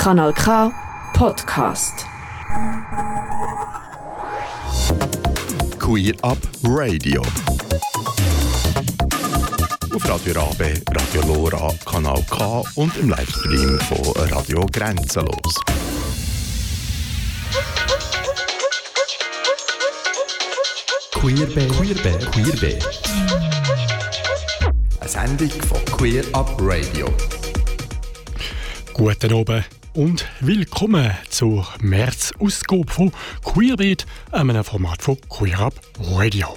Kanal K Podcast. Queer Up Radio. Auf Radio Rabe, Radio Lora, Kanal K und im Livestream von Radio Grenzenlos. Queerbe, Queerbe, Queerbe. Eine Sendung von Queer Up Radio. Guten Abend und willkommen zur März-Ausgabe von Queerbeat, einem Format von Queer Up Radio.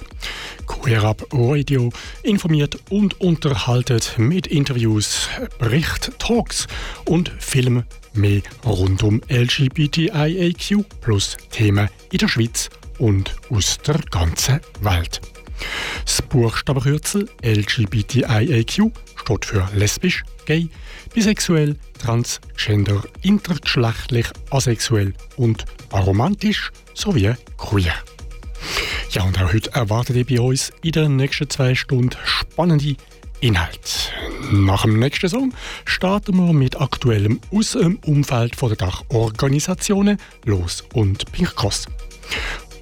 Queer Up Radio informiert und unterhaltet mit Interviews, Bericht, Talks und Filmen mehr rund um LGBTIAQ plus Themen in der Schweiz und aus der ganzen Welt. Das Buchstabenkürzel LGBTIAQ steht für lesbisch, gay, bisexuell, transgender, intergeschlechtlich, asexuell und aromantisch sowie queer. Ja, und auch heute erwartet ihr bei uns in den nächsten zwei Stunden spannende Inhalte. Nach dem nächsten Song starten wir mit aktuellem aus dem Umfeld der Dachorganisationen Los und Pinkos.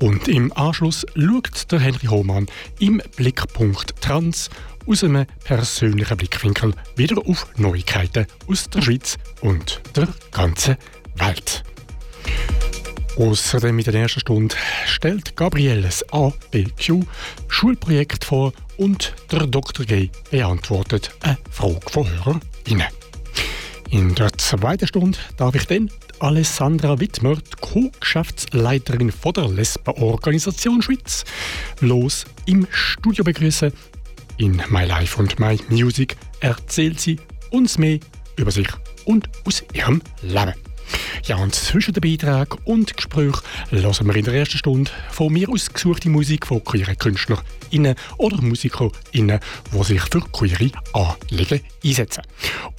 Und im Anschluss schaut der Henry Hohmann im Blickpunkt Trans aus einem persönlichen Blickwinkel wieder auf Neuigkeiten aus der Schweiz und der ganzen Welt. Außerdem in der ersten Stunde stellt Gabrielle das ABQ Schulprojekt vor und der Dr. G beantwortet eine Frage von HörerInnen. In der zweiten Stunde darf ich dann Alessandra Wittmer, Co-Geschäftsleiterin der Lesbenorganisation Schweiz, los im Studio begrüßen. In My Life und My Music erzählt sie uns mehr über sich und aus ihrem Leben. Ja, und zwischen den Beiträgen und Gesprächen hören wir in der ersten Stunde von mir ausgesuchte Musik von queeren KünstlerInnen oder MusikerInnen, die sich für queere Anliegen einsetzen.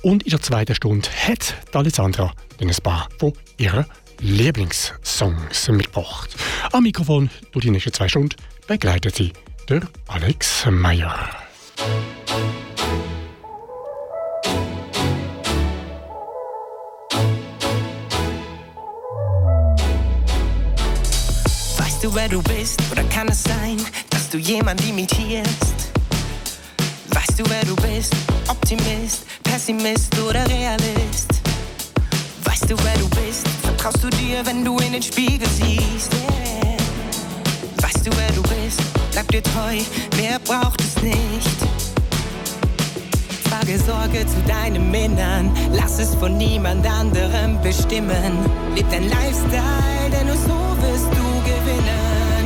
Und in der zweiten Stunde hat Alessandra ein paar von ihren Lieblingssongs mitgebracht. Am Mikrofon durch die nächsten zwei Stunden begleitet sie der Alex Meyer. Weißt du, wer du bist? Oder kann es sein, dass du jemand imitierst? Weißt du, wer du bist? Optimist, Pessimist oder Realist? Weißt du, wer du bist? Vertraust du dir, wenn du in den Spiegel siehst? Yeah. Weißt du, wer du bist? Bleib dir treu, mehr braucht es nicht. Trage Sorge zu deinem Innern, lass es von niemand anderem bestimmen. Leb dein Lifestyle, denn nur so wirst du gewinnen.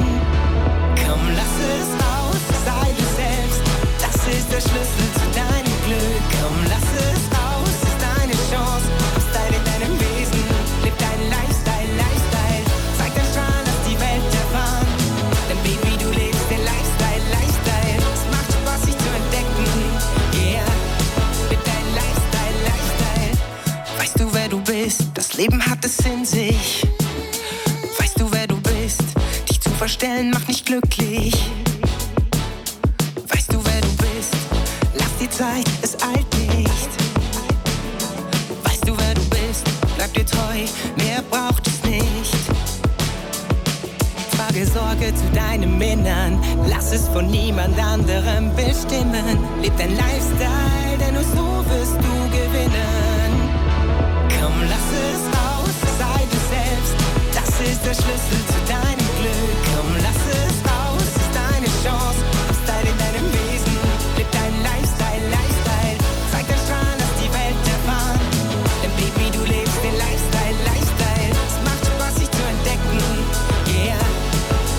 Komm, lass es raus, sei du selbst, das ist der Schlüssel zu deinem Glück. Komm, lass es Leben hat es in sich. Weißt du, wer du bist, dich zu verstellen macht nicht glücklich. Weißt du, wer du bist? Lass die Zeit, es eilt nicht. Weißt du, wer du bist? Bleib dir treu, mehr braucht es nicht. Trage Sorge zu deinem Innern, lass es von niemand anderem bestimmen. Leb dein Lifestyle, denn nur so wirst du gewinnen. Komm, lass es raus, sei du selbst, das ist der Schlüssel zu deinem Glück. Komm, lass es raus, ist deine Chance, hab Style in deinem Wesen, leb deinen Lifestyle, Lifestyle, zeig dein Strahlen, lass die Welt erfahren. Denn Baby, du lebst den Lifestyle, Lifestyle, es macht Spaß, sich zu entdecken, yeah.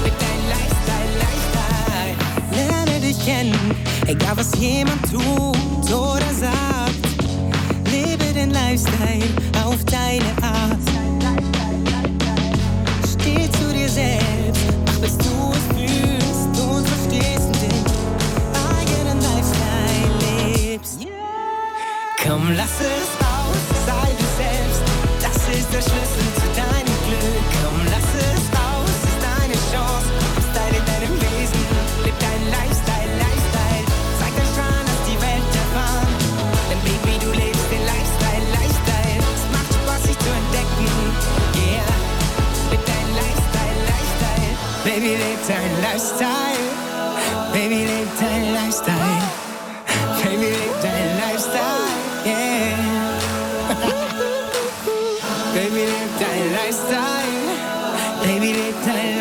Leb deinen Lifestyle, Lifestyle, lerne dich kennen, egal was jemand tut oder sagt. Den Lifestyle auf deine Art. Steh zu dir selbst, mach bis du es fühlst und verstehst den eigenen Lifestyle lebst. Komm, lass es raus, sei du selbst, das ist der Schlüssel Baby, lebe dein Lifestyle. Baby, lebe dein Lifestyle. Baby, lebe dein Lifestyle. Yeah. Baby, lebe dein Lifestyle. Baby, lebe dein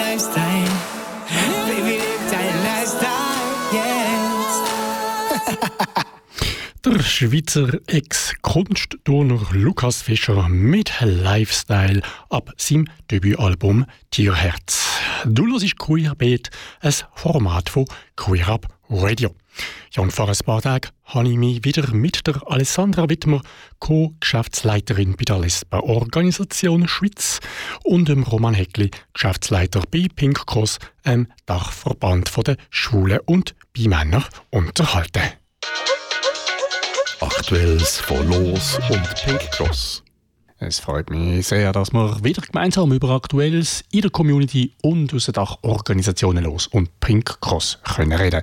Schweizer Ex-Kunstturner Lukas Fischer mit Lifestyle ab seinem Debütalbum Tierherz. Du hörst Queerbeat, ein Format von Queer Up Radio. Ja, und vor ein paar Tagen habe ich mich wieder mit der Alessandra Wittmer, Co-Geschäftsleiterin bei der Lesben-Organisation Schweiz, und dem Roman Heckli, Geschäftsleiter bei Pink Cross, einem Dachverband der Schwulen und Bimänner, unterhalten. Aktuelles von Los und Pink Cross. Es freut mich sehr, dass wir wieder gemeinsam über Aktuelles in der Community und aus den Dachorganisationen Los und Pink Cross können reden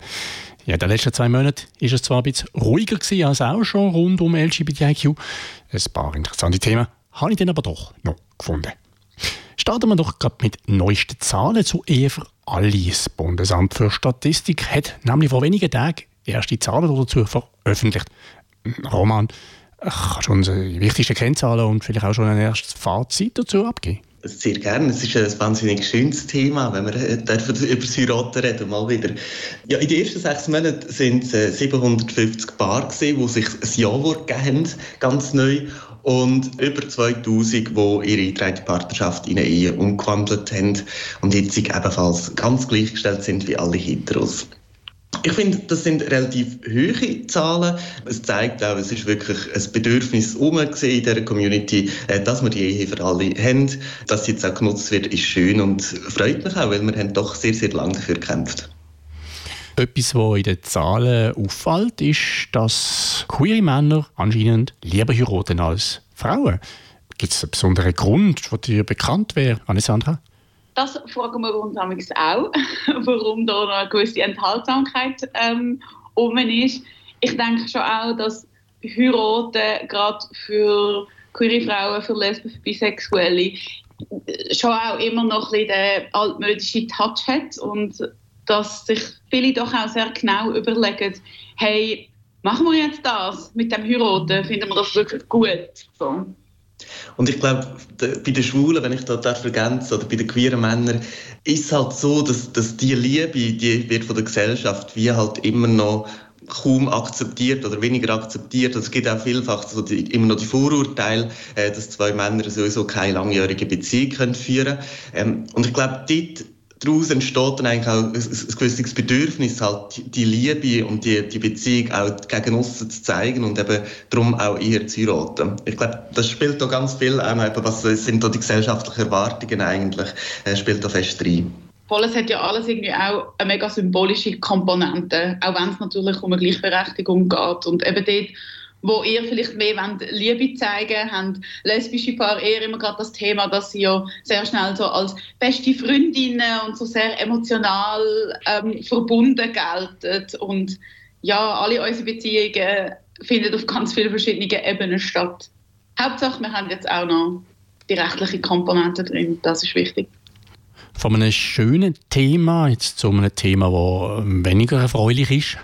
ja, in den letzten zwei Monaten war es zwar ein bisschen ruhiger gewesen als auch schon rund um LGBTIQ. Ein paar interessante Themen habe ich dann aber doch noch gefunden. Starten wir doch gerade mit neuesten Zahlen zur Ehe für alle. Das Bundesamt für Statistik hat nämlich vor wenigen Tagen erste Zahlen dazu veröffentlicht. Roman, kannst du uns die wichtigsten Kennzahlen und vielleicht auch schon ein erstes Fazit dazu abgeben? Sehr gerne. Es ist ein wahnsinnig schönes Thema, wenn wir über das Heiraten reden, mal wieder. Ja, in den ersten sechs Monaten sind es 750 Paare gewesen, die sich ein Ja-Wort gegeben haben, ganz neu. Und über 2000, die ihre eingetragene Partnerschaft in eine Ehe umgewandelt haben und jetzt ebenfalls ganz gleichgestellt sind wie alle Heteros. Ich finde, das sind relativ hohe Zahlen. Es zeigt auch, es ist wirklich ein Bedürfnis in dieser Community, äh, dass wir die Ehe für alle haben. Dass sie jetzt auch genutzt wird, ist schön und freut mich auch, weil wir haben doch sehr, sehr lange dafür gekämpft. Etwas, was in den Zahlen auffällt, ist, dass queere Männer anscheinend lieber heiraten als Frauen. Gibt es einen besonderen Grund, der dir bekannt wäre, Alessandra? Das fragen wir uns auch, warum da noch eine gewisse Enthaltsamkeit ähm, um ist. Ich denke schon auch, dass Heiraten gerade für queere Frauen, für Lesben, für Bisexuelle schon auch immer noch ein bisschen den altmodischen Touch hat und dass sich viele doch auch sehr genau überlegen, hey, machen wir jetzt das mit dem Heiraten, finden wir das wirklich gut? So. Und ich glaube, bei den Schwulen, wenn ich da darf ergänzen, oder bei den queeren Männern, ist es halt so, dass, dass die Liebe, die wird von der Gesellschaft wie halt immer noch kaum akzeptiert oder weniger akzeptiert. Also es gibt auch vielfach so die, immer noch die Vorurteile, äh, dass zwei Männer sowieso keine langjährige Beziehung können führen können. Ähm, und ich glaube, dort daraus entsteht dann eigentlich auch ein, ein gewisses Bedürfnis, halt die Liebe und die, die Beziehung auch gegen außen zu zeigen und eben darum auch eher zu heiraten. Ich glaube, das spielt da ganz viel, auch was sind da die gesellschaftlichen Erwartungen eigentlich, äh, spielt da fest rein. Voll, es hat ja alles irgendwie auch eine mega symbolische Komponente, auch wenn es natürlich um eine Gleichberechtigung geht und eben dort wo ihr vielleicht mehr wollt, Liebe zeigen haben lesbische Paare eher immer gerade das Thema, dass sie ja sehr schnell so als beste Freundinnen und so sehr emotional ähm, verbunden gelten und ja, alle unsere Beziehungen finden auf ganz vielen verschiedenen Ebenen statt. Hauptsache, wir haben jetzt auch noch die rechtliche Komponente drin, das ist wichtig. Von einem schönen Thema jetzt zu einem Thema, das weniger erfreulich ist.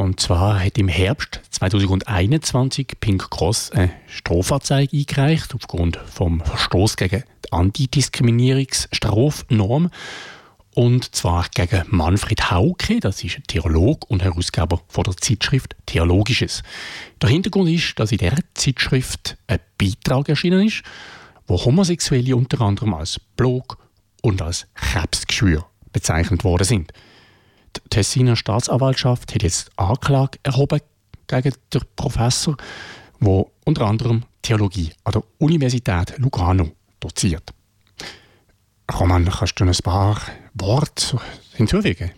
Und zwar hat im Herbst 2021 Pink Cross eine Strafanzeige eingereicht aufgrund vom Verstoß gegen die Antidiskriminierungsstrafnorm. Und zwar gegen Manfred Hauke, das ist ein Theologe und Herausgeber von der Zeitschrift Theologisches. Der Hintergrund ist, dass in dieser Zeitschrift ein Beitrag erschienen ist, wo Homosexuelle unter anderem als Blog und als Krebsgeschwür bezeichnet worden sind. Die Tessiner Staatsanwaltschaft hat jetzt Anklage erhoben gegen den Professor, der unter anderem Theologie an der Universität Lugano doziert. Roman, kannst du ein paar Worte hinzufügen?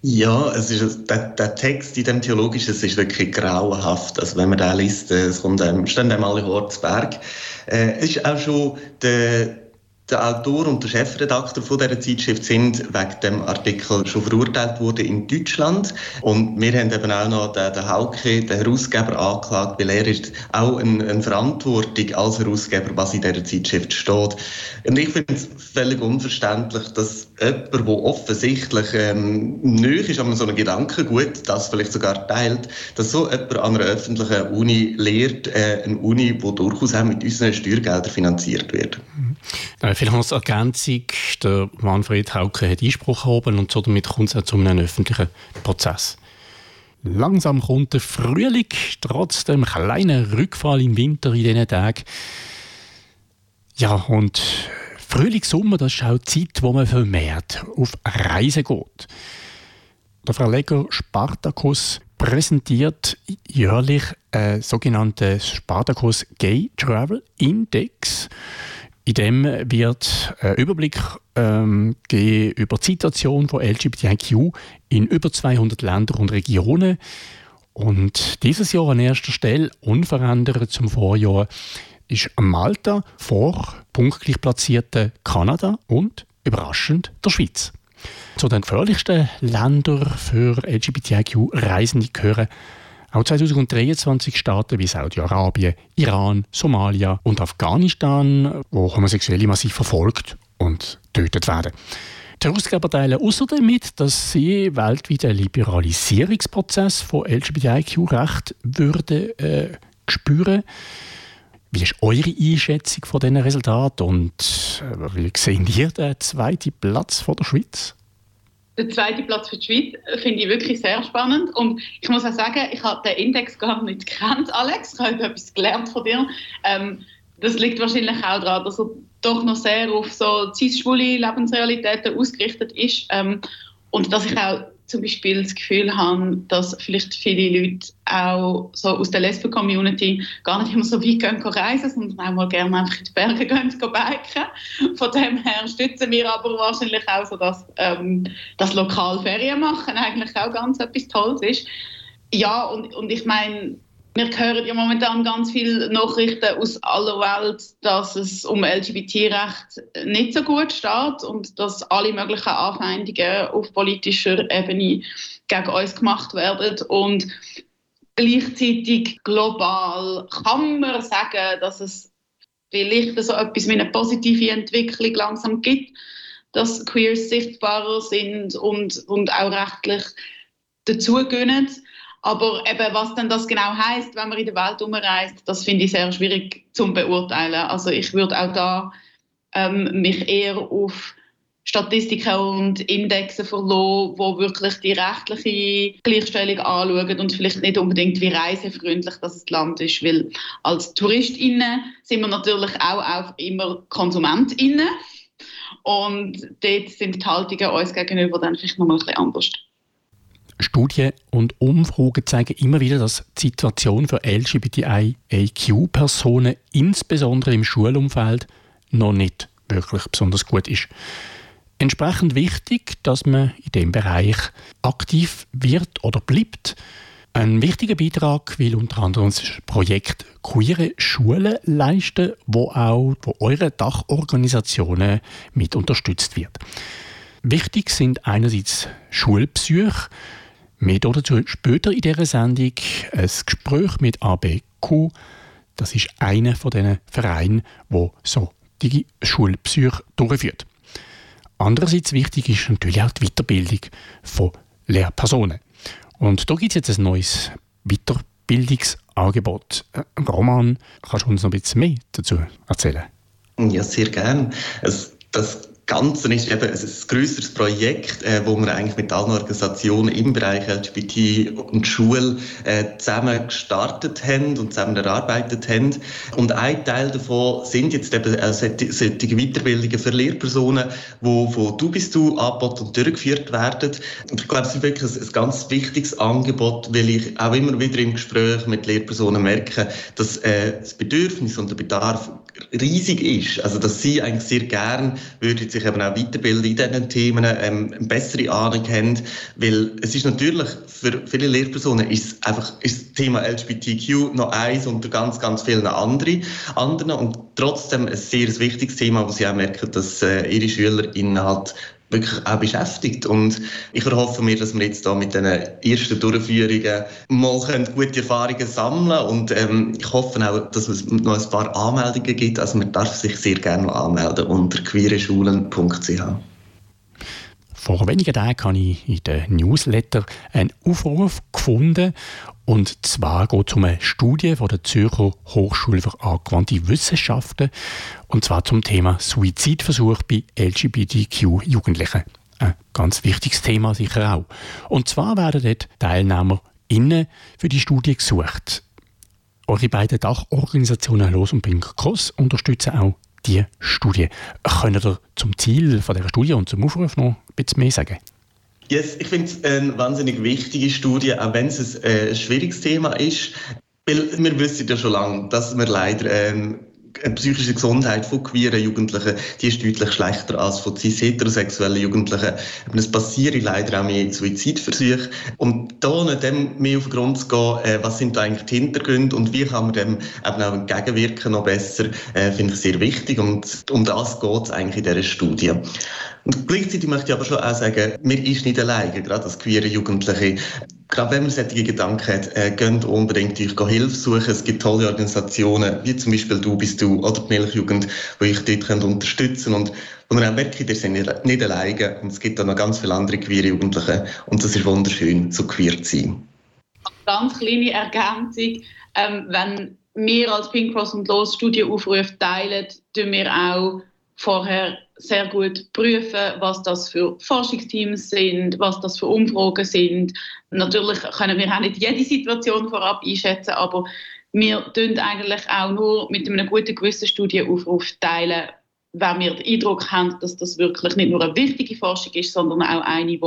Ja, es ist, der, der, Text in dem Theologischen ist wirklich grauenhaft. Also wenn man den liest, es kommt einem, stehen einem alle Hortzberg. Äh, es ist auch schon der Der Autor und der Chefredakteur von dieser Zeitschrift sind wegen dem Artikel schon verurteilt worden in Deutschland. Und wir haben eben auch noch den, den Hauke, den Herausgeber, angeklagt, weil er ist auch eine, eine Verantwortung als Herausgeber, was in dieser Zeitschrift steht. Und ich finde es völlig unverständlich, dass jemand, der offensichtlich ähm, nöch ist an so einem Gedankengut, das vielleicht sogar teilt, dass so jemand an einer öffentlichen Uni lehrt, äh, eine Uni, die durchaus auch mit unseren Steuergeldern finanziert wird. Mhm. Vielleicht als Ergänzung, der Manfred Hauke hat Einspruch erhoben und so damit kommt es auch zu einem öffentlichen Prozess. Langsam kommt der Frühling, trotz dem kleinen Rückfall im Winter in diesen Tagen. Ja, und Frühling, Sommer, das ist auch die Zeit, wo man vermehrt auf Reisen geht. Der Verleger Spartacus präsentiert jährlich einen sogenannten Spartacus Gay Travel Index. In dem wird ein Überblick ähm, über die Situation von LGBTIQ in über 200 Ländern und Regionen. Und dieses Jahr an erster Stelle, unverändert zum Vorjahr, ist Malta vor punktgleich platzierten Kanada und überraschend der Schweiz. Zu den gefährlichsten Ländern für LGBTIQ-Reisende gehören auch 2023 Staaten wie Saudi-Arabien, Iran, Somalia und Afghanistan, wo Homosexuelle massiv verfolgt und getötet werden. Die Herausgeber teilen außerdem mit, dass sie weltweit einen Liberalisierungsprozess von LGBTIQ-Recht würden äh, spüren. Wie ist eure Einschätzung von diesen Resultaten und äh, wie sehen ihr den zweiten Platz von der Schweiz? der zweite Platz für die Schweiz finde ich wirklich sehr spannend. Und ich muss auch sagen, ich habe den Index gar nicht gekannt, Alex. Ich habe etwas gelernt von dir. Ähm, das liegt wahrscheinlich auch daran, dass er doch noch sehr auf so cis-schwule Lebensrealitäten ausgerichtet ist. Ähm, und dass ich auch zum Beispiel das Gefühl habe, dass vielleicht viele Leute auch so aus der Lesben-Community gar nicht immer so weit gehen reisen, sondern auch mal gerne einfach in die Berge gehen, gehen biken. Von dem her stützen wir aber wahrscheinlich auch so, dass ähm, das lokal Ferien machen eigentlich auch ganz etwas Tolles ist. Ja, und, und ich meine, wir hören ja momentan ganz viele Nachrichten aus aller Welt, dass es um LGBT-Recht nicht so gut steht und dass alle möglichen Anfeindungen auf politischer Ebene gegen uns gemacht werden. Und gleichzeitig global kann man sagen, dass es vielleicht so etwas wie eine positive Entwicklung langsam gibt, dass Queers sichtbarer sind und, und auch rechtlich dazugehen. Aber eben, was denn das genau heißt, wenn man in der Welt umreist, das finde ich sehr schwierig zu beurteilen. Also ich würde auch da ähm, mich eher auf Statistiken und Indexe verlassen, wo wirklich die rechtliche Gleichstellung anschauen und vielleicht nicht unbedingt wie reisefreundlich das Land ist, weil als TouristInnen sind wir natürlich auch, auch immer KonsumentInnen und dort sind die Haltungen uns gegenüber dann vielleicht noch mal ein bisschen anders. Studien und Umfragen zeigen immer wieder, dass die Situation für LGBTIQ-Personen, insbesondere im Schulumfeld, noch nicht wirklich besonders gut ist. Entsprechend wichtig, dass man in dem Bereich aktiv wird oder bleibt. Ein wichtiger Beitrag will unter anderem das Projekt Queere Schulen leisten, wo auch von euren Dachorganisationen mit unterstützt wird. Wichtig sind einerseits Schulpsych, Mehr dazu später in dieser Sendung ein Gespräch mit ABQ. Das ist einer von diesen Vereinen, wo so die Schulpsych durchführt. Andererseits wichtig ist natürlich auch die Weiterbildung von Lehrpersonen. Und da gibt es jetzt ein neues Weiterbildungsangebot. Äh, Roman, kannst du uns noch ein bisschen mehr dazu erzählen? Ja, sehr gerne. das Ganze ist eben ein größeres Projekt, äh, wo wir eigentlich mit allen Organisationen im Bereich LGBT und Schule äh, zusammen gestartet haben und zusammen erarbeitet haben. Und ein Teil davon sind jetzt eben äh, solche Weiterbildungen für Lehrpersonen, die von Du bist du angeboten und durchgeführt werden. Und ich glaube, es ist wirklich ein, ein ganz wichtiges Angebot, weil ich auch immer wieder im Gespräch mit Lehrpersonen merke, dass äh, das Bedürfnis und der Bedarf riesig ist. Also, dass sie eigentlich sehr gern würden sich eben auch weiterbilden in diesen Themen, ähm, eine bessere Ahnung haben. Weil es ist natürlich, für viele Lehrpersonen ist einfach ist das Thema LGBTQ noch eins unter ganz, ganz vielen anderen. anderen und trotzdem ein sehr wichtiges Thema, wo sie auch merken, dass äh, ihre SchülerInnen halt wirklich auch beschäftigt. Und ich erhoffe mir, dass wir jetzt da mit den ersten Durchführungen mal gute Erfahrungen sammeln und ähm, ich hoffe auch, dass es noch ein paar Anmeldungen gibt. Also man darf sich sehr gerne anmelden unter queereschulen.ch. Vor wenigen Tagen habe ich in den Newsletter einen Aufruf gefunden. Und zwar geht es um eine Studie von der Zürcher Hochschule für angewandte Wissenschaften. Und zwar zum Thema Suizidversuch bei LGBTQ-Jugendlichen. Ein ganz wichtiges Thema sicher auch. Und zwar werden dort Teilnehmer innen für die Studie gesucht. Eure beiden Dachorganisationen Los und Pink Cross unterstützen auch die Studie. Könnt ihr zum Ziel von dieser Studie und zum Aufruf noch ein bisschen mehr sagen? Yes, ich finde es eine wahnsinnig wichtige Studie, auch wenn es ein, äh, schwieriges Thema ist. Weil wir wissen ja schon lange, dass wir leider ähm, die psychische Gesundheit von queeren Jugendlichen, die ist deutlich schlechter als von cis-heterosexuellen Jugendlichen. Es passieren leider auch mehr Suizidversuche. Und da dem mehr auf den Grund zu gehen, äh, was sind da eigentlich die Hintergründe und wie kann man dem eben auch entgegenwirken noch besser, äh, finde ich sehr wichtig. Und um das geht es eigentlich in dieser Studie. Und gleichzeitig möchte ich aber schon auch sagen, mir ist nicht alleine, gerade als queere Jugendliche. Gerade wenn man solche Gedanken hat, äh, geht unbedingt euch Hilfe suchen. Es gibt tolle Organisationen, wie zum Beispiel Du bist du oder die Milchjugend, die euch dort könnt unterstützen und wo man auch merkt, ihr seid nicht, alleine und es gibt auch noch ganz viele andere queere Jugendliche und das ist wunderschön, so queer zu sein. Ganz kleine Ergänzung, ähm, wenn wir als Pink Cross und Los Studienaufrufe teilen, tun wir auch vorher sehr gut prüfen, was das für Forschungsteams sind, was das für Umfragen sind. Natürlich können wir auch nicht jede Situation vorab einschätzen, aber wir tun eigentlich auch nur mit einem guten gewissen Studienaufruf teilen, wenn wir den Eindruck haben, dass das wirklich nicht nur eine wichtige Forschung ist, sondern auch eine, die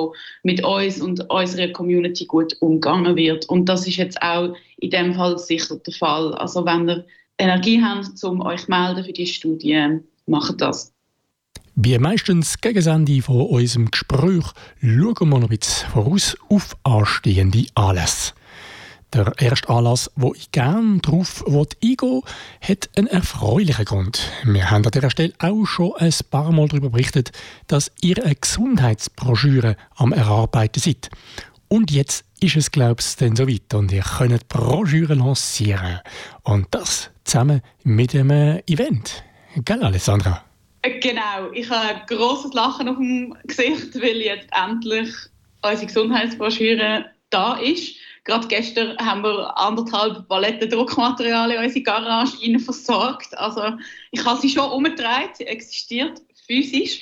mit uns und unserer Community gut umgegangen wird. Und das ist jetzt auch in dem Fall sicher der Fall. Also wenn ihr Energie habt, um euch melden für die Studie, macht das. Wie meistens gegen Ende von unserem Gespräch schauen wir noch ein voraus auf anstehende Anlässe. Der erste Anlass, wo ich gerne darauf eingehen hat einen erfreulichen Grund. Wir haben an dieser Stelle auch schon ein paar Mal darüber berichtet, dass ihr eine Gesundheitsbroschüre am Erarbeiten seid. Und jetzt ist es, glaube ich, dann so weit und ihr könnt die Broschüre lancieren. Und das zusammen mit einem Event. Gell, Alessandra? Genau, ich habe ein grosses Lachen auf dem Gesicht, weil jetzt endlich unsere Gesundheitsbroschüre da ist. Gerade gestern haben wir anderthalb Paletten Druckmaterialien in unsere Garage versorgt. Also ich habe sie schon umgedreht, sie existiert physisch.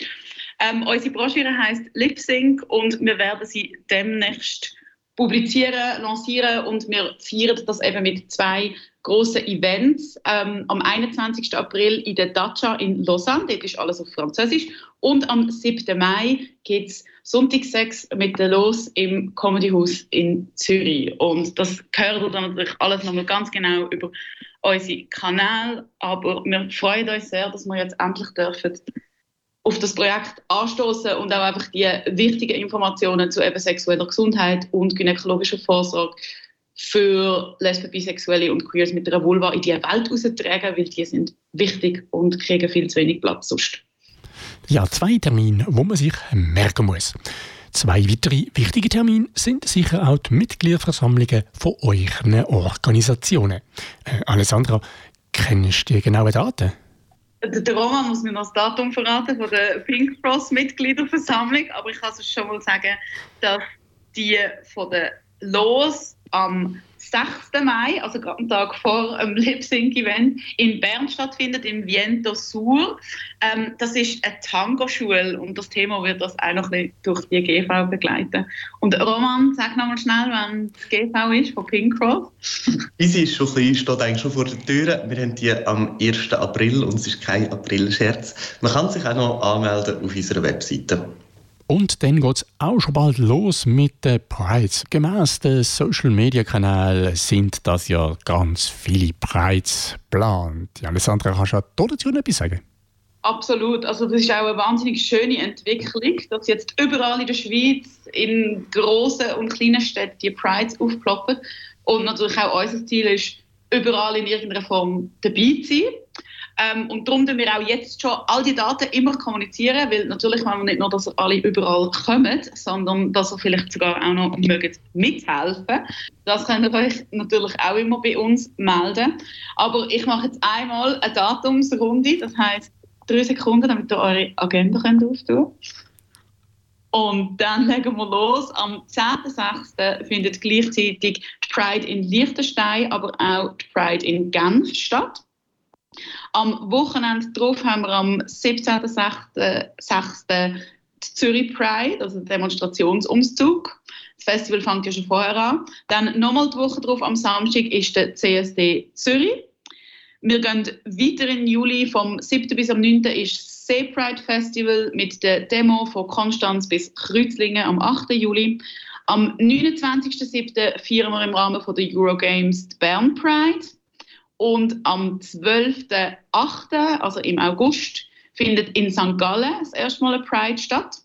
Ähm, unsere Broschüre heißt Lip Sync und wir werden sie demnächst publizieren, lancieren und wir feiern das eben mit zwei grossen Events. Ähm, am 21. April in der Dacia in Lausanne, dort ist alles auf Französisch. Und am 7. Mai geht es Sonntagssex mit der Los im Comedy House in Zürich. Und das gehört dann natürlich alles nochmal ganz genau über unsere Kanäle. Aber wir freuen uns sehr, dass wir jetzt endlich dürfen auf das Projekt anstoßen und auch einfach die wichtigen Informationen zu eben sexueller Gesundheit und gynäkologischer Vorsorge für Lesben, Bisexuelle und Queers mit einer Vulva in die Welt austragen, weil die sind wichtig und kriegen viel zu wenig Platz sonst. Ja, zwei Termine, wo man sich merken muss. Zwei weitere wichtige Termine sind sicher auch die Mitgliederversammlungen von euren Organisationen. Äh, Alessandra, kennst du die genauen Daten? Der Roman muss mir noch das Datum verraten von der Pink Cross Mitgliederversammlung, aber ich kann es schon mal sagen, dass die von der Los am 6. Mai, also gerade einen Tag vor dem Lip Sync Event, in Bern stattfindet, im Viento Sur. Ähm, das ist eine Tango-Schule und das Thema wird das auch noch ein durch die GV begleiten. Und Roman, sag noch mal schnell, wann das GV ist von Pink Cross. Easy ist schon klein, steht eigentlich schon vor der Tür. Wir haben die am 1. April und es ist kein April-Scherz. Man kann sich auch noch anmelden auf unserer Webseite. Und dann geht es auch schon bald los mit den Prides. Gemäss den Social Media Kanälen sind das ja ganz viele Prides geplant. Alessandra, kannst du dazu etwas sagen? Absolut. Also das ist auch eine wahnsinnig schöne Entwicklung, dass jetzt überall in der Schweiz in grossen und kleinen Städten die Prides aufploppen. Und natürlich auch unser Ziel ist, überall in irgendeiner Form dabei zu sein. Ähm, und darum tun wir auch jetzt schon all die Daten immer kommunizieren, weil natürlich wollen wir nicht nur, dass alle überall kommen, sondern dass ihr vielleicht sogar auch noch mögt mithelfen Das könnt ihr euch natürlich auch immer bei uns melden. Aber ich mache jetzt einmal eine Datumsrunde, das heißt drei Sekunden, damit ihr eure Agenda könnt auftun und dann legen wir los. Am 10.06. findet gleichzeitig die Pride in Liechtenstein, aber auch die Pride in Genf statt. Am Wochenende darauf haben wir am 17.06. die Zürich Pride, also den Demonstrationsumzug. Das Festival fängt ja schon vorher an. Dann nochmal die Woche darauf, am Samstag, ist der CSD Zürich. Wir gehen weiter im Juli, vom 7. bis am 9. ist See Pride Festival mit der Demo von Konstanz bis Kreuzlingen am 8. Juli. Am 29.07. feiern wir im Rahmen der Eurogames die Bern Pride. Und am 12.08., also im August, findet in St. Gallen das erste Mal eine Pride statt.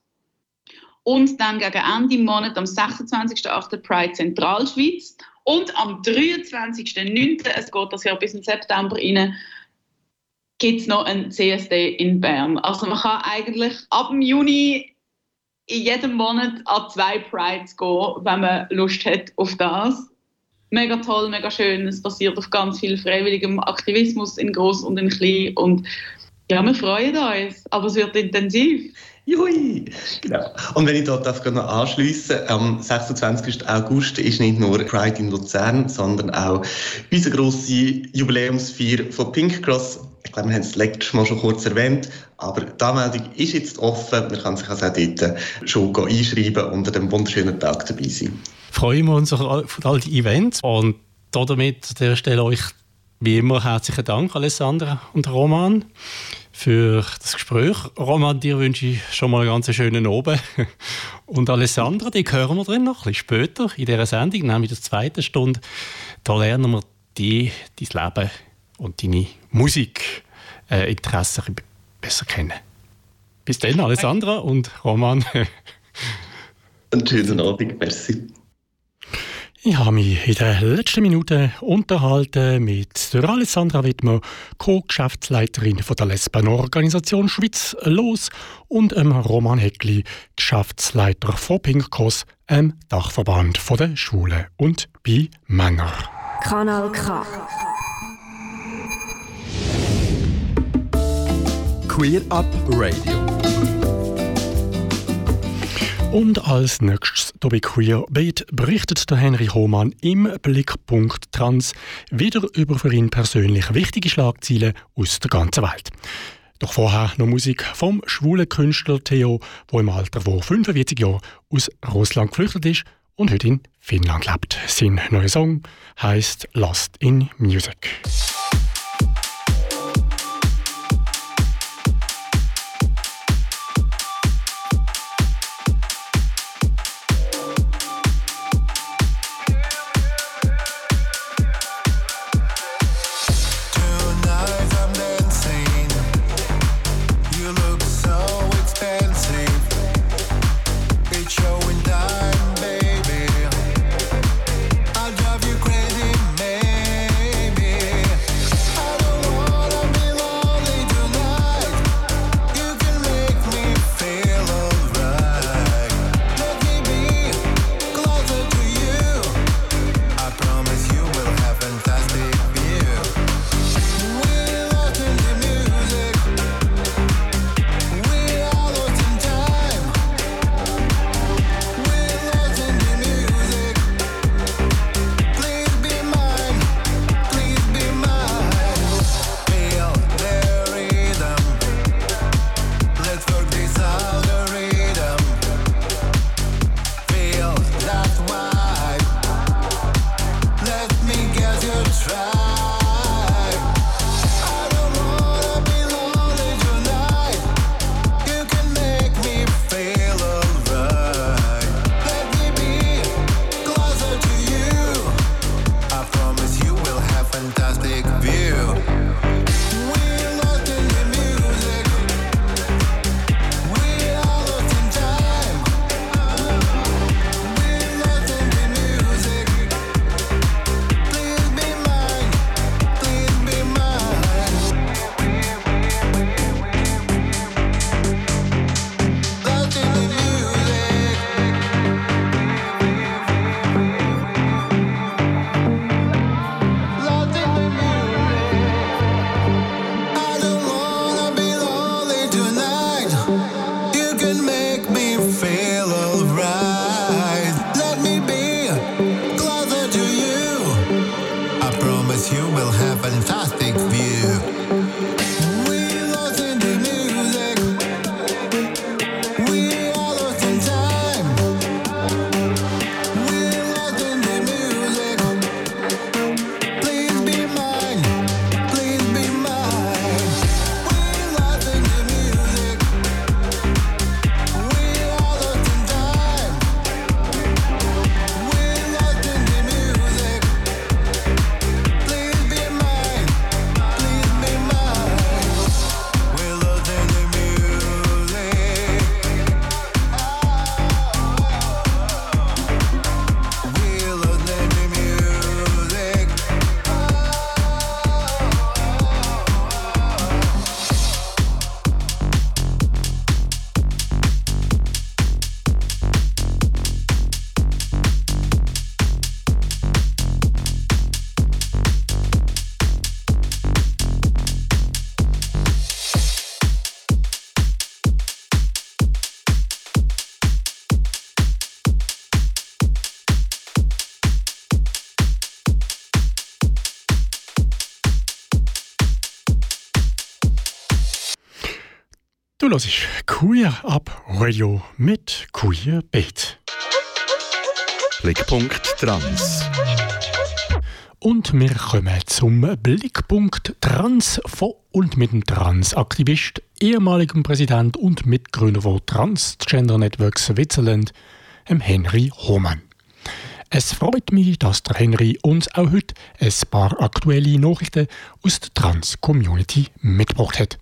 Und dann gegen Ende Monat, am 26.08. Pride Zentralschweiz. Und am 23.09., es geht das Jahr bis in September rein, gibt es noch ein CSD in Bern. Also man kann eigentlich ab dem Juni in jedem Monat an zwei Prides gehen, wenn man Lust hat auf das mega toll, mega schön. Es basiert auf ganz viel freiwilligem Aktivismus in groß und in klein. Und ja, wir freuen uns, aber es wird intensiv. Jui! Genau. Und wenn ich dort noch anschliessen am 26. August ist nicht nur Pride in Luzern, sondern auch unsere grosse Jubiläumsfeier von Pink Cross. Ich glaube, wir haben es letztes Mal schon kurz erwähnt, aber die Anmeldung ist jetzt offen. Man kann sich also auch dort schon einschreiben und an diesem wunderschönen Tag dabei sein freuen wir uns auf all die Events und damit an dieser Stelle euch wie immer herzlichen Dank, Alessandra und Roman, für das Gespräch. Roman, dir wünsche ich schon mal einen ganz schönen Abend. Und Alessandra, die hören wir drin noch ein bisschen später in dieser Sendung, nämlich in der zweiten Stunde. Da lernen wir die, dein Leben und deine Musikinteressen äh, besser kennen. Bis dann, Alessandra und Roman. Einen schönen Abend, merci. Ich habe mich in den letzten Minuten unterhalten mit der Alessandra Wittmer, Co-Geschäftsleiterin der Lesbenorganisation Schweiz Los und dem Roman Heckli, Geschäftsleiter von Pink Cross, einem Dachverband der Schwulen und bei Männern. Kanal K. Queer Up Radio. Und als nächstes hier bei Queerbeat berichtet der Henry Hohmann im Blickpunkt Trans wieder über für ihn persönlich wichtige Schlagzeilen aus der ganzen Welt. Doch vorher noch Musik vom schwulen Künstler Theo, der im Alter von 45 Jahren aus Russland geflüchtet ist und heute in Finnland lebt. Sein neuer Song heißt Lost in Music. Du hörst Queer Up Radio mit Queer Beat. Blickpunkt Trans. Und wir kommen zum Blickpunkt Trans von und mit dem Transaktivist, ehemaligem Präsident und Mitgründer von Transgender Network Switzerland, Henry Hohmann. Es freut mich, dass der Henry uns auch heute ein paar aktuelle Nachrichten aus der Trans-Community mitgebracht hat.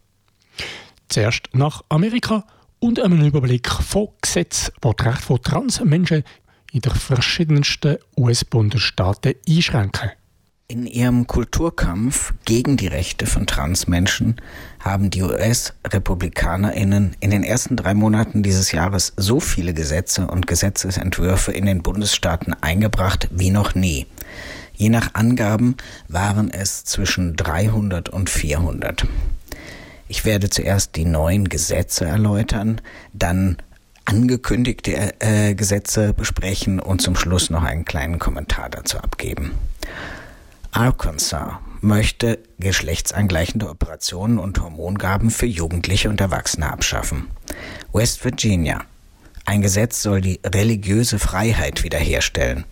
Zuerst nach Amerika und einem Überblick von Gesetzen, die das Recht von Transmenschen in den verschiedensten US-Bundesstaaten einschränken. In ihrem Kulturkampf gegen die Rechte von Transmenschen haben die US-RepublikanerInnen in den ersten drei Monaten dieses Jahres so viele Gesetze und Gesetzesentwürfe in den Bundesstaaten eingebracht wie noch nie. Je nach Angaben waren es zwischen 300 und 400. Ich werde zuerst die neuen Gesetze erläutern, dann angekündigte äh, Gesetze besprechen und zum Schluss noch einen kleinen Kommentar dazu abgeben. Arkansas möchte geschlechtsangleichende Operationen und Hormongaben für Jugendliche und Erwachsene abschaffen. West Virginia. Ein Gesetz soll die religiöse Freiheit wiederherstellen.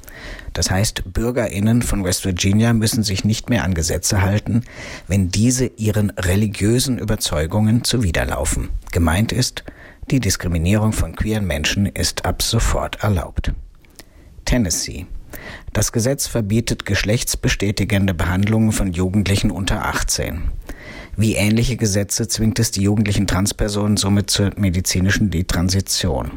Das heißt, Bürgerinnen von West Virginia müssen sich nicht mehr an Gesetze halten, wenn diese ihren religiösen Überzeugungen zuwiderlaufen. Gemeint ist, die Diskriminierung von queeren Menschen ist ab sofort erlaubt. Tennessee. Das Gesetz verbietet geschlechtsbestätigende Behandlungen von Jugendlichen unter 18. Wie ähnliche Gesetze zwingt es die jugendlichen Transpersonen somit zur medizinischen Detransition.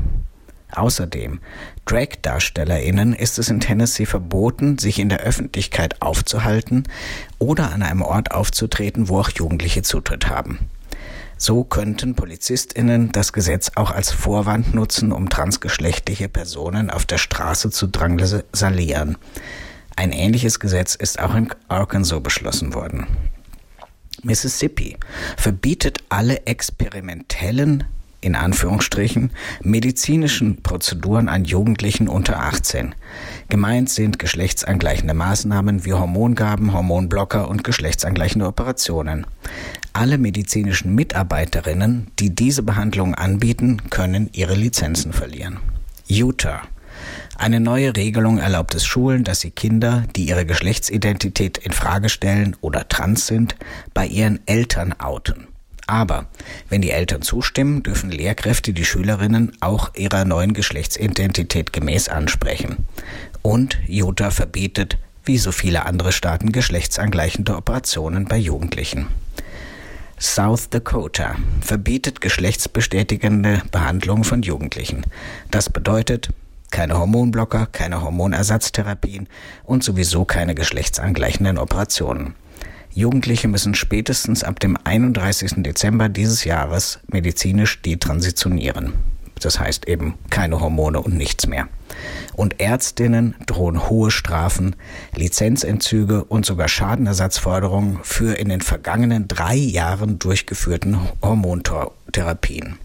Außerdem, Drag-DarstellerInnen ist es in Tennessee verboten, sich in der Öffentlichkeit aufzuhalten oder an einem Ort aufzutreten, wo auch Jugendliche Zutritt haben. So könnten PolizistInnen das Gesetz auch als Vorwand nutzen, um transgeschlechtliche Personen auf der Straße zu drangsalieren. Ein ähnliches Gesetz ist auch in Arkansas beschlossen worden. Mississippi verbietet alle experimentellen in Anführungsstrichen medizinischen Prozeduren an Jugendlichen unter 18. Gemeint sind geschlechtsangleichende Maßnahmen wie Hormongaben, Hormonblocker und geschlechtsangleichende Operationen. Alle medizinischen Mitarbeiterinnen, die diese Behandlungen anbieten, können ihre Lizenzen verlieren. Utah. Eine neue Regelung erlaubt es Schulen, dass sie Kinder, die ihre Geschlechtsidentität in Frage stellen oder trans sind, bei ihren Eltern outen. Aber wenn die Eltern zustimmen, dürfen Lehrkräfte die Schülerinnen auch ihrer neuen Geschlechtsidentität gemäß ansprechen. Und Jota verbietet wie so viele andere Staaten geschlechtsangleichende Operationen bei Jugendlichen. South Dakota verbietet geschlechtsbestätigende Behandlung von Jugendlichen. Das bedeutet keine Hormonblocker, keine Hormonersatztherapien und sowieso keine geschlechtsangleichenden Operationen. Jugendliche müssen spätestens ab dem 31. Dezember dieses Jahres medizinisch detransitionieren. Das heißt eben keine Hormone und nichts mehr. Und Ärztinnen drohen hohe Strafen, Lizenzentzüge und sogar Schadenersatzforderungen für in den vergangenen drei Jahren durchgeführten Hormontherapien.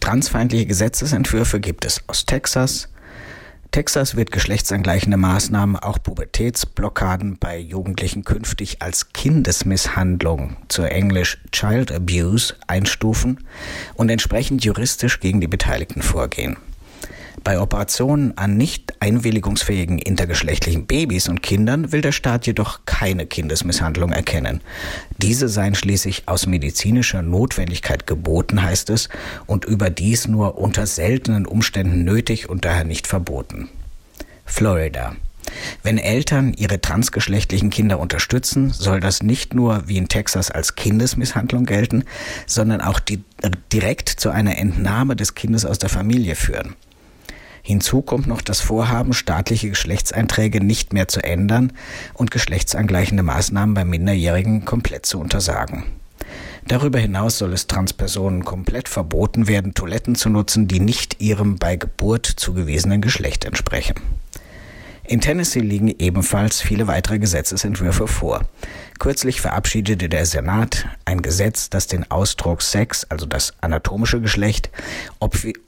Transfeindliche Gesetzesentwürfe gibt es aus Texas, Texas wird geschlechtsangleichende Maßnahmen, auch Pubertätsblockaden bei Jugendlichen künftig als Kindesmisshandlung, zu Englisch Child Abuse, einstufen und entsprechend juristisch gegen die Beteiligten vorgehen. Bei Operationen an nicht einwilligungsfähigen intergeschlechtlichen Babys und Kindern will der Staat jedoch keine Kindesmisshandlung erkennen. Diese seien schließlich aus medizinischer Notwendigkeit geboten, heißt es, und überdies nur unter seltenen Umständen nötig und daher nicht verboten. Florida. Wenn Eltern ihre transgeschlechtlichen Kinder unterstützen, soll das nicht nur wie in Texas als Kindesmisshandlung gelten, sondern auch die, direkt zu einer Entnahme des Kindes aus der Familie führen. Hinzu kommt noch das Vorhaben, staatliche Geschlechtseinträge nicht mehr zu ändern und geschlechtsangleichende Maßnahmen bei Minderjährigen komplett zu untersagen. Darüber hinaus soll es Transpersonen komplett verboten werden, Toiletten zu nutzen, die nicht ihrem bei Geburt zugewiesenen Geschlecht entsprechen. In Tennessee liegen ebenfalls viele weitere Gesetzesentwürfe vor. Kürzlich verabschiedete der Senat ein Gesetz, das den Ausdruck Sex, also das anatomische Geschlecht,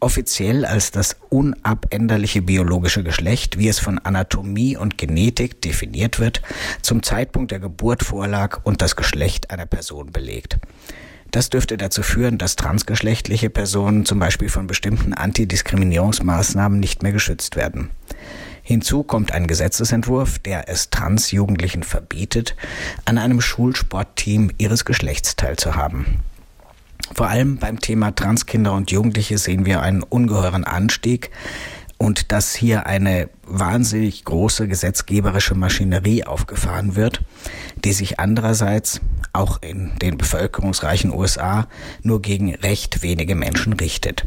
offiziell als das unabänderliche biologische Geschlecht, wie es von Anatomie und Genetik definiert wird, zum Zeitpunkt der Geburt vorlag und das Geschlecht einer Person belegt. Das dürfte dazu führen, dass transgeschlechtliche Personen zum Beispiel von bestimmten Antidiskriminierungsmaßnahmen nicht mehr geschützt werden. Hinzu kommt ein Gesetzesentwurf, der es Transjugendlichen verbietet, an einem Schulsportteam ihres Geschlechts teilzuhaben. Vor allem beim Thema Transkinder und Jugendliche sehen wir einen ungeheuren Anstieg und dass hier eine wahnsinnig große gesetzgeberische Maschinerie aufgefahren wird, die sich andererseits auch in den bevölkerungsreichen USA nur gegen recht wenige Menschen richtet.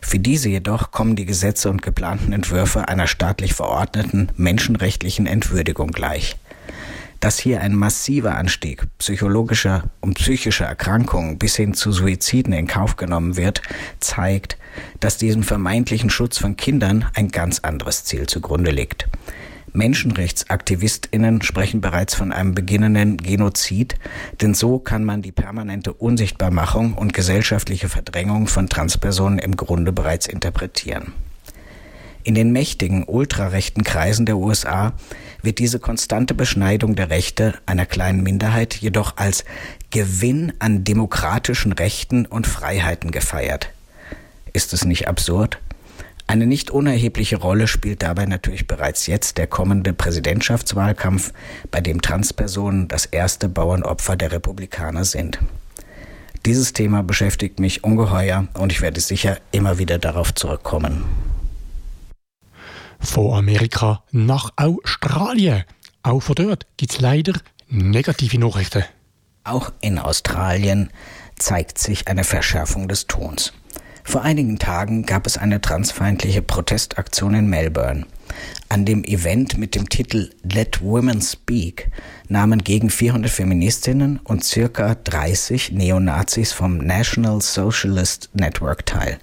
Für diese jedoch kommen die Gesetze und geplanten Entwürfe einer staatlich verordneten menschenrechtlichen Entwürdigung gleich. Dass hier ein massiver Anstieg psychologischer und psychischer Erkrankungen bis hin zu Suiziden in Kauf genommen wird, zeigt, dass diesem vermeintlichen Schutz von Kindern ein ganz anderes Ziel zugrunde liegt. Menschenrechtsaktivistinnen sprechen bereits von einem beginnenden Genozid, denn so kann man die permanente Unsichtbarmachung und gesellschaftliche Verdrängung von Transpersonen im Grunde bereits interpretieren. In den mächtigen ultrarechten Kreisen der USA wird diese konstante Beschneidung der Rechte einer kleinen Minderheit jedoch als Gewinn an demokratischen Rechten und Freiheiten gefeiert. Ist es nicht absurd? Eine nicht unerhebliche Rolle spielt dabei natürlich bereits jetzt der kommende Präsidentschaftswahlkampf, bei dem Transpersonen das erste Bauernopfer der Republikaner sind. Dieses Thema beschäftigt mich ungeheuer und ich werde sicher immer wieder darauf zurückkommen. Von Amerika nach Australien. Auch von dort gibt es leider negative Nachrichten. Auch in Australien zeigt sich eine Verschärfung des Tons. Vor einigen Tagen gab es eine transfeindliche Protestaktion in Melbourne. An dem Event mit dem Titel Let Women Speak nahmen gegen 400 Feministinnen und circa 30 Neonazis vom National Socialist Network teil.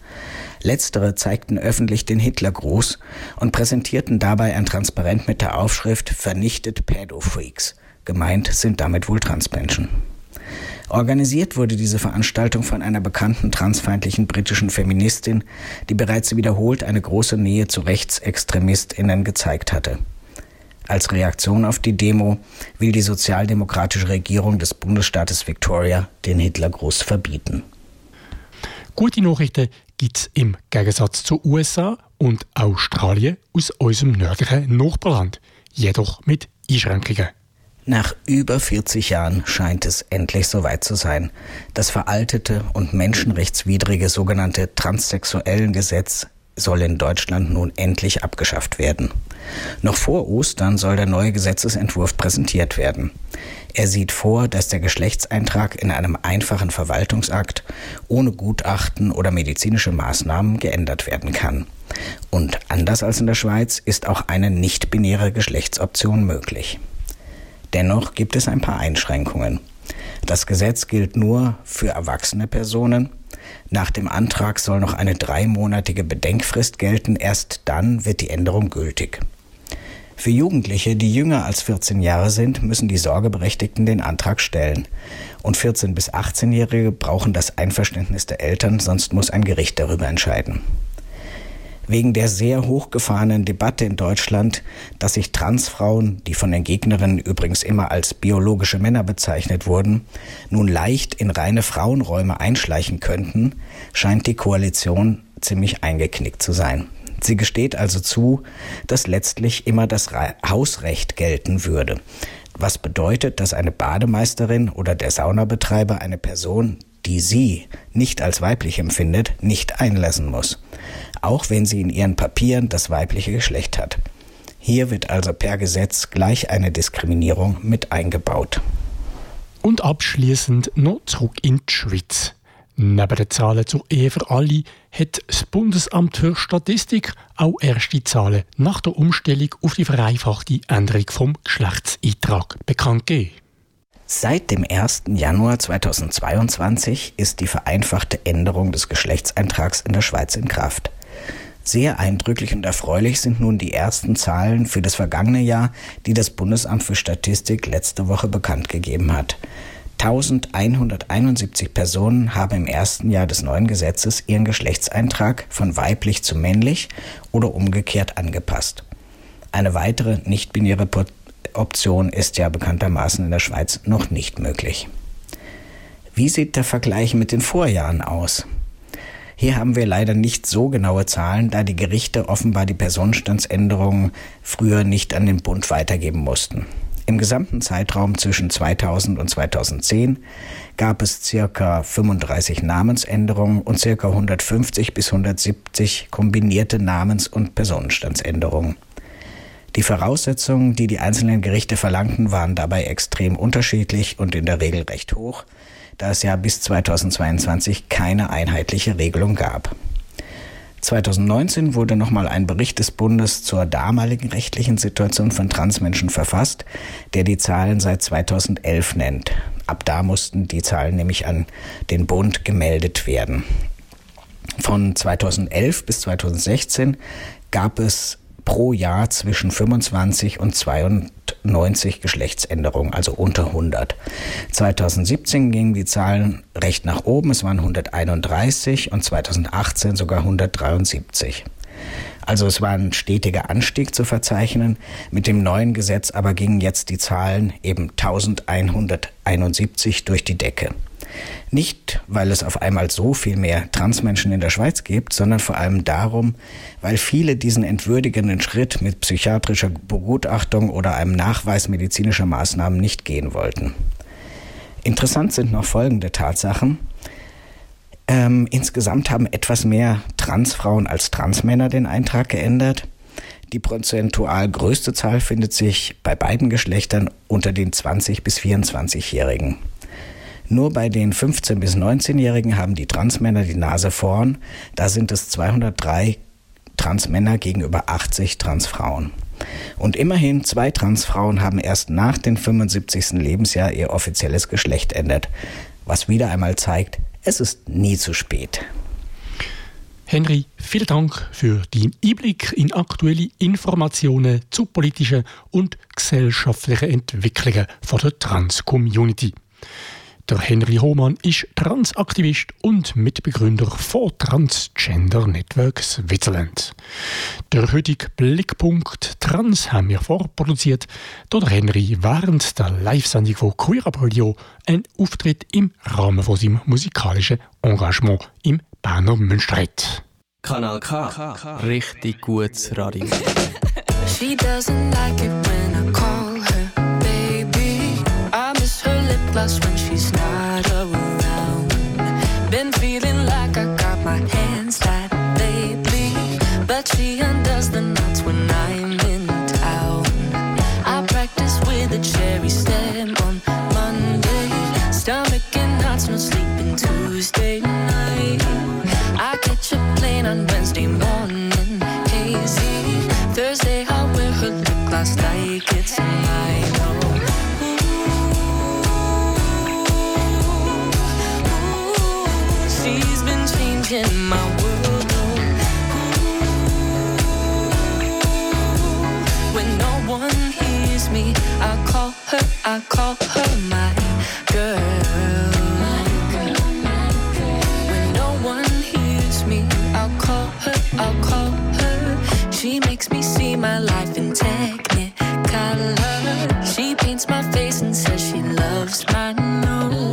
Letztere zeigten öffentlich den Hitlergruß und präsentierten dabei ein Transparent mit der Aufschrift Vernichtet Pädofreaks. Gemeint sind damit wohl Transmenschen. Organisiert wurde diese Veranstaltung von einer bekannten transfeindlichen britischen Feministin, die bereits wiederholt eine große Nähe zu Rechtsextremistinnen gezeigt hatte. Als Reaktion auf die Demo will die sozialdemokratische Regierung des Bundesstaates Victoria den Hitlergruß verbieten. Gute Nachrichten gibt es im Gegensatz zu USA und Australien aus unserem nördlichen Nachbarland, jedoch mit Einschränkungen. Nach über 40 Jahren scheint es endlich soweit zu sein. Das veraltete und menschenrechtswidrige sogenannte transsexuellen Gesetz soll in Deutschland nun endlich abgeschafft werden. Noch vor Ostern soll der neue Gesetzesentwurf präsentiert werden. Er sieht vor, dass der Geschlechtseintrag in einem einfachen Verwaltungsakt ohne Gutachten oder medizinische Maßnahmen geändert werden kann. Und anders als in der Schweiz ist auch eine nicht-binäre Geschlechtsoption möglich. Dennoch gibt es ein paar Einschränkungen. Das Gesetz gilt nur für erwachsene Personen. Nach dem Antrag soll noch eine dreimonatige Bedenkfrist gelten. Erst dann wird die Änderung gültig. Für Jugendliche, die jünger als 14 Jahre sind, müssen die Sorgeberechtigten den Antrag stellen. Und 14- bis 18-Jährige brauchen das Einverständnis der Eltern, sonst muss ein Gericht darüber entscheiden. Wegen der sehr hochgefahrenen Debatte in Deutschland, dass sich Transfrauen, die von den Gegnerinnen übrigens immer als biologische Männer bezeichnet wurden, nun leicht in reine Frauenräume einschleichen könnten, scheint die Koalition ziemlich eingeknickt zu sein. Sie gesteht also zu, dass letztlich immer das Hausrecht gelten würde. Was bedeutet, dass eine Bademeisterin oder der Saunabetreiber eine Person, die sie nicht als weiblich empfindet, nicht einlassen muss, auch wenn sie in ihren Papieren das weibliche Geschlecht hat. Hier wird also per Gesetz gleich eine Diskriminierung mit eingebaut. Und abschließend noch zurück in die Schweiz. Neben den Zahlen zur Ehe für alle hat das Bundesamt für Statistik auch erste Zahlen nach der Umstellung auf die vereinfachte Änderung vom Geschlechtseintrag bekannt gegeben. Seit dem 1. Januar 2022 ist die vereinfachte Änderung des Geschlechtseintrags in der Schweiz in Kraft. Sehr eindrücklich und erfreulich sind nun die ersten Zahlen für das vergangene Jahr, die das Bundesamt für Statistik letzte Woche bekannt gegeben hat. 1171 Personen haben im ersten Jahr des neuen Gesetzes ihren Geschlechtseintrag von weiblich zu männlich oder umgekehrt angepasst. Eine weitere nicht-binäre Option ist ja bekanntermaßen in der Schweiz noch nicht möglich. Wie sieht der Vergleich mit den Vorjahren aus? Hier haben wir leider nicht so genaue Zahlen, da die Gerichte offenbar die Personenstandsänderungen früher nicht an den Bund weitergeben mussten. Im gesamten Zeitraum zwischen 2000 und 2010 gab es circa 35 Namensänderungen und circa 150 bis 170 kombinierte Namens- und Personenstandsänderungen. Die Voraussetzungen, die die einzelnen Gerichte verlangten, waren dabei extrem unterschiedlich und in der Regel recht hoch, da es ja bis 2022 keine einheitliche Regelung gab. 2019 wurde nochmal ein Bericht des Bundes zur damaligen rechtlichen Situation von Transmenschen verfasst, der die Zahlen seit 2011 nennt. Ab da mussten die Zahlen nämlich an den Bund gemeldet werden. Von 2011 bis 2016 gab es pro Jahr zwischen 25 und 92 Geschlechtsänderungen, also unter 100. 2017 gingen die Zahlen recht nach oben, es waren 131 und 2018 sogar 173. Also es war ein stetiger Anstieg zu verzeichnen. Mit dem neuen Gesetz aber gingen jetzt die Zahlen eben 1171 durch die Decke. Nicht, weil es auf einmal so viel mehr Transmenschen in der Schweiz gibt, sondern vor allem darum, weil viele diesen entwürdigenden Schritt mit psychiatrischer Begutachtung oder einem Nachweis medizinischer Maßnahmen nicht gehen wollten. Interessant sind noch folgende Tatsachen. Ähm, insgesamt haben etwas mehr Transfrauen als Transmänner den Eintrag geändert. Die prozentual größte Zahl findet sich bei beiden Geschlechtern unter den 20 bis 24-Jährigen. Nur bei den 15- bis 19-Jährigen haben die Transmänner die Nase vorn. Da sind es 203 Transmänner gegenüber 80 Transfrauen. Und immerhin zwei Transfrauen haben erst nach dem 75. Lebensjahr ihr offizielles Geschlecht ändert. Was wieder einmal zeigt, es ist nie zu spät. Henry, vielen Dank für deinen Einblick in aktuelle Informationen zu politischen und gesellschaftlichen Entwicklungen von der Trans-Community. Der Henry Hohmann ist Transaktivist und Mitbegründer von Transgender Network Switzerland. Der heutige Blickpunkt Trans haben wir vorproduziert, da der Henry während der Live-Sendung von Queer Up Radio einen Auftritt im Rahmen von seinem musikalischen Engagement im Berner Münsterreit. Kanal K. Richtig gutes Radio. She doesn't like it when I call plus when she's not around. Been feeling like I got my hands tied lately, but she undoes the knots when I'm in town. I practice with a cherry stem on Monday, stomach and knots, no sleeping Tuesday night. I catch a plane on Wednesday morning, hazy. Thursday I wear her lip gloss like it's mine. My face and says she loves my nose.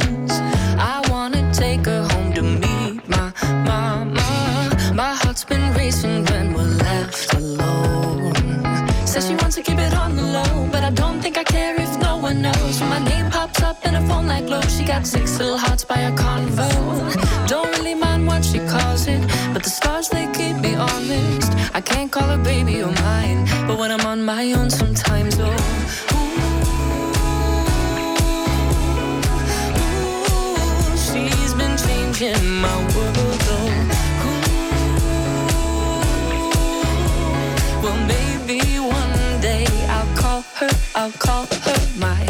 When my name pops up in a phone like glow, she got six little hearts by a convo. Don't really mind what she calls it, but the stars they keep me honest. I can't call her baby or mine, but when I'm on my own, sometimes oh. ooh, She's been changing my world, oh. Ooh. Well, maybe one day I'll call her, I'll call her my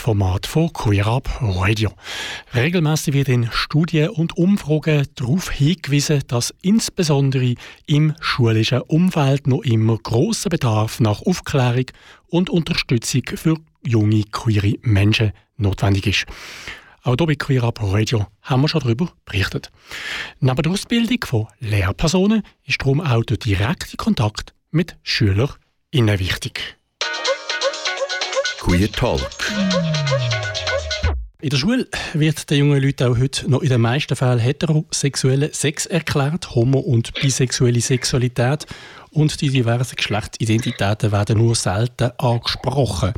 Format von Queer Up Radio. Regelmäßig wird in Studien und Umfragen darauf hingewiesen, dass insbesondere im schulischen Umfeld noch immer großer Bedarf nach Aufklärung und Unterstützung für junge queere Menschen notwendig ist. Auch hier bei Queer Up Radio haben wir schon darüber berichtet. Neben der Ausbildung von Lehrpersonen ist darum auch der direkte Kontakt mit SchülerInnen wichtig. Queer Talk. In der Schule wird den jungen Leuten auch heute noch in den meisten Fällen heterosexuelle Sex erklärt, homo- und bisexuelle Sexualität und die diversen Geschlechtsidentitäten werden nur selten angesprochen.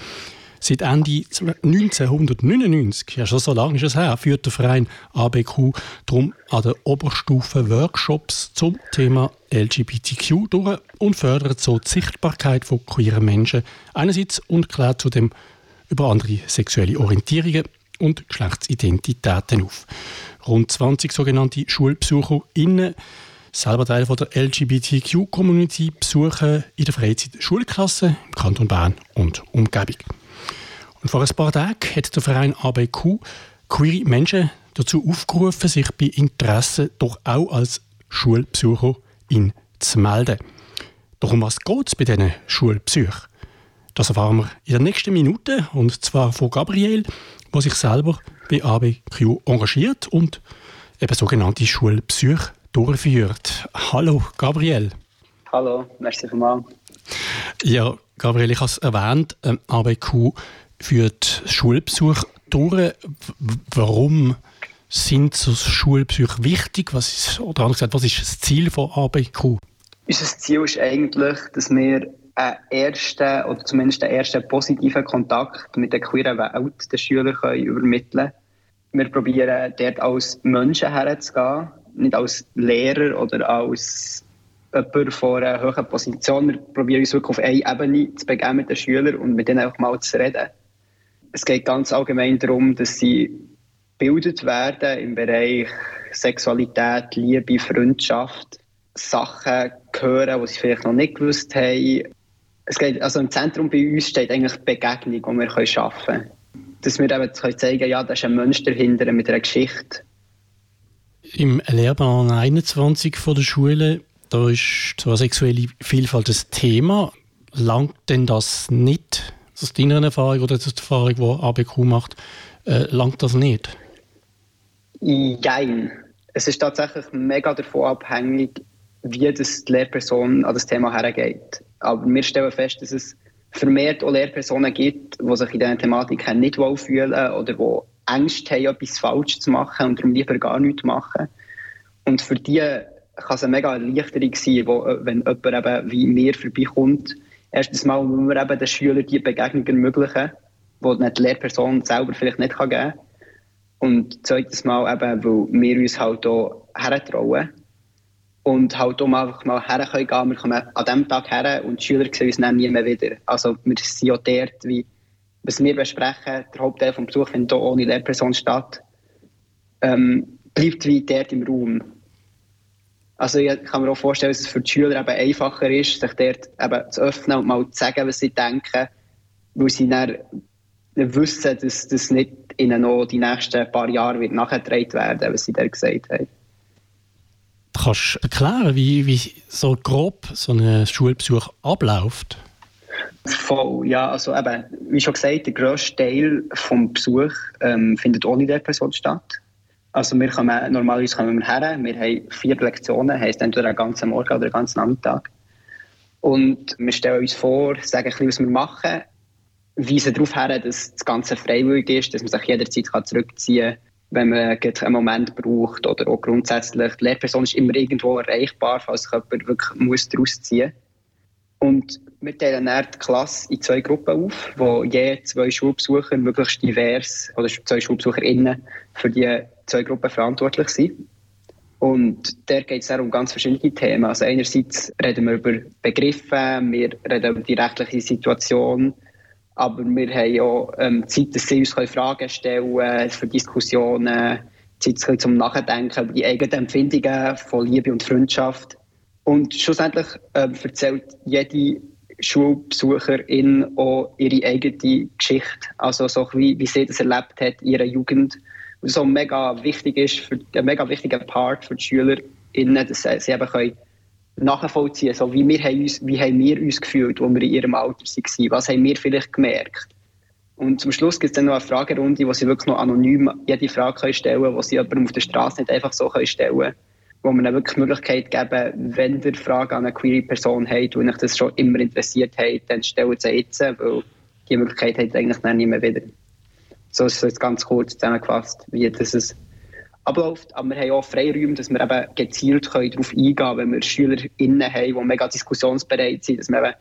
Seit Ende 1999, ja schon so lange ist es her, führt der Verein ABQ darum an der Oberstufe Workshops zum Thema LGBTQ durch und fördert so die Sichtbarkeit von queeren Menschen einerseits und klärt zudem über andere sexuelle Orientierungen und Geschlechtsidentitäten auf. Rund 20 sogenannte SchulbesucherInnen, selber Teil von der LGBTQ-Community, besuchen in der Freizeit Schulklassen im Kanton Bern und Umgebung. Und vor ein paar Tagen hat der Verein ABQ queere Menschen dazu aufgerufen, sich bei Interesse doch auch als Schulbesucherin zu melden. Doch um was geht es bei diesen Schulbesuchen? Das erfahren wir in der nächsten Minute und zwar von Gabriel, der sich selber bei ABQ engagiert und eben sogenannte Schulbesuche durchführt. Hallo Gabriel. Hallo, merci vielmals. Ja, Gabriel, ich habe es erwähnt, ähm, ABQ führt Schulbesuch durch. Warum sind so Schulbesuche wichtig? Was ist, oder anders gesagt, was ist das Ziel von ABQ? Unser Ziel ist eigentlich, dass wir einen ersten oder zumindest einen ersten positiven Kontakt mit der queeren Welt der Schüler können übermitteln können. Wir probieren dort als Menschen herzugehen, nicht als Lehrer oder als jemand von einer hohen Position. Wir probieren uns wirklich auf eine Ebene zu begeben mit den Schülern und mit ihnen auch mal zu reden. Es geht ganz allgemein darum, dass sie gebildet werden im Bereich Sexualität, Liebe, Freundschaft, Sachen hören, die sie vielleicht noch nicht gewusst haben. Es geht, also im Zentrum bei uns steht eigentlich die Begegnung, die wir schaffen können. Dass wir eben zeigen können, ja, da ist ein Mensch dahinter mit einer Geschichte. Im Lehrplan 21 von der Schule, da ist zwar sexuelle Vielfalt das Thema. Langt denn das nicht, aus deiner Erfahrung oder aus der Erfahrung, die ABQ macht, äh, langt das nicht? Jein. Es ist tatsächlich mega davon abhängig, wie das die Lehrperson an das Thema hergeht. Aber wir stellen fest, dass es vermehrt auch Lehrpersonen gibt, die sich in dieser Thematik nicht wohlfühlen oder die Ängste haben, etwas falsch zu machen und darum lieber gar nichts machen. Und für die kann es eine mega Erleichterung sein, wo, wenn jemand eben wie mir vorbeikommt. Erstens mal, wenn wir eben den Schülern die Begegnung ermöglichen, die die Lehrperson selber vielleicht nicht geben kann. Und zweites Mal eben, weil wir uns halt auch hertrauen und halt um einfach mal her können. Wir kommen an diesem Tag her und die Schüler sehen uns dann nie mehr wieder. Also wir sind auch dort, wie was wir besprechen, der Hauptteil des Besuchs findet auch ohne Lehrperson statt, ähm, bleibt wie dort im Raum. Also ich kann mir auch vorstellen, dass es für die Schüler eben einfacher ist, sich dort eben zu öffnen und mal zu sagen, was sie denken, weil sie dann wissen, dass das nicht ihnen noch die nächsten paar Jahre wird nachgetragen werden, was sie da gesagt haben. Kannst du erklären, wie, wie so grob so ein Schulbesuch abläuft? Voll, ja. Also eben, wie schon gesagt, der grösste Teil des Besuchs ähm, findet ohne der Person statt. Also wir kommen, normalerweise kommen wir her, wir haben vier Lektionen, heisst entweder einen ganzen Morgen oder einen ganzen Nachmittag. Und wir stellen uns vor, sagen ein bisschen, was wir machen, weisen darauf her, dass das Ganze freiwillig ist, dass man sich jederzeit zurückziehen kann, wenn man einen Moment braucht oder auch grundsätzlich. Die Lehrperson ist immer irgendwo erreichbar, falls sich jemand wirklich muss daraus ziehen muss. Und wir teilen dann die Klasse in zwei Gruppen auf, wo je zwei Schulbesucher möglichst divers, oder zwei SchulbesucherInnen für die zwei Gruppen verantwortlich sind. Und da geht es um ganz verschiedene Themen. Also einerseits reden wir über Begriffe, wir reden über die rechtliche Situation, aber wir haben auch ähm, Zeit, dass sie uns Fragen stellen können für Diskussionen, Zeit zum Nachdenken über die eigenen Empfindungen von Liebe und Freundschaft. Und schlussendlich ähm, erzählt jede Schulbesucherin auch ihre eigene Geschichte. Also so wie, wie sie das erlebt hat in ihrer Jugend. So mega wichtig ist, für, ein mega wichtiger Part für die SchülerInnen, dass sie eben können nachvollziehen so wie, wir uns, wie haben wir uns gefühlt, als wir in ihrem Alter waren. Was haben wir vielleicht gemerkt? Und zum Schluss gibt es dann noch eine Fragerunde, wo sie wirklich noch anonym jede Frage können stellen können, die sie jemandem auf der Straße nicht einfach so können stellen können. Wo man dann wirklich die Möglichkeit geben, wenn ihr Fragen an eine Query-Person habt und euch das schon immer interessiert hat, dann stellt sie jetzt, weil die Möglichkeit hat eigentlich dann nicht mehr wieder. So ist es jetzt ganz kurz zusammengefasst, wie das ist abläuft. Aber wir haben auch Freiräume, dass wir eben gezielt können darauf eingehen können, wenn wir SchülerInnen haben, die mega diskussionsbereit sind, dass wir eben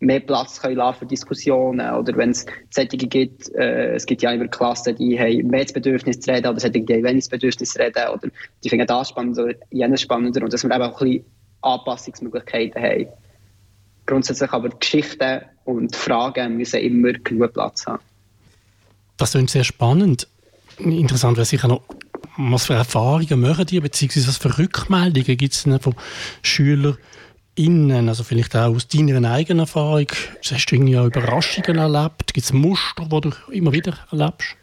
mehr Platz können für Diskussionen oder wenn es solche gibt, äh, es gibt ja immer Klassen, die haben mehr das Bedürfnis zu reden oder solche, die haben wenig das Bedürfnis zu reden oder die finden das spannender oder jenes spannender und dass wir eben auch ein bisschen Anpassungsmöglichkeiten haben. Grundsätzlich aber Geschichten und Fragen müssen immer genug Platz haben. Das klingt sehr spannend. Interessant wäre sicher noch, was für Erfahrungen machen die, beziehungsweise was für Rückmeldungen gibt es von SchülerInnen, also vielleicht auch aus deiner eigenen Erfahrung? Hast du irgendwie auch Überraschungen erlebt? Gibt es Muster, die du immer wieder erlebst?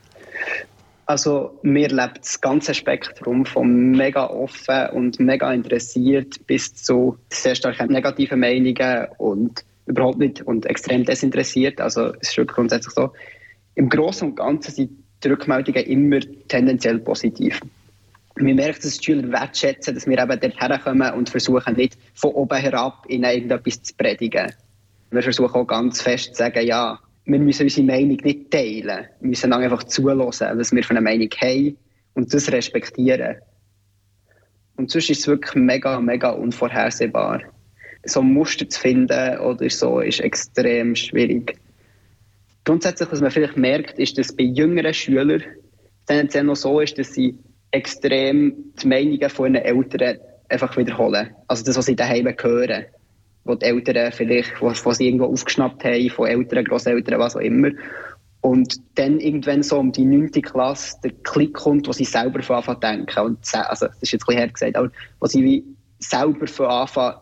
Also mir lebt das ganze Spektrum von mega offen und mega interessiert bis zu sehr starken negativen Meinungen und überhaupt nicht und extrem desinteressiert. Also es ist schon grundsätzlich so. Im Großen und Ganzen sind die Rückmeldungen immer tendenziell positiv. Wir merken, dass die Schüler wertschätzen, dass wir eben dort herkommen und versuchen nicht von oben herab in irgendetwas zu predigen. Wir versuchen auch ganz fest zu sagen, ja, wir müssen unsere Meinung nicht teilen. Wir müssen einfach zulassen, was wir für eine Meinung haben und das respektieren. Und sonst ist es wirklich mega, mega unvorhersehbar. So ein Muster zu finden oder so ist extrem schwierig. Grundsätzlich, was man vielleicht merkt, ist, dass bei jüngeren Schülern tendenziell noch so ist, dass sie extrem die Meinungen von ihren Eltern einfach wiederholen. Also das, was sie daheim hören. Wo die Eltern vielleicht, was, was sie irgendwo aufgeschnappt haben, von Eltern, Grosseltern, was auch immer. Und dann irgendwann so um die 9. Klasse der Klick kommt, wo sie selber von Anfang denken. Und, also, das ist jetzt ein bisschen hart gesagt, aber wo sie wie selber von Anfang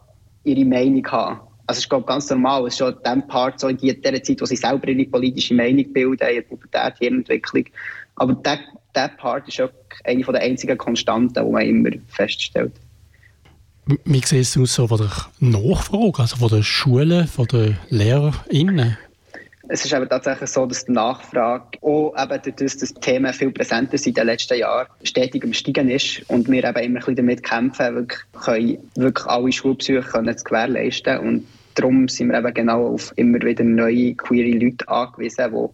ihre Meinung haben. Also, ich glaube, ganz normal. Es ist schon der Part, so in der Zeit, wo sie selber ihre politische Meinung bilden, ihre Pubertät, ihre Entwicklung. Aber der, der Part ist auch eine der einzigen Konstanten, die man immer feststellt. Wie sieht es aus so von der Nachfrage, also von den Schulen, von den LehrerInnen? Es ist aber tatsächlich so, dass die Nachfrage auch eben durch das, dass Themen viel präsenter sind in den letzten Jahren stetig am Steigen ist und wir eben immer ein damit kämpfen, wirklich, können, wirklich alle Schulbesuche zu gewährleisten und darum sind wir eben genau auf immer wieder neue queere Leute angewiesen, die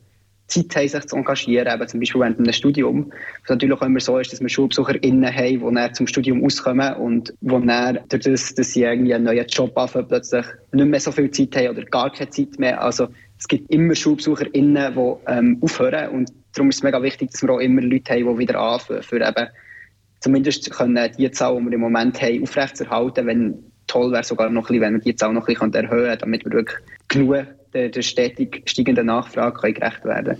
Zeit haben, sich zu engagieren, eben zum Beispiel während einem Studium. Was natürlich auch immer so ist, dass wir SchulbesucherInnen haben, die dann zum Studium auskommen und die dann durch das, dass sie irgendwie einen neuen Job anfangen, plötzlich nicht mehr so viel Zeit haben oder gar keine Zeit mehr. Also es gibt immer SchulbesucherInnen, die ähm, aufhören und darum ist es mega wichtig, dass wir auch immer Leute haben, die wieder anfangen, für eben zumindest können die Zahl, die wir im Moment haben, aufrechtzuerhalten, wenn toll wäre sogar noch ein bisschen, wenn wir die Zahl noch ein bisschen erhöhen damit wir wirklich genug der, der stetig steigenden Nachfrage gerecht werden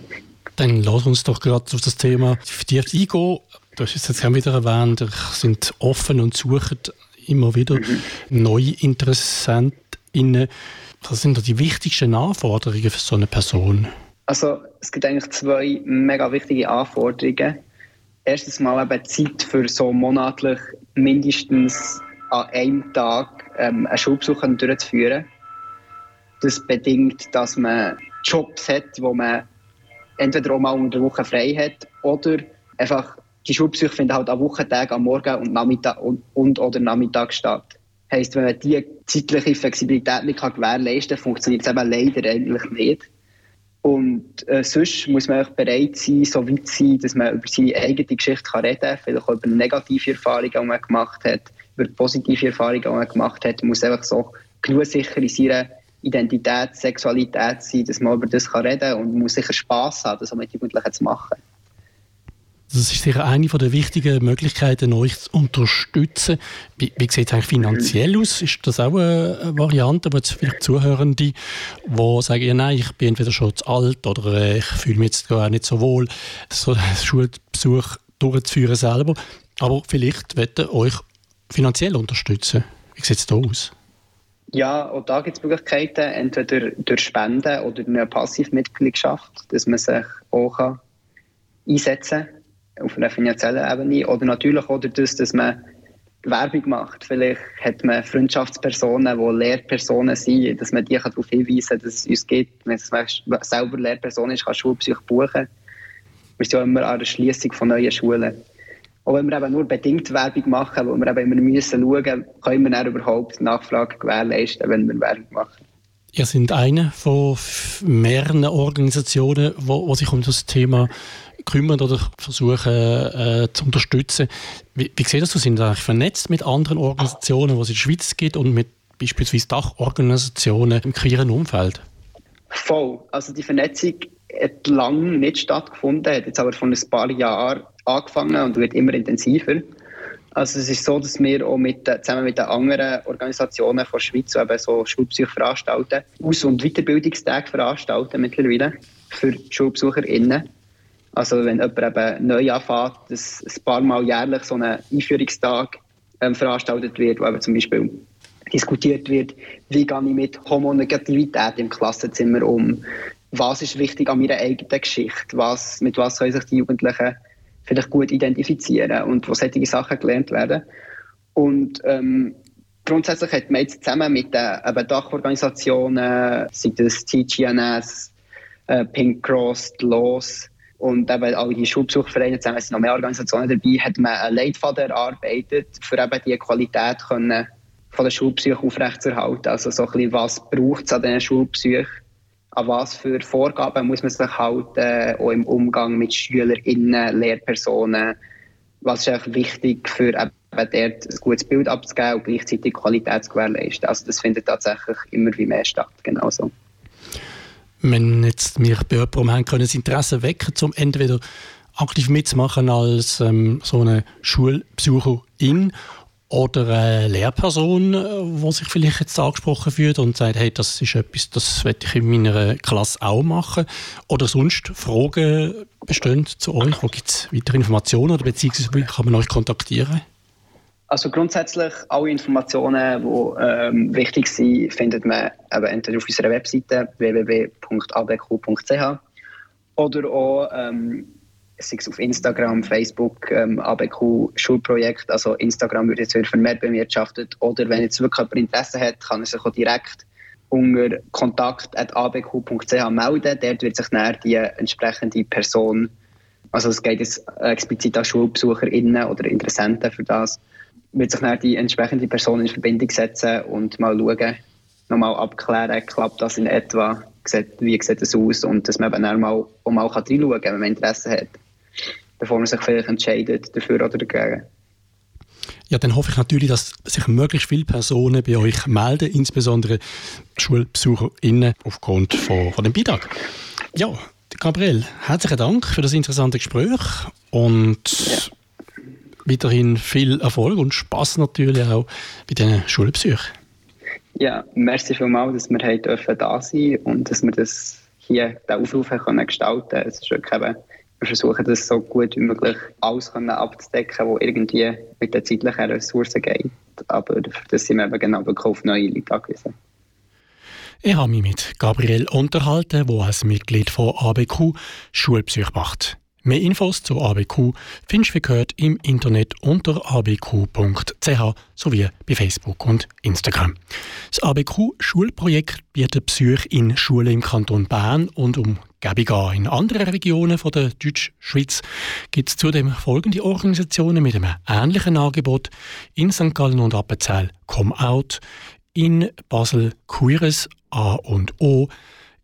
Dann lass uns doch gerade auf das Thema vertieft eingehen. Du hast es jetzt auch wieder erwähnt, ihr sind offen und suchen immer wieder mhm. neue InteressentInnen. Was sind da die wichtigsten Anforderungen für so eine Person? Also es gibt eigentlich zwei mega wichtige Anforderungen. Erstens mal eben Zeit für so monatlich mindestens an einem Tag ähm, einen Schulbesuch durchzuführen. Das bedingt, dass man Jobs hat, wo man entweder auch mal unter der Woche frei hat oder einfach die Schulbesuche finden halt an Wochentagen, am Morgen und, Nachmittag und, und oder Nachmittag statt. Heißt, wenn man diese zeitliche Flexibilität nicht kann gewährleisten kann, funktioniert es eben leider eigentlich nicht. Und äh, sonst muss man auch bereit sein, so weit sein, dass man über seine eigene Geschichte kann reden kann, vielleicht auch über negative Erfahrungen, die man gemacht hat, über positive Erfahrungen, gemacht hat. Muss einfach so genug sicher in seiner Identität, Sexualität sein, dass man über das reden kann und muss sicher Spass haben, das mit Jugendlichen zu machen. Das ist sicher eine der wichtigen Möglichkeiten, euch zu unterstützen. Wie, wie sieht es eigentlich finanziell aus? Ist das auch eine Variante, wo jetzt vielleicht Zuhörende, die sagen, ja, nein, ich bin entweder schon zu alt oder äh, ich fühle mich jetzt gar nicht so wohl, so einen Schulbesuch durchzuführen selber. Aber vielleicht wollen euch finanziell unterstützen. Wie sieht es da aus? Ja, auch da gibt es Möglichkeiten, entweder durch Spenden oder eine Passivmitgliedschaft, dass man sich auch einsetzen kann auf einer finanziellen Ebene. Oder natürlich auch das, dass man Werbung macht. Vielleicht hat man Freundschaftspersonen, die Lehrpersonen sind, dass man die darauf hinweisen kann, dass es uns gibt. Wenn man selber Lehrperson ist, kann Schulpsych buchen. Wir sind ja immer an der Schließung von neuen Schulen. Auch wenn wir eben nur bedingt Werbung machen, wo wir eben immer müssen schauen können wir überhaupt Nachfrage gewährleisten, wenn wir Werbung machen. Ihr seid eine von mehreren Organisationen, die sich um das Thema kümmern oder versuchen äh, zu unterstützen. Wie, wie sieht das aus? Sind eigentlich vernetzt mit anderen Organisationen, die es in der Schweiz gibt und mit beispielsweise Dachorganisationen im queeren Umfeld? Voll. Also die Vernetzung hat lange nicht stattgefunden, hat jetzt aber vor ein paar Jahren angefangen und wird immer intensiver. Also es ist so, dass wir auch mit, zusammen mit den anderen Organisationen von der Schweiz so eben so Schulbesuche veranstalten, Aus- und Weiterbildungstage veranstalten mittlerweile für SchulbesucherInnen. Also wenn jemand eben neu anfängt, dass ein paar Mal jährlich so ein Einführungstag ähm, veranstaltet wird, wo eben zum Beispiel diskutiert wird, wie gehe ich mit Homonegativität im Klassenzimmer um, was ist wichtig an meiner eigenen Geschichte, was, mit was sollen sich die Jugendlichen vielleicht gut identifizieren und wo solche Sachen gelernt werden. Und ähm, grundsätzlich hat man jetzt zusammen mit den eben Dachorganisationen, sei das TGNS, äh, Pink Cross, LOS, und eben alle die Schulbesuchvereine zusammen, sind noch mehr Organisationen dabei, hat man einen Leitfaden erarbeitet, für eben die Qualität können von der Schulbesuch aufrechtzuerhalten. Also so ein bisschen, was braucht es an diesen Schulbesuchen? An was für Vorgaben muss man sich halten, auch im Umgang mit SchülerInnen, Lehrpersonen? Was ist wichtig für eben dort ein gutes Bild abzugeben und gleichzeitig Qualität zu gewährleisten? Also das findet tatsächlich immer wie mehr statt, genauso wenn jetzt wir bei jemandem haben können, das Interesse wecken, um entweder aktiv mitzumachen als ähm, so eine Schulbesucherin oder eine Lehrperson, die sich vielleicht jetzt angesprochen fühlt und sagt, hey, das ist etwas, das werde ich in meiner Klasse auch machen. Oder sonst Fragen bestehen zu euch? Wo gibt es weitere Informationen oder beziehungsweise wie kann man euch kontaktieren? Also grundsätzlich alle Informationen, die ähm, wichtig sind, findet man eben entweder auf unserer Webseite www.abq.ch oder auch ähm, sei es auf Instagram, Facebook, ähm, ABQ Schulprojekt. Also Instagram wird jetzt wieder vermehrt bewirtschaftet. Oder wenn jetzt wirklich jemand Interesse hat, kann er sich auch direkt unter kontakt.abq.ch melden. Dort wird sich dann die entsprechende Person, also es geht jetzt explizit an SchulbesucherInnen oder Interessenten für das, wird sich dann die entsprechende Person in Verbindung setzen und mal schauen, nochmal abklären, klappt das in etwa, wie sieht das aus und dass man eben auch mal, auch mal reinschauen kann, wenn man Interesse hat bevor man sich vielleicht entscheidet, dafür oder dagegen. Ja, dann hoffe ich natürlich, dass sich möglichst viele Personen bei euch melden, insbesondere SchulbesucherInnen aufgrund von, von dem Beitrag. Ja, Gabriel, herzlichen Dank für das interessante Gespräch und ja. weiterhin viel Erfolg und Spaß natürlich auch bei diesen Schulbesuchen. Ja, merci vielmals, dass wir heute da sein dürfen und dass wir das hier den Aufruf können gestalten können. Es ist wirklich eben versuchen das so gut wie möglich alles abzudecken, was irgendwie mit den zeitlichen Ressourcen geht. Aber das sind wir eben genau auf neue Leute angewiesen. Ich habe mich mit Gabriel unterhalten, der als Mitglied von ABQ Schulpsych macht. Mehr Infos zu ABQ findest du wie gehört im Internet unter abq.ch sowie bei Facebook und Instagram. Das ABQ-Schulprojekt bietet Psych in Schulen im Kanton Bern und um Umgebung In anderen Regionen von der Deutschschweiz gibt es zudem folgende Organisationen mit einem ähnlichen Angebot. In St. Gallen und Appenzell Come Out, in Basel Queeres A und O,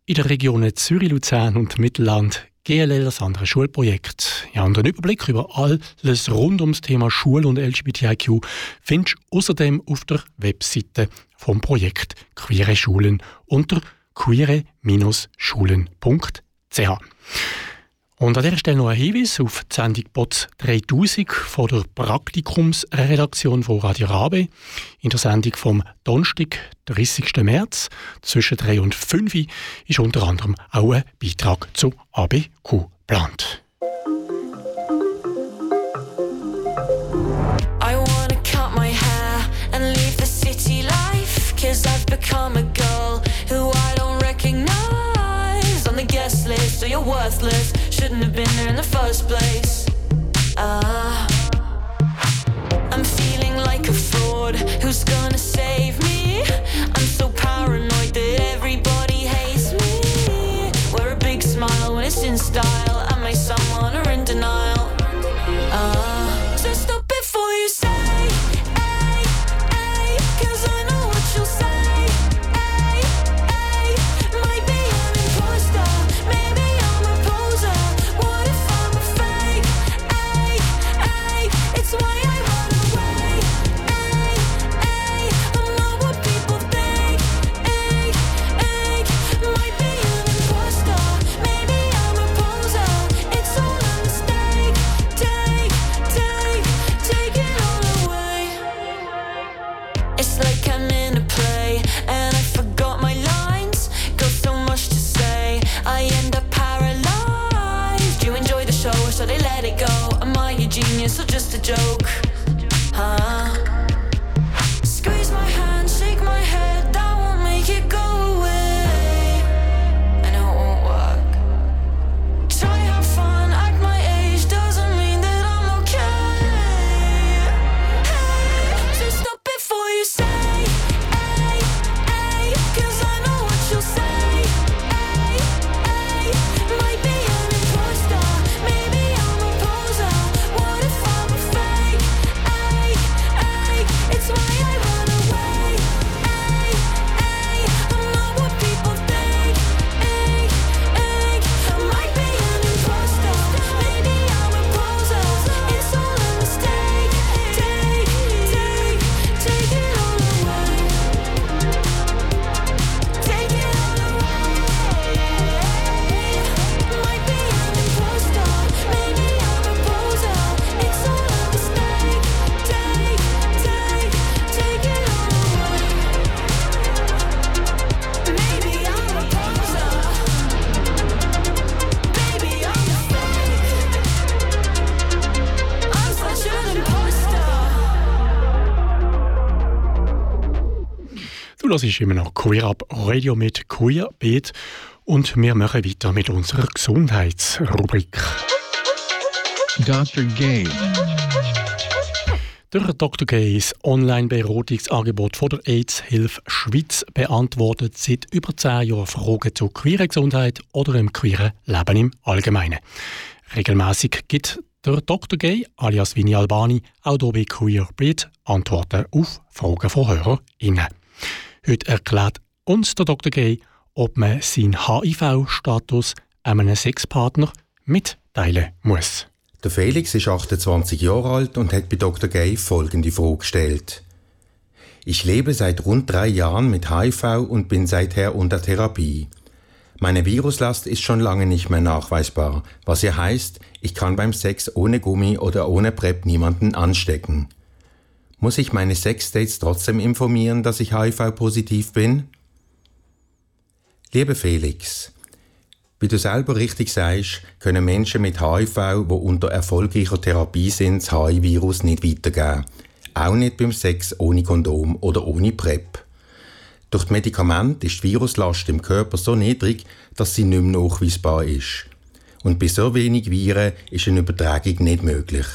in den Regionen Zürich, Luzern und Mittelland GLL, das andere Schulprojekt. Ja, und einen Überblick über alles rund ums Thema Schule und LGBTIQ findest du außerdem auf der Webseite vom Projekt Queere Schulen unter queere-schulen.ch. Und an dieser Stelle noch ein Hinweis auf die Sendung BOTS 3000 von der Praktikumsredaktion von Radio Rabe. In der Sendung vom Donnerstag, 30. März, zwischen 3 und 5 ist unter anderem auch ein Beitrag zu ABQ geplant. I wanna cut my hair and leave the city life, cause I've become a so shouldn't have been there in the first place. Uh, I'm feeling like a fraud. Who's gonna save me? I'm so paranoid that everybody hates me. Wear a big smile when it's in style. Am I someone or in denial? Uh, so stop before you say. joke. Das ist immer noch Queer Up Radio mit Queer Beat und wir machen weiter mit unserer Gesundheitsrubrik. Dr. Gay. Der Dr. Gays Online-Beratungsangebot von der AIDS-Hilfe Schweiz beantwortet seit über zehn Jahren Fragen zur queeren Gesundheit oder im queeren Leben im Allgemeinen. Regelmäßig gibt der Dr. Gay alias Vini Albani auch hier bei Queer Beat Antworten auf Fragen von HörerInnen. Heute erklärt uns der Dr. Gay, ob man seinen HIV-Status einem Sexpartner mitteilen muss. Der Felix ist 28 Jahre alt und hat bei Dr. Gay folgende Frage gestellt. Ich lebe seit rund drei Jahren mit HIV und bin seither unter Therapie. Meine Viruslast ist schon lange nicht mehr nachweisbar, was ja heißt, ich kann beim Sex ohne Gummi oder ohne PrEP niemanden anstecken. Muss ich meine Sexdates trotzdem informieren, dass ich HIV-positiv bin? Liebe Felix, wie du selber richtig sagst, können Menschen mit HIV, die unter erfolgreicher Therapie sind, das HIV-Virus nicht weitergeben. Auch nicht beim Sex ohne Kondom oder ohne PrEP. Durch die Medikamente ist die Viruslast im Körper so niedrig, dass sie nicht mehr nachweisbar ist. Und bei so wenig Viren ist eine Übertragung nicht möglich.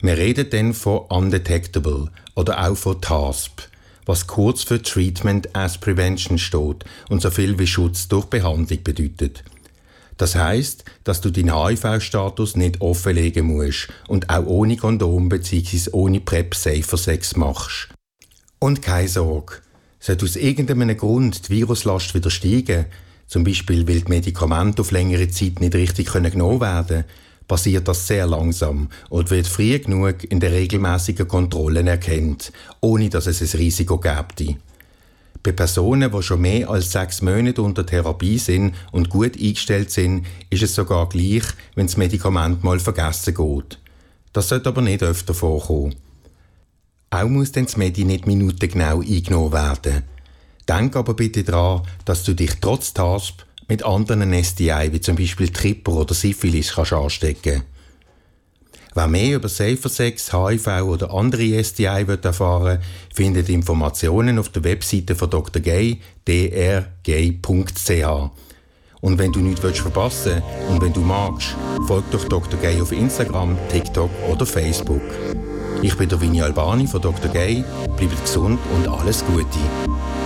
Wir reden dann von undetectable oder auch von TASP, was kurz für Treatment as Prevention steht und so viel wie Schutz durch Behandlung bedeutet. Das heißt, dass du deinen HIV-Status nicht offenlegen musst und auch ohne Kondom bzw. ohne PrEP safer Sex machst. Und keine Sorge, sollte aus irgendeinem Grund die Viruslast wieder steigen, zum Beispiel weil die Medikamente auf längere Zeit nicht richtig genommen werden können, passiert das sehr langsam und wird früh genug in der regelmäßigen Kontrollen erkannt, ohne dass es ein Risiko gäbe. Bei Personen, die schon mehr als sechs Monate unter Therapie sind und gut eingestellt sind, ist es sogar gleich, wenn das Medikament mal vergessen geht. Das sollte aber nicht öfter vorkommen. Auch muss dann das Medi nicht minutengenau eingenommen werden. Denk aber bitte daran, dass du dich trotz TASP mit anderen STI, wie zum Beispiel Tripper oder Syphilis, kannst anstecken Wer mehr über Safer Sex, HIV oder andere STI wird erfahren findet Informationen auf der Webseite von Dr. Gay, drgay.ch. Und wenn du nichts verpassen willst und wenn du magst, folg doch Dr. Gay auf Instagram, TikTok oder Facebook. Ich bin der Vini Albani von Dr. Gay. Bleibt gesund und alles Gute.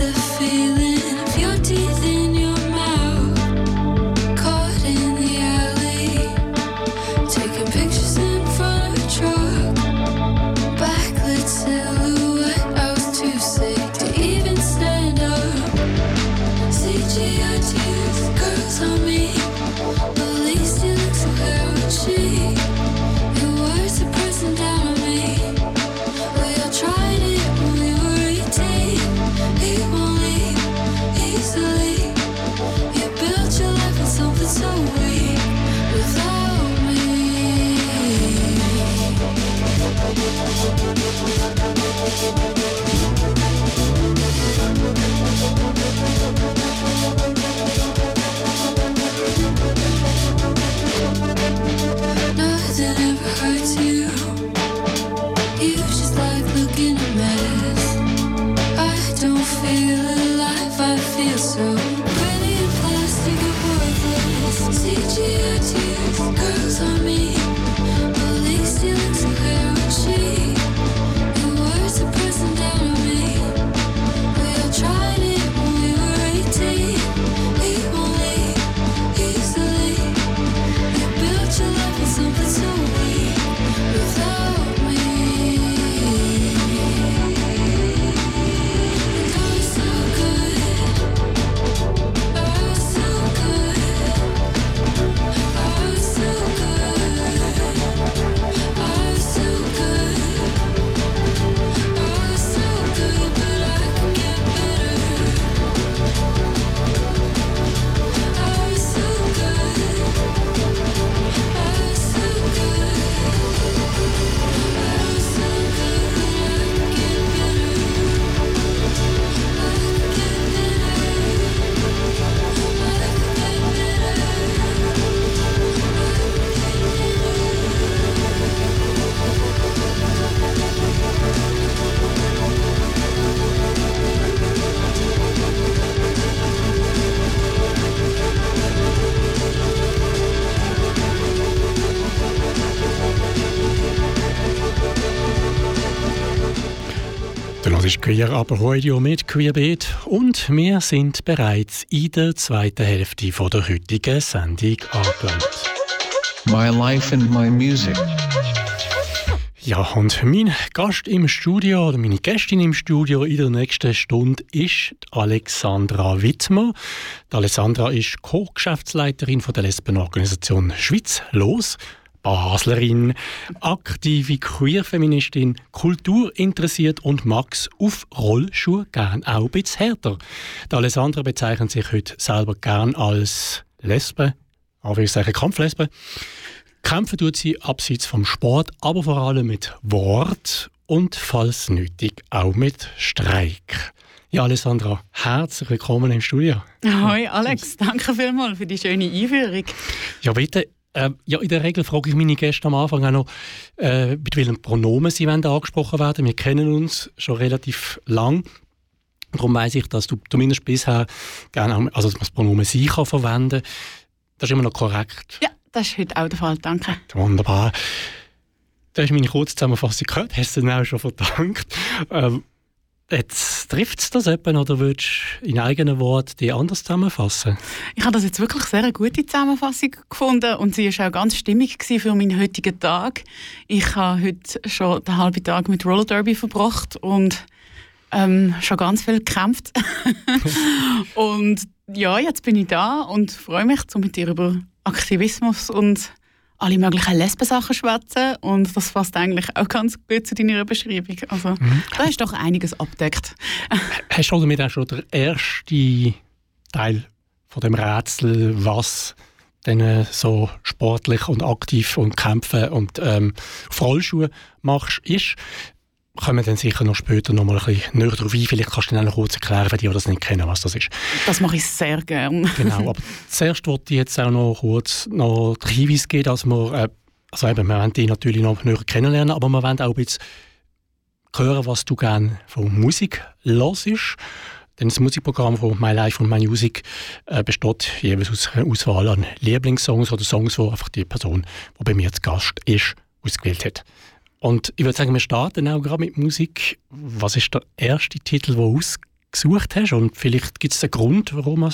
Queer aber Radio mit Queerbeat und wir sind bereits in der zweiten Hälfte von der heutigen Sendung angelangt. My life and my music. Ja, und mein Gast im Studio oder meine Gästin im Studio in der nächsten Stunde ist Alexandra Wittmer. Die Alexandra ist Co-Geschäftsleiterin der Lesbenorganisation Schweiz Los Baslerin, aktive Queer-Feministin, kulturinteressiert und Max auf Rollschuhe gern auch ein bisschen härter. Die Alessandra bezeichnet sich heute selber gern als Lesbe, sagen Kampflesbe. Kämpfen tut sie abseits vom Sport, aber vor allem mit Wort und, falls nötig, auch mit Streik. Ja, Alessandra, herzlich willkommen im Studio. Hoi Alex, danke vielmals für die schöne Einführung. Ja, bitte, äh, ja, in der Regel frage ich meine Gäste am Anfang auch noch, äh, mit welchen Pronomen sie wollen angesprochen werden. Wir kennen uns schon relativ lang. Darum weiß ich, dass du zumindest bisher gerne also das Pronomen «sie» kann verwenden Das ist immer noch korrekt. Ja, das ist heute auch der Fall. Danke. Wunderbar. Du hast meine kurze Zusammenfassung gehört, hast du auch schon verdankt. Ähm, Jetzt trifft es das eben oder würdest du in eigenen Worten die anders zusammenfassen? Ich habe das jetzt wirklich sehr eine gute Zusammenfassung gefunden und sie war auch ganz stimmig für meinen heutigen Tag. Ich habe heute schon den halben Tag mit Roller Derby verbracht und ähm, schon ganz viel gekämpft. und ja, jetzt bin ich da und freue mich, so mit dir über Aktivismus und alle möglichen Lesbensachen schwätzen und das passt eigentlich auch ganz gut zu deiner Beschreibung. Also mhm. da ist doch einiges abdeckt. Hast du damit auch schon der erste Teil von dem Rätsel, was denn so sportlich und aktiv und kämpfen und ähm, auf Rollschuhe machst, ist? Kommen wir dann sicher noch später noch mal ein bisschen näher darauf ein. Vielleicht kannst du dann noch kurz erklären, für die, die das nicht kennen, was das ist. Das mache ich sehr gerne. genau, aber zuerst wollte ich jetzt auch noch kurz noch den Hinweis geben, dass wir, äh, also eben, wir wollen die natürlich noch näher kennenlernen, aber wir wollen auch ein bisschen hören, was du gerne von Musik hörst. Denn das Musikprogramm von My Life und My Music äh, besteht jeweils aus einer Auswahl an Lieblingssongs oder Songs, die einfach die Person, die bei mir zu Gast ist, ausgewählt hat. Und ich würde sagen, wir starten auch gerade mit Musik. Was ist der erste Titel, den du ausgesucht hast? Und vielleicht gibt es einen Grund, warum du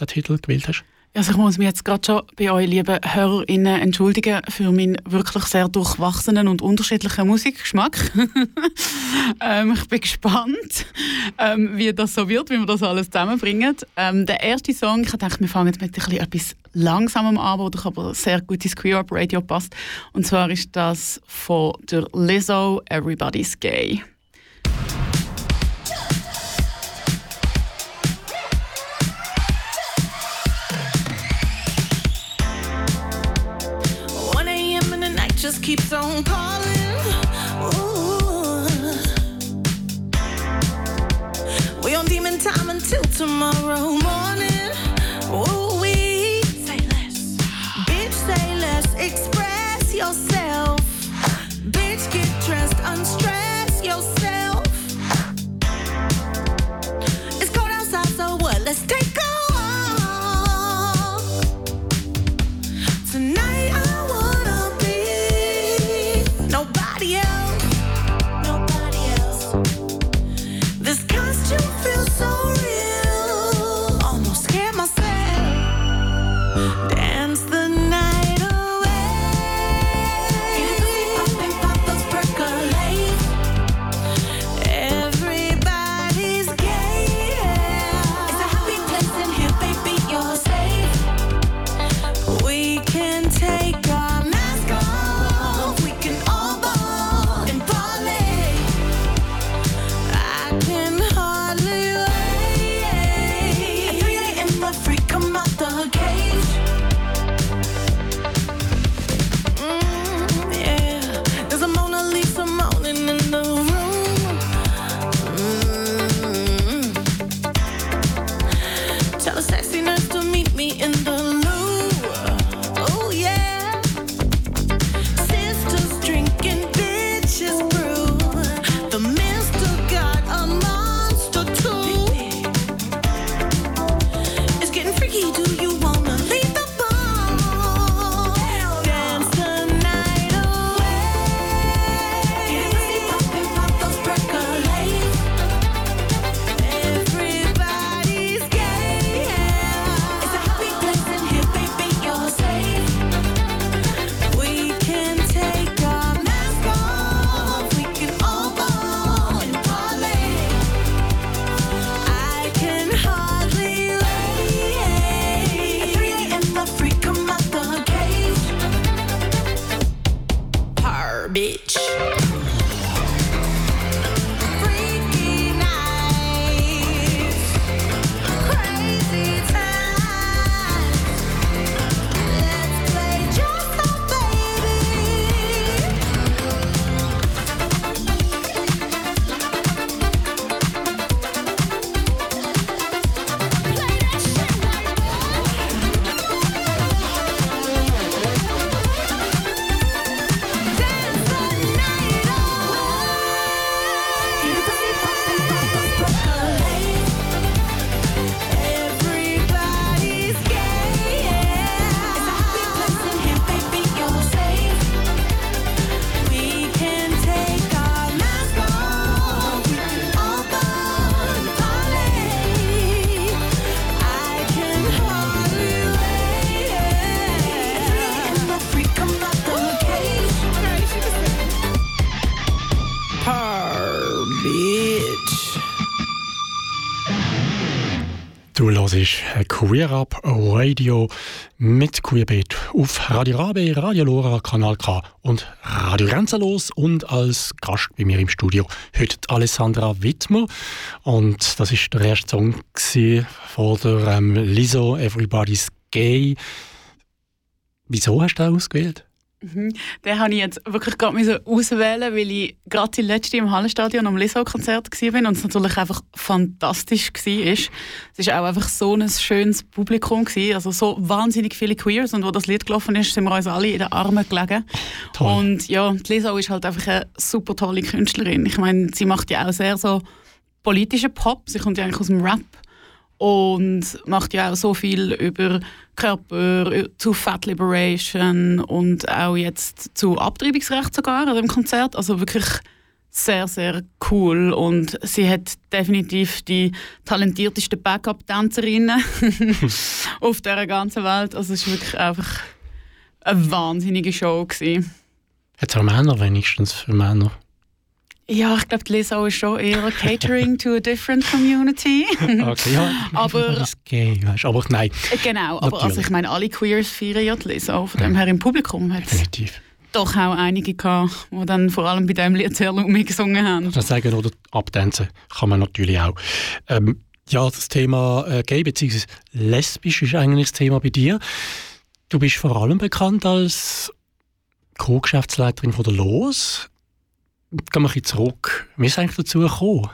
den Titel gewählt hast? Also ich muss mich jetzt gerade schon bei euch, lieben HörerInnen, entschuldigen für meinen wirklich sehr durchwachsenen und unterschiedlichen Musikgeschmack. ähm, ich bin gespannt, ähm, wie das so wird, wie wir das alles zusammenbringen. Ähm, der erste Song, ich dachte, wir fangen jetzt mit etwas langsamem an, der aber sehr gut ins Queer Up Radio passt. Und zwar ist das von der Lizzo, Everybody's Gay. Keeps on calling. Ooh. We on demon time until tomorrow morning. Ooh, we say less. Bitch, say less. Express yourself. Bitch, get dressed, unstress yourself. It's cold outside, so what? Let's take bitch. Queer Up Radio mit Queerbeat auf Radio Rabe, Radio Lora, Kanal K und Radio Grenzenlos und als Gast bei mir im Studio heute Alessandra Wittmer und das ist der erste Song von der ähm, Lizzo Everybody's Gay. Wieso hast du den ausgewählt? Mhm. Den habe ich jetzt wirklich gerade auswählen, weil ich gerade die letzte im Hallenstadion am Lizzo-Konzert war und es natürlich einfach fantastisch war. Es war auch einfach so ein schönes Publikum, gewesen, also so wahnsinnig viele Queers und wo das Lied gelaufen ist, sind wir uns alle in den Armen gelegen. Toll. Und ja, die Lizzo ist halt einfach eine super tolle Künstlerin. Ich meine, sie macht ja auch sehr so politischen Pop, sie kommt ja eigentlich aus dem Rap und macht ja auch so viel über Körper, zu Fat Liberation und auch jetzt zu Abtreibungsrecht sogar an dem Konzert. Also wirklich sehr, sehr cool und sie hat definitiv die talentiertesten Backup-Tänzerinnen auf der ganzen Welt. Also es war wirklich einfach eine wahnsinnige Show. Hat es auch Männer wenigstens für Männer? Ja, ich glaube, die Lizzo ist schon eher Catering to a different community. okay, ja. aber, ist gay, weißt, aber nein. Genau, aber also ich meine, alle Queers feiern ja die Lizzo. Von dem ja. her im Publikum hat Definitiv. doch auch einige gehabt, die dann vor allem bei diesem Lied sehr laut mitgesungen haben. Das sagen oder abtanzen kann man natürlich auch. Ähm, ja, das Thema äh, gay bzw. lesbisch ist eigentlich das Thema bei dir. Du bist vor allem bekannt als Co-Geschäftsleiterin von der LOS gehen wir ein zurück. Wie ist eigentlich dazu gekommen?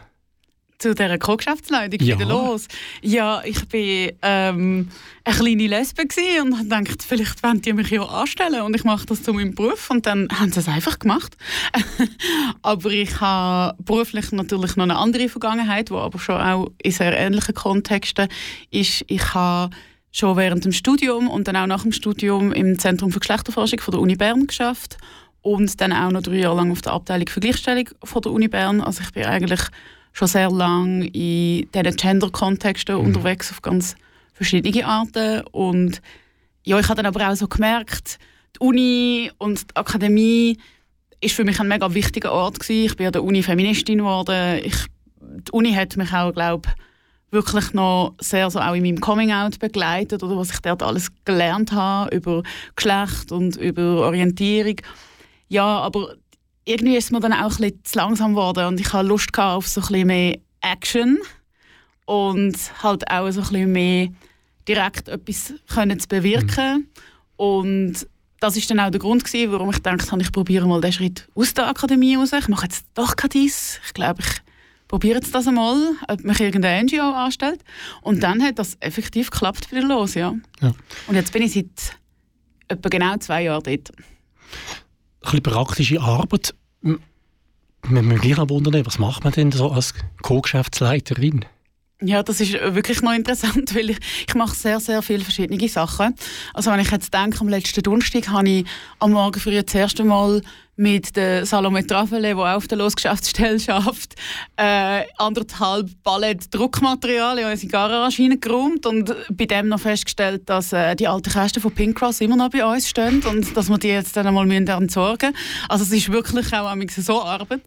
Zu dieser Co-Geschäftsleitung ja. wieder los. Ja, ich war ähm, eine kleine Lesbe und dachte, vielleicht wollen die mich ja anstellen und ich mache das zu meinem Beruf. Und dann haben sie es einfach gemacht. aber ich habe beruflich natürlich noch eine andere Vergangenheit, die aber schon auch in sehr ähnlichen Kontexten ist. Ich habe schon während dem Studium und dann auch nach dem Studium im Zentrum für Geschlechterforschung von der Uni Bern geschafft und dann auch noch drei Jahre lang auf der Abteilung für Gleichstellung von der Uni Bern. Also ich bin eigentlich schon sehr lange in diesen Gender-Kontexten mhm. unterwegs auf ganz verschiedene Arten und ja, ich habe dann aber auch so gemerkt, die Uni und die Akademie ist für mich ein mega wichtiger Ort gewesen. Ich bin an der Uni Feministin geworden. Ich, die Uni hat mich auch, glaube wirklich noch sehr so auch in meinem Coming-out begleitet oder was ich dort alles gelernt habe über Geschlecht und über Orientierung. Ja, aber irgendwie ist mir dann auch ein bisschen zu langsam geworden und ich hatte Lust auf so ein bisschen mehr Action und halt auch so ein bisschen mehr direkt etwas können zu bewirken. Mhm. Und das ist dann auch der Grund gewesen, warum ich gedacht habe, ich probiere mal den Schritt aus der Akademie raus. Ich mache jetzt doch kein dies. Ich glaube, ich probiere jetzt das einmal, ob mich irgendeine NGO anstellt. Und dann hat das effektiv geklappt wieder los, ja. ja. Und jetzt bin ich seit etwa genau zwei Jahren dort bisschen praktische Arbeit. Man gleich wundern, was macht man denn so als Co-Geschäftsleiterin? Ja, das ist wirklich noch interessant, weil ich, ich mache sehr, sehr viele verschiedene Sachen. Also wenn ich jetzt denke, am letzten Donnerstag habe ich am Morgen früh das erste Mal mit der Salome Travele, die auch auf der Losgeschäftsstelle schafft, äh, anderthalb Ballett Druckmaterial in unsere Garage hineingeräumt und bei dem noch festgestellt, dass äh, die alten Kästen von Pink Cross immer noch bei uns stehen und dass wir die jetzt dann einmal entsorgen müssen. Also es ist wirklich auch so Arbeit,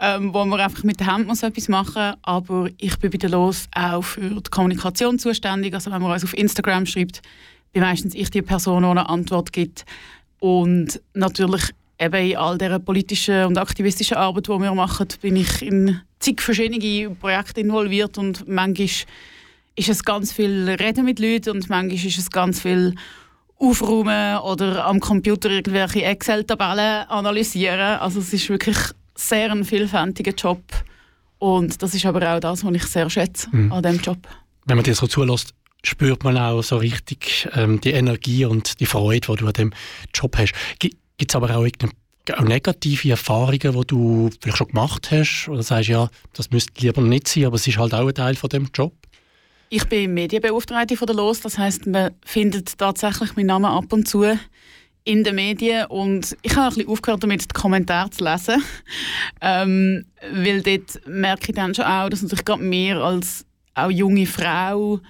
ähm, wo man einfach mit der Hand muss etwas machen muss. Aber ich bin bei der Los auch für die Kommunikation zuständig. Also wenn man uns auf Instagram schreibt, bin meistens ich die Person, die eine Antwort gibt. Und natürlich eben in all dieser politischen und aktivistischen Arbeit, die wir machen, bin ich in zig verschiedene Projekte involviert und manchmal ist es ganz viel Reden mit Leuten und manchmal ist es ganz viel Aufräumen oder am Computer irgendwelche Excel-Tabellen analysieren. Also es ist wirklich sehr ein vielfältiger Job und das ist aber auch das, was ich sehr schätze mhm. an diesem Job. Wenn man dir so zulässt, spürt man auch so richtig ähm, die Energie und die Freude, die du an dem Job hast. Gibt es aber auch auch negative Erfahrungen, die du vielleicht schon gemacht hast? Oder sagst ja, das müsste lieber nicht sein, aber es ist halt auch ein Teil von dem Job? Ich bin Medienbeauftragte von der LOS, das heißt, man findet tatsächlich meinen Namen ab und zu in den Medien und ich habe ein bisschen aufgehört damit, die Kommentare zu lesen, ähm, weil dort merke ich dann schon auch, dass natürlich gerade mir als auch junge Frau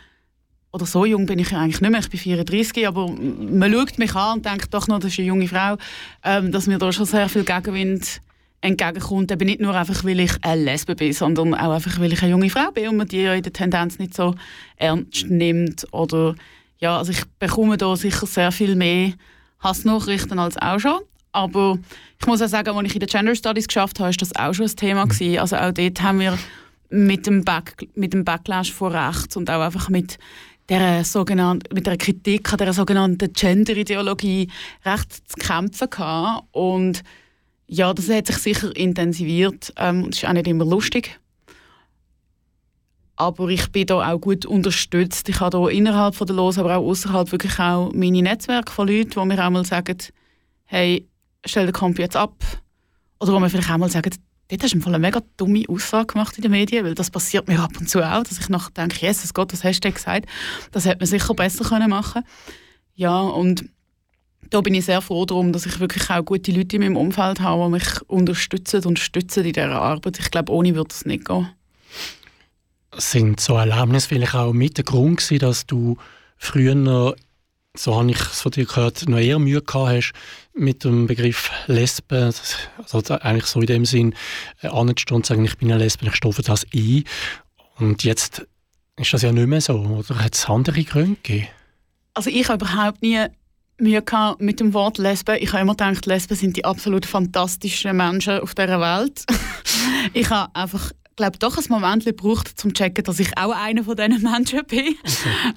oder so jung bin ich eigentlich nicht mehr, ich bin 34, aber man schaut mich an und denkt doch noch, das ist eine junge Frau, ähm, dass mir da schon sehr viel Gegenwind entgegenkommt. Eben nicht nur einfach, weil ich eine Lesbe bin, sondern auch einfach, weil ich eine junge Frau bin und man die ja in der Tendenz nicht so ernst nimmt. Oder, ja, also ich bekomme da sicher sehr viel mehr Hassnachrichten als auch schon. Aber ich muss auch sagen, als ich in den Gender Studies geschafft habe, ist das auch schon ein Thema gewesen. Also auch dort haben wir mit dem, Back, mit dem Backlash von rechts und auch einfach mit der sogenannten, mit der Kritik an der sogenannten Gender-Ideologie recht zu kämpfen gehabt. Und ja, das hat sich sicher intensiviert. Ähm, das ist auch nicht immer lustig. Aber ich bin da auch gut unterstützt. Ich habe da innerhalb der Los, aber auch außerhalb wirklich auch meine Netzwerke von Leuten, die mir auch mal sagen, hey, stell den Kampf jetzt ab. Oder wo mir vielleicht auch mal sagen, dort hast du eine mega dumme Aussage gemacht in den Medien, weil das passiert mir ab und zu auch, dass ich nachher denke, Jesus Gott, was hast du gesagt? Das hätte man sicher besser können machen Ja, und da bin ich sehr froh darum, dass ich wirklich auch gute Leute in meinem Umfeld habe, die mich unterstützen und stützen in dieser Arbeit. Ich glaube, ohne würde es nicht gehen. Sind so Erlebnisse vielleicht auch mit der Grund gewesen, dass du früher so habe ich es von dir gehört, noch eher Mühe gehabt hast mit dem Begriff Lesbe, also eigentlich so in dem Sinn äh, anzustehen und sagen, ich bin eine Lesbe, ich stufe das ein. Und jetzt ist das ja nicht mehr so, oder hat es andere Gründe gegeben? Also ich habe überhaupt nie Mühe gehabt mit dem Wort Lesbe. Ich habe immer gedacht, Lesben sind die absolut fantastischen Menschen auf dieser Welt. ich habe einfach glaube doch ein Moment gebraucht, um zu checken, dass ich auch einer von diesen Menschen bin. Okay.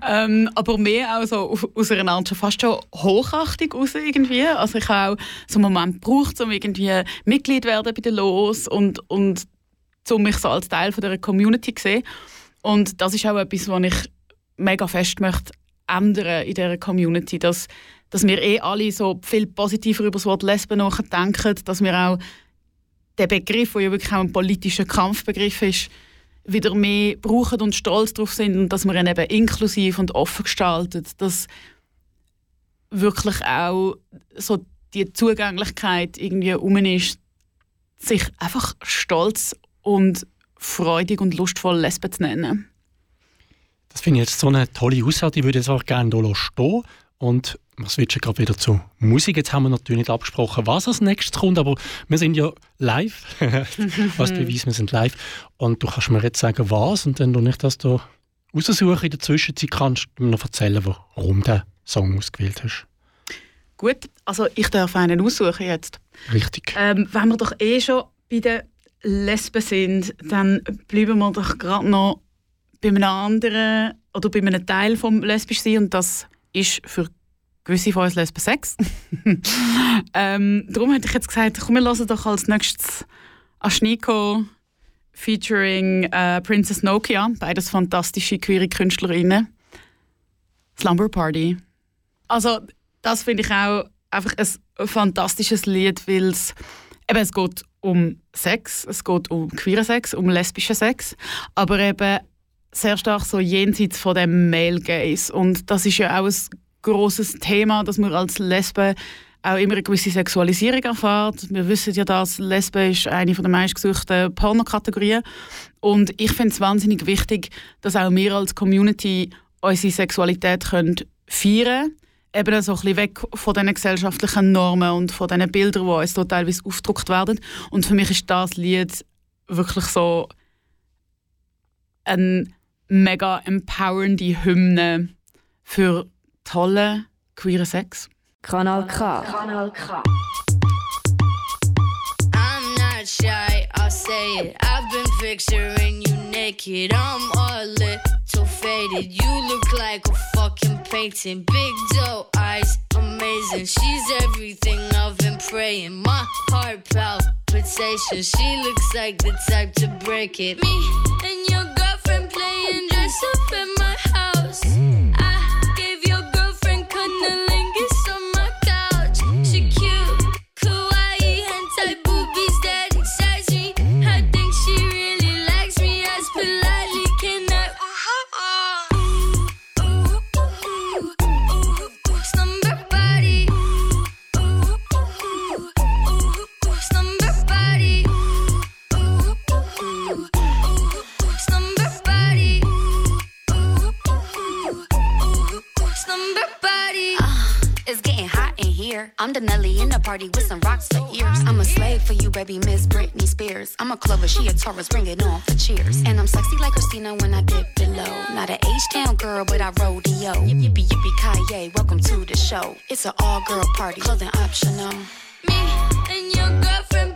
Ähm, aber mehr auch so aus einer Art fast schon Hochachtung raus irgendwie. Also ich habe auch so einen Moment gebraucht, um irgendwie Mitglied werden bei der Los und, und um mich so als Teil von dieser Community zu sehen. Und das ist auch etwas, was ich mega fest möchte ändern in dieser Community, dass, dass wir eh alle so viel positiver über das Wort Lesben nachdenken, dass wir auch der Begriff, der ja wirklich auch ein politischer Kampfbegriff ist, wieder mehr brauchen und stolz darauf sind und dass man ihn eben inklusiv und offen gestaltet, dass wirklich auch so die Zugänglichkeit irgendwie um ist, sich einfach stolz und freudig und lustvoll Lesben zu nennen. Das finde ich jetzt so eine tolle Aussage, die würde ich jetzt auch gerne hier stehen und wir switchen gerade wieder zu Musik. Jetzt haben wir natürlich nicht abgesprochen, was als nächstes kommt, aber wir sind ja live. was beweist, wir sind live. Und du kannst mir jetzt sagen, was, und dann, du ich das hier raussuche in der Zwischenzeit, kannst du mir noch erzählen, warum du den Song ausgewählt hast. Gut, also ich darf einen aussuchen jetzt. Richtig. Ähm, wenn wir doch eh schon bei den Lesben sind, dann bleiben wir doch gerade noch bei einem anderen oder bei einem Teil vom lesbisch sein und das ist für gewisse von uns Lesben Sex. ähm, darum hätte ich jetzt gesagt, komm, wir hören doch als nächstes Ashniko featuring äh, Princess Nokia, beides fantastische queere Künstlerinnen. Slumber Party. Also das finde ich auch einfach ein fantastisches Lied, weil es eben es geht um Sex, es geht um queeren Sex, um lesbischen Sex, aber eben sehr stark so jenseits von dem Male Gaze und das ist ja auch ein großes Thema, dass man als Lesbe auch immer eine gewisse Sexualisierung erfährt. Wir wissen ja, dass Lesbe ist eine der meistgesuchten Pornokategorien. Und ich finde es wahnsinnig wichtig, dass auch wir als Community unsere Sexualität können feiern können. Eben so ein bisschen weg von diesen gesellschaftlichen Normen und von diesen Bildern, die uns da teilweise aufgedruckt werden. Und für mich ist das Lied wirklich so eine mega empowernde Hymne für tolle queere Sex. Kanal K. Kanal K. not shy, I'll say it. I've been picturing you naked. I'm all lit, so faded. You look like a fucking painting. Big doe eyes, amazing. She's everything I've been praying. My heart palpitations. She looks like the type to break it. Me and your girlfriend playing dress up in my house. Here. I'm the Nelly in the party with some rocks for ears. I'm a slave for you, baby, Miss Britney Spears. I'm a Clover, she a Taurus, bring it on for cheers. And I'm sexy like Christina when I dip below. Not an H-town girl, but I rodeo. Yippee yippee Kanye, welcome to the show. It's an all-girl party, clothing optional. Me and your girlfriend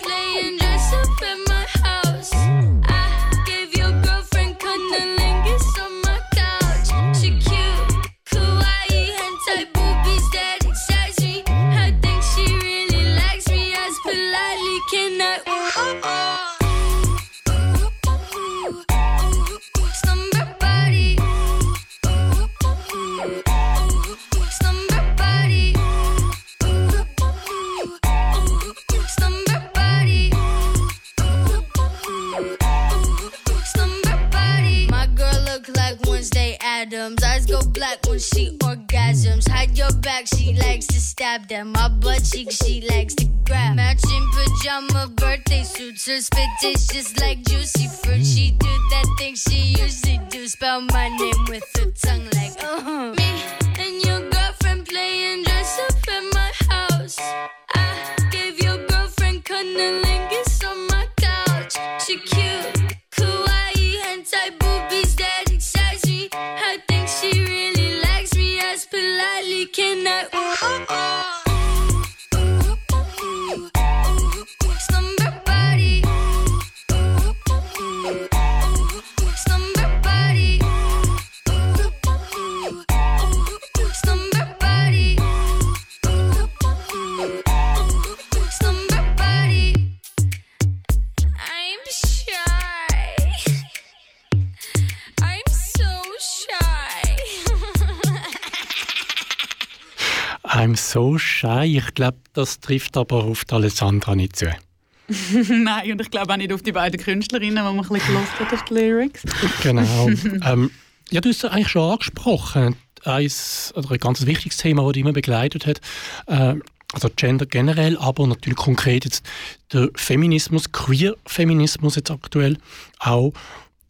My girl look like Wednesday Adams. Eyes go black when she orgasms. Hide your back, she likes to at. My butt cheek, she likes to grab. Matching pajama birthday suits. Her spit tastes just like juicy fruit. She do that thing she usually do. Spell my name with her tongue like uh-huh. Me I? I'm so shy. Ich glaube, das trifft aber auf die Alessandra nicht zu. Nein, und ich glaube auch nicht auf die beiden Künstlerinnen, die man ein bisschen gelost hat auf die Lyrics. Genau. ähm, ja, du hast es eigentlich schon angesprochen. Eins, oder ein ganz wichtiges Thema, das dich immer begleitet hat. Äh, also Gender generell, aber natürlich konkret jetzt der Feminismus, Queer-Feminismus jetzt aktuell auch.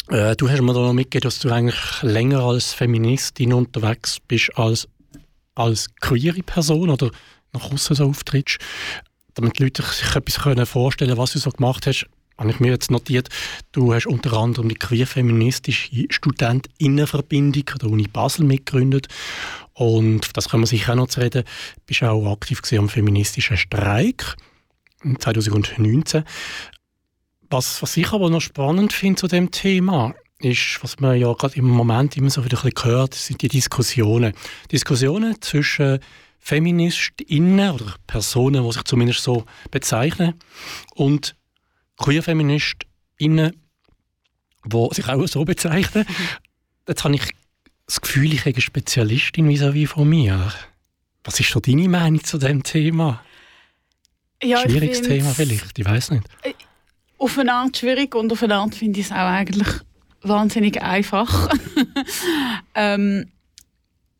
Äh, du hast mir da noch mitgegeben, dass du eigentlich länger als Feministin unterwegs bist als als queere Person oder nach außen so auftrittst. Damit die Leute sich etwas vorstellen können, was du so gemacht hast, habe ich mir jetzt notiert, du hast unter anderem die queer-feministische Studentinnenverbindung der Uni Basel mitgegründet und das können wir sicher auch noch zu reden. Du bist auch aktiv am feministischen Streik 2019. Was, was ich aber noch spannend finde zu dem Thema, ist, was man ja gerade im Moment immer so wieder ein bisschen hört, sind die Diskussionen. Diskussionen zwischen FeministInnen oder Personen, die sich zumindest so bezeichnen, und Queer-FeministInnen, die sich auch so bezeichnen. Jetzt habe ich das Gefühl, ich habe eine Spezialistin vis-à-vis von mir. Was ist so deine Meinung zu dem Thema? Ja, Schwieriges Thema vielleicht, ich weiß nicht. Auf eine Art schwierig und auf eine Art finde ich es auch eigentlich wahnsinnig einfach. ähm,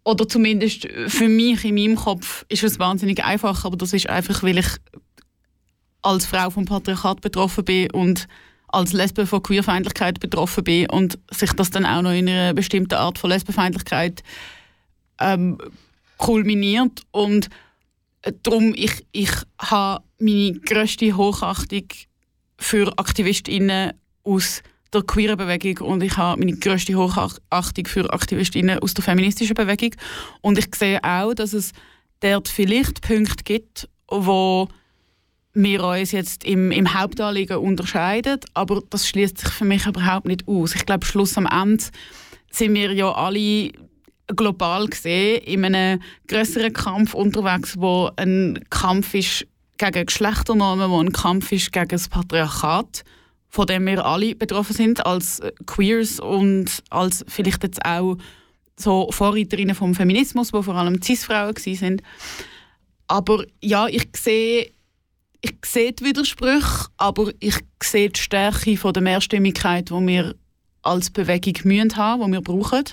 oder zumindest für mich in meinem Kopf ist es wahnsinnig einfach, aber das ist einfach, weil ich als Frau vom Patriarchat betroffen bin und als Lesbe von Queerfeindlichkeit betroffen bin und sich das dann auch noch in einer bestimmten Art von Lesbenfeindlichkeit ähm, kulminiert und äh, darum ich ich habe meine grösste Hochachtung für AktivistInnen aus der queeren Bewegung und ich habe meine grösste Hochachtung für AktivistInnen aus der feministischen Bewegung und ich sehe auch, dass es dort vielleicht Punkte gibt, wo wir uns jetzt im, im Hauptanliegen unterscheiden, aber das schließt sich für mich überhaupt nicht aus. Ich glaube, Schluss am Ende sind wir ja alle global gesehen in einem größeren Kampf unterwegs, wo ein Kampf ist gegen Geschlechternormen, wo ein Kampf ist gegen das Patriarchat, von dem wir alle betroffen sind als Queers und als vielleicht jetzt auch so Vorreiterinnen vom Feminismus, wo vor allem Cis-Frauen sind. Aber ja, ich sehe ich sehe die Widersprüche, aber ich sehe die Stärke von der Mehrstimmigkeit, die wir als Bewegung müssen haben, die wir brauchen.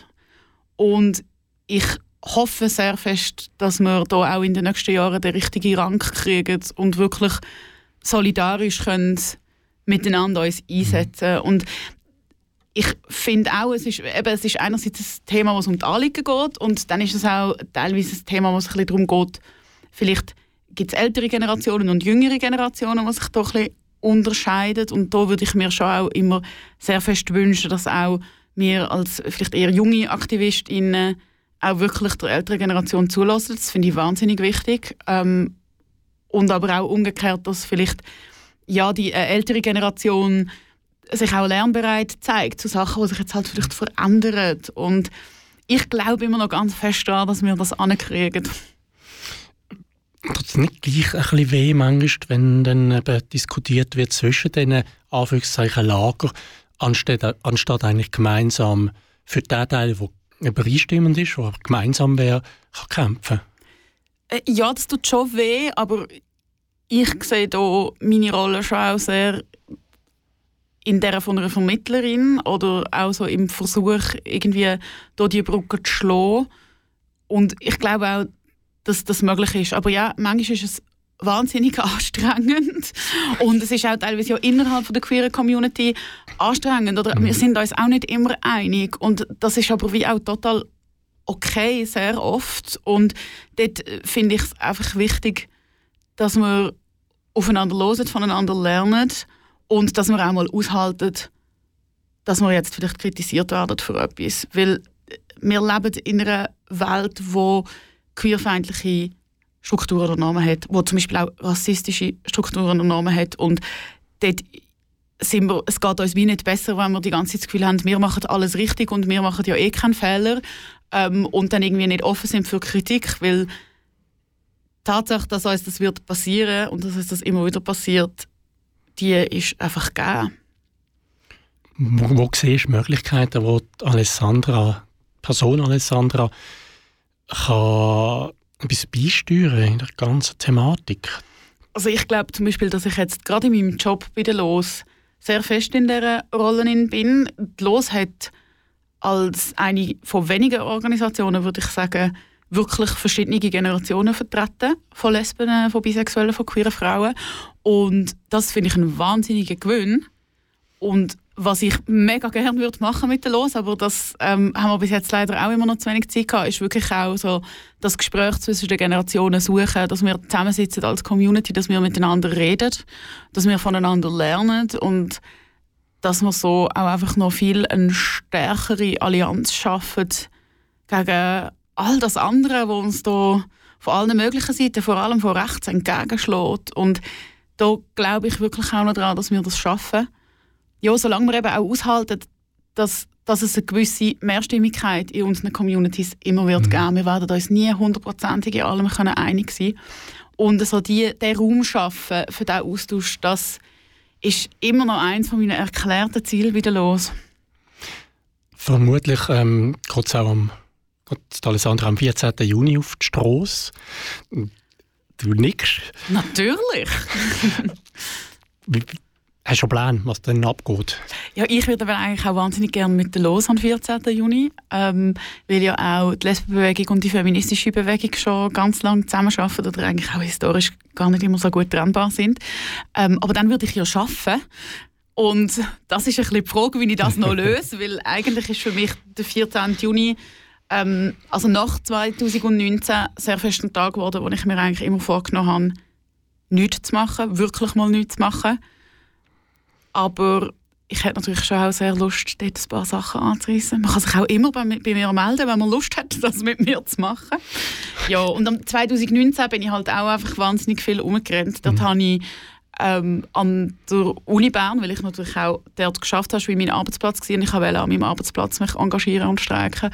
Und ich hoffe sehr fest, dass wir da auch in den nächsten Jahren den richtigen Rang kriegen und wirklich solidarisch können miteinander uns einsetzen. Und ich finde auch, es ist, eben, es ist einerseits ein Thema, was um die Anliegen geht und dann ist es auch teilweise ein Thema, was ein darum geht, vielleicht gibt es ältere Generationen und jüngere Generationen, die sich doch ein bisschen unterscheiden und da würde ich mir schon auch immer sehr fest wünschen, dass auch wir als vielleicht eher junge AktivistInnen auch wirklich der älteren Generation zulassen. Das finde ich wahnsinnig wichtig. Ähm, und aber auch umgekehrt, dass vielleicht ja, die äh, ältere Generation sich auch lernbereit zeigt zu Sachen, die sich jetzt halt vielleicht verändern. Und ich glaube immer noch ganz fest daran, dass wir das ankriegen. Tut es nicht gleich ein bisschen weh manchmal, wenn dann eben diskutiert wird zwischen diesen Anführungszeichen Lager, anstatt, anstatt eigentlich gemeinsam für den Teil, der übereinstimmend ist, der gemeinsam wäre, kann kämpfen? Äh, ja, das tut schon weh, aber ich sehe hier meine Rolle schon auch sehr in der von einer Vermittlerin oder auch so im Versuch, irgendwie durch die Brücke zu schlagen. Und ich glaube auch, dass das möglich ist. Aber ja, manchmal ist es wahnsinnig anstrengend und es ist auch teilweise ja innerhalb der queeren Community anstrengend oder wir mhm. sind uns auch nicht immer einig und das ist aber wie auch total okay sehr oft und dort äh, finde ich es einfach wichtig, dass wir aufeinander hören, voneinander lernen und dass wir auch mal aushalten, dass wir jetzt vielleicht kritisiert werden für etwas, weil wir leben in einer Welt, wo queerfeindliche Strukturen und Normen hat, wo zum Beispiel auch rassistische Strukturen und Normen hat und dort sind wir, es geht uns wie nicht besser, wenn wir die ganze Zeit das Gefühl haben, wir machen alles richtig und wir machen ja eh keinen Fehler ähm, und dann irgendwie nicht offen sind für Kritik, weil Tatsache, dass uns das wird passieren und dass uns das immer wieder passiert, die ist einfach gegeben. Wo, wo siehst du Möglichkeiten, wo Alessandra, Person Alessandra, kann etwas beisteuern in der ganzen Thematik? Also ich glaube zum Beispiel, dass ich jetzt gerade in meinem Job bei der LOS sehr fest in dieser Rolle bin. Die LOS hat als eine von wenigen Organisationen, würde ich sagen, wirklich verschiedene Generationen vertreten von Lesben, von Bisexuellen, von queeren Frauen. Und das finde ich ein wahnsinniger Gewinn. Und was ich mega gerne würde machen mit der Los, aber das ähm, haben wir bis jetzt leider auch immer noch zu wenig Zeit gehabt, ist wirklich auch so das Gespräch zwischen den Generationen suchen, dass wir zusammensitzen als Community, dass wir miteinander reden, dass wir voneinander lernen und dass wir so auch einfach noch viel eine stärkere Allianz schaffen gegen all das andere, was uns da von allen möglichen Seiten, vor allem von rechts, entgegenschlägt. Und da glaube ich wirklich auch noch daran, dass wir das schaffen ja, solange wir eben auch aushalten, dass, dass es eine gewisse Mehrstimmigkeit in unseren Communities immer wird mhm. geben. Wir werden uns nie hundertprozentig in allem können einig sein Und also die, den Raum schaffen für diesen Austausch, das ist immer noch eines meiner erklärten Ziele wieder los. Vermutlich ähm, geht es auch am, Alessandra am 14. Juni auf die Strasse. Du nickst. Natürlich. Hast du einen Plan, was dann abgeht? Ja, ich würde aber eigentlich auch wahnsinnig gerne mit Los am 14. Juni, ähm, weil ja auch die Lesbenbewegung und die feministische Bewegung schon ganz lange zusammenarbeiten oder eigentlich auch historisch gar nicht immer so gut trennbar sind. Ähm, aber dann würde ich ja arbeiten. Und das ist ein bisschen die Frage, wie ich das noch löse, weil eigentlich ist für mich der 14. Juni ähm, also nach 2019 sehr fest ein Tag geworden, wo ich mir eigentlich immer vorgenommen habe, nichts zu machen, wirklich mal nichts zu machen aber ich hätte natürlich schon auch sehr Lust, dort ein paar Sachen anzureissen. Man kann sich auch immer bei, bei, mir melden, wenn man Lust hat, das mit mir zu machen. Ja, und am 2019 bin ich halt auch einfach wahnsinnig viel umgerannt. Dort mhm. habe ich ähm, an der Uni Bern, weil ich natürlich auch dort geschafft habe, wie mein Arbeitsplatz war. Und ich wollte an meinem Arbeitsplatz mich engagieren und streiken.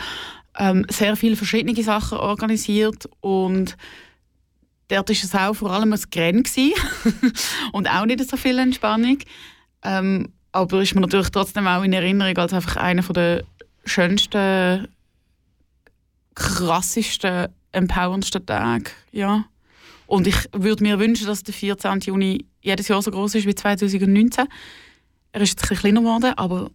Ähm, sehr viele verschiedene Sachen organisiert und dort war es auch vor allem ein Rennen und auch nicht so viel Entspannung. Ähm, aber ist mir natürlich trotzdem auch in Erinnerung als einfach einer der schönsten, krassesten, empowerndsten Tage. Ja. Und ich würde mir wünschen, dass der 14. Juni jedes Jahr so groß ist wie 2019. Er ist jetzt ein bisschen kleiner geworden, aber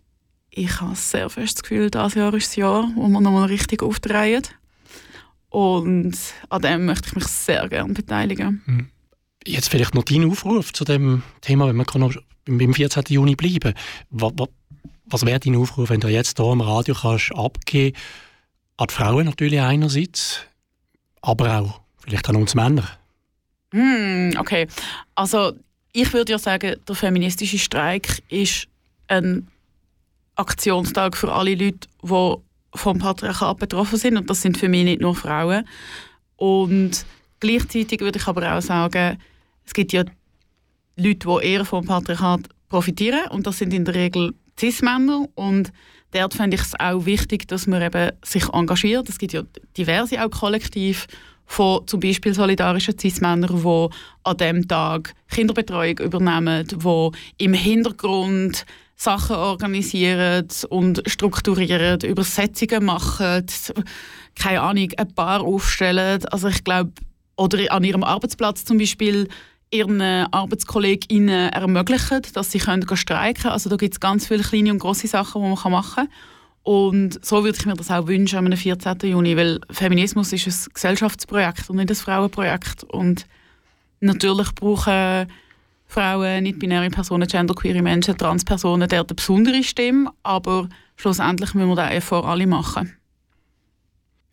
ich habe sehr fest das Gefühl, dieses Jahr ist das Jahr, wo wir nochmal richtig aufdrehen. Und an dem möchte ich mich sehr gerne beteiligen. Hm. Jetzt vielleicht noch dein Aufruf zu dem Thema, wenn wir noch beim 14. Juni bleiben. Was, was, was wäre dein Aufruf, wenn du jetzt hier am Radio kannst abgeben an die Frauen natürlich einerseits, aber auch vielleicht an uns Männer? Mm, okay, also ich würde ja sagen, der feministische Streik ist ein Aktionstag für alle Leute, die vom Patriarchat betroffen sind und das sind für mich nicht nur Frauen. Und gleichzeitig würde ich aber auch sagen, es gibt ja Leute, die eher vom Patriarchat profitieren und das sind in der Regel Cis-Männer und dort finde ich es auch wichtig, dass man eben sich engagiert. Es gibt ja diverse auch Kollektive von zum Beispiel solidarischen Cis-Männern, die an diesem Tag Kinderbetreuung übernehmen, die im Hintergrund Sachen organisieren und strukturieren, Übersetzungen machen, keine Ahnung, ein Paar aufstellen. Also ich glaube, oder an ihrem Arbeitsplatz zum Beispiel ihren ArbeitskollegInnen ermöglichen, dass sie können streiken. Also da gibt es ganz viele kleine und große Sachen, die man machen kann. Und so würde ich mir das auch wünschen am 14. Juni, weil Feminismus ist ein Gesellschaftsprojekt und nicht ein Frauenprojekt. Und natürlich brauchen Frauen, nicht-binäre Personen, genderqueere Menschen, Transpersonen dort eine besondere Stimme, aber schlussendlich müssen wir diesen Effort alle machen.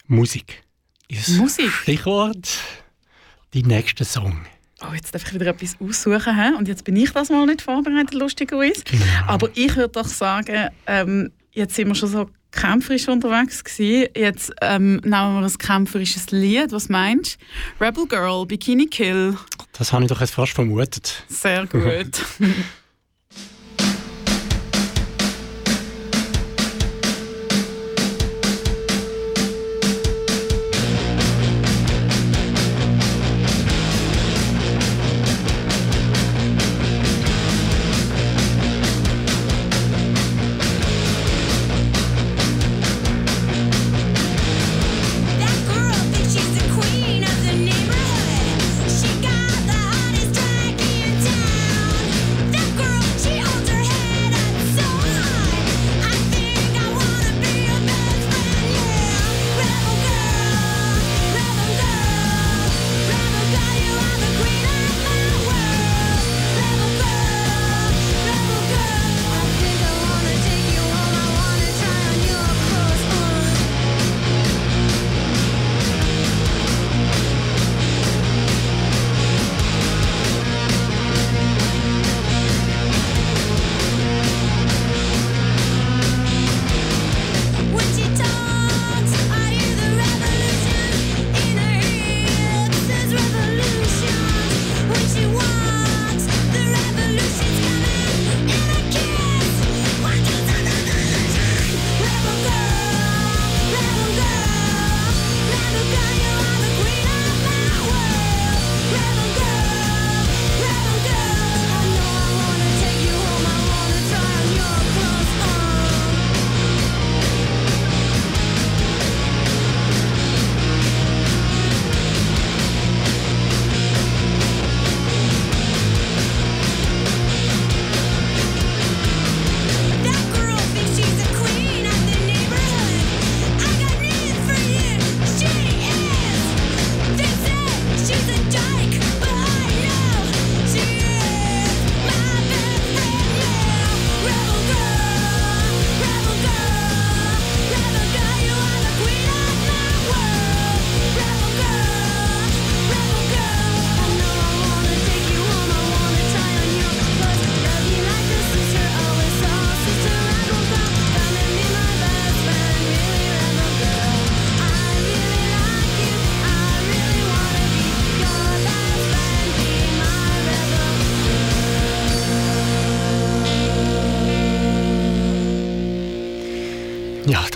Musik. Ist Musik? Stichwort. Die nächste Song. Oh, jetzt darf ich wieder etwas aussuchen. He? Und jetzt bin ich das mal nicht vorbereitet, lustigerweise. Genau. Aber ich würde doch sagen, ähm, jetzt sind wir schon so kämpferisch unterwegs gewesen. Jetzt ähm, nehmen wir ein kämpferisches Lied. Was meinst du? Rebel Girl, Bikini Kill. Das habe ich doch jetzt fast vermutet. Sehr gut.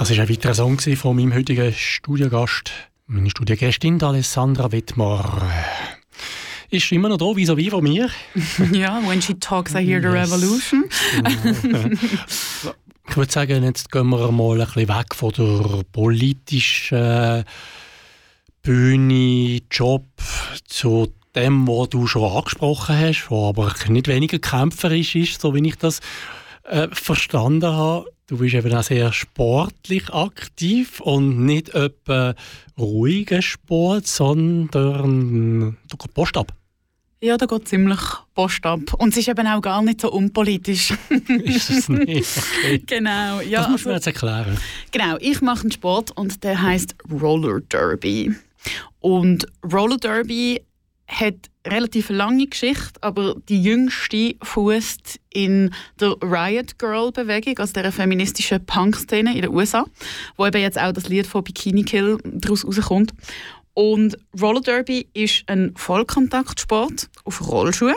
das war ein weiterer Song von meinem heutigen Studiogast, meine Studiogästin Alessandra Wittmar. Ist immer noch da, wie so wie von mir. ja, when she talks, I hear the revolution. ich würde sagen, jetzt gehen wir mal ein bisschen weg von der politischen Bühne, Job zu dem, was du schon angesprochen hast, was aber nicht weniger kämpferisch ist, so wie ich das äh, verstanden habe. Du bist eben auch sehr sportlich aktiv und nicht etwa ruhiger Sport, sondern du gehst Post ab. Ja, da geht ziemlich Post ab. Und es ist eben auch gar nicht so unpolitisch. ist es nicht? Okay. Genau. Ja, das musst du mir jetzt erklären. Genau, ich mache einen Sport und der heißt Roller Derby. Und Roller Derby hat relativ lange Geschichte, aber die jüngste fußt in der Riot Girl Bewegung, also der feministischen Punk-Szene in den USA, wo eben jetzt auch das Lied von Bikini Kill daraus rauskommt. Und Roller Derby ist ein Vollkontaktsport auf Rollschuhen.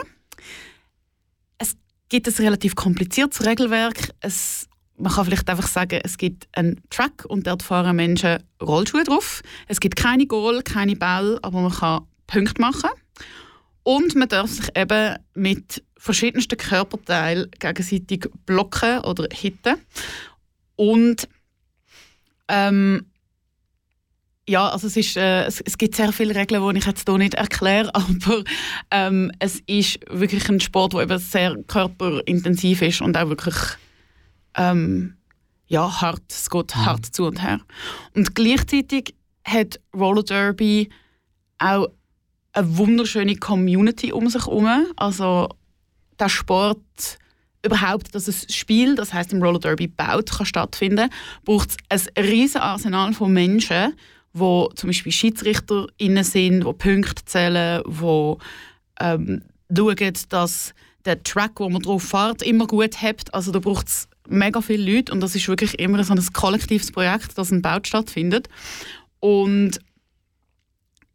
Es gibt ein relativ kompliziertes Regelwerk. Es, man kann vielleicht einfach sagen, es gibt einen Track und dort fahren Menschen Rollschuhe drauf. Es gibt keine Goal, keine Ball, aber man kann Punkte machen. Und man darf sich eben mit verschiedensten Körperteilen gegenseitig blocken oder hitten. Und ähm, ja, also es, ist, äh, es, es, gibt sehr viele Regeln, die ich jetzt hier nicht erkläre, aber ähm, es ist wirklich ein Sport, der eben sehr körperintensiv ist und auch wirklich ähm, ja, hart. Es geht mhm. hart zu und her. Und gleichzeitig hat Roller Derby auch eine wunderschöne Community um sich herum. Also der Sport überhaupt, dass ein Spiel, das heißt im Roller Derby baut, kann stattfinden, braucht es ein riesiges Arsenal von Menschen, wo zum Beispiel SchiedsrichterInnen sind, die Punkte zählen, die ähm, schauen, dass der Track, wo man drauf fährt, immer gut hebt. Also da braucht es mega viele Leute und das ist wirklich immer so ein kollektives Projekt, das ein Bau stattfindet. Und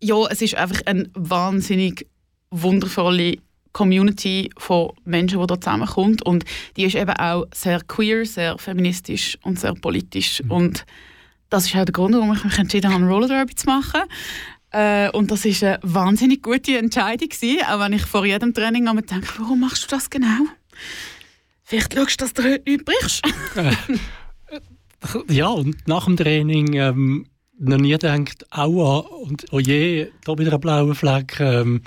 ja, es ist einfach eine wahnsinnig wundervolle Community von Menschen, die da zusammenkommt und die ist eben auch sehr queer, sehr feministisch und sehr politisch mhm. und das ist auch der Grund, warum ich mich entschieden habe, Roller Derby zu machen. Äh, und das war eine wahnsinnig gute Entscheidung gewesen, auch wenn ich vor jedem Training einmal denke, warum machst du das genau? Vielleicht schaust du, dass du heute nichts brichst. äh, ja, und nach dem Training ähm, noch nie gedacht, aua, und oh je, da wieder ein blauer Fleck. Ähm,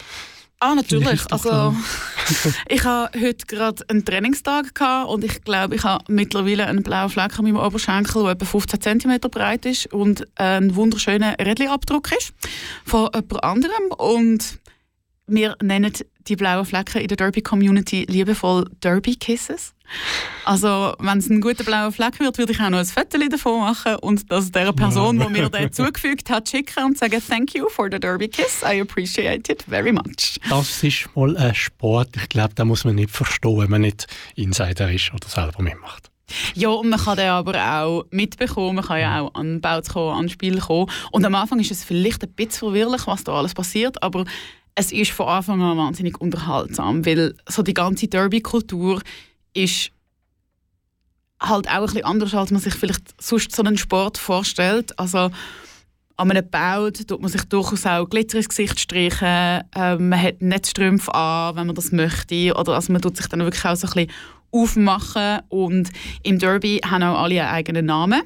Ah, natürlich. Also, ich hatte heute gerade einen Trainingstag gehabt und ich glaube, ich habe mittlerweile einen blauen Fleck an meinem Oberschenkel, der etwa 15 cm breit ist und einen wunderschönen Rädchenabdruck ist von jemand anderem. Und wir nennen die blauen Flecken in der Derby-Community liebevoll Derby-Kisses. Also, wenn es ein guter blauer Fleck wird, würde ich auch noch ein Foto davon machen und das der Person, die mir den zugefügt hat, schicken und sagen «Thank you for the Derby Kiss. I appreciate it very much.» Das ist mal ein Sport. Ich glaube, da muss man nicht verstehen, wenn man nicht Insider ist oder selber mitmacht. Ja, und man kann den aber auch mitbekommen, man kann ja auch an Bau kommen, an Spiel kommen. Und am Anfang ist es vielleicht ein bisschen verwirrlich, was da alles passiert, aber es ist von Anfang an wahnsinnig unterhaltsam, weil so die ganze Derby-Kultur ist halt auch ein bisschen anders, als man sich vielleicht sonst so einen Sport vorstellt. Also an einem Bau tut man sich durchaus auch Glitzer ins Gesicht streichen, ähm, man hat Netzstrümpfe an, wenn man das möchte, oder also man tut sich dann wirklich auch so ein bisschen aufmachen und im Derby haben auch alle einen eigenen Namen.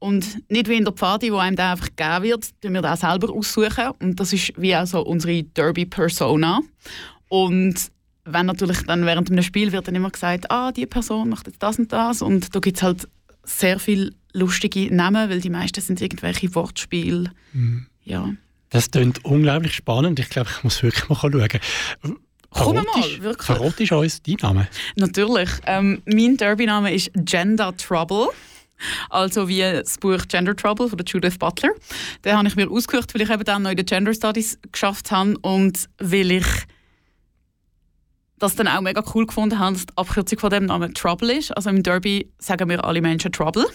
Und nicht wie in der Pfadi, wo einem der einfach gegeben wird, tun wir das selber aussuchen. Und das ist wie auch unsere Derby-Persona. Und wenn natürlich dann während einem Spiel wird dann immer gesagt, ah, die Person macht jetzt das und das. Und da gibt es halt sehr viele lustige Namen, weil die meisten sind irgendwelche Wortspiele. Mhm. Ja. Das klingt unglaublich spannend. Ich glaube, ich muss wirklich mal schauen. Komm mal, wirklich. Verratest uns deinen Namen? Natürlich. Ähm, mein Derby-Name ist Gender Trouble. Also wie das Buch Gender Trouble von Judith Butler. Den habe ich mir ausgesucht, weil ich eben dann noch in den Gender Studies geschafft habe und weil ich das dann auch mega cool gefunden habe, dass die Abkürzung von dem Namen Trouble ist. Also im Derby sagen wir alle Menschen Trouble.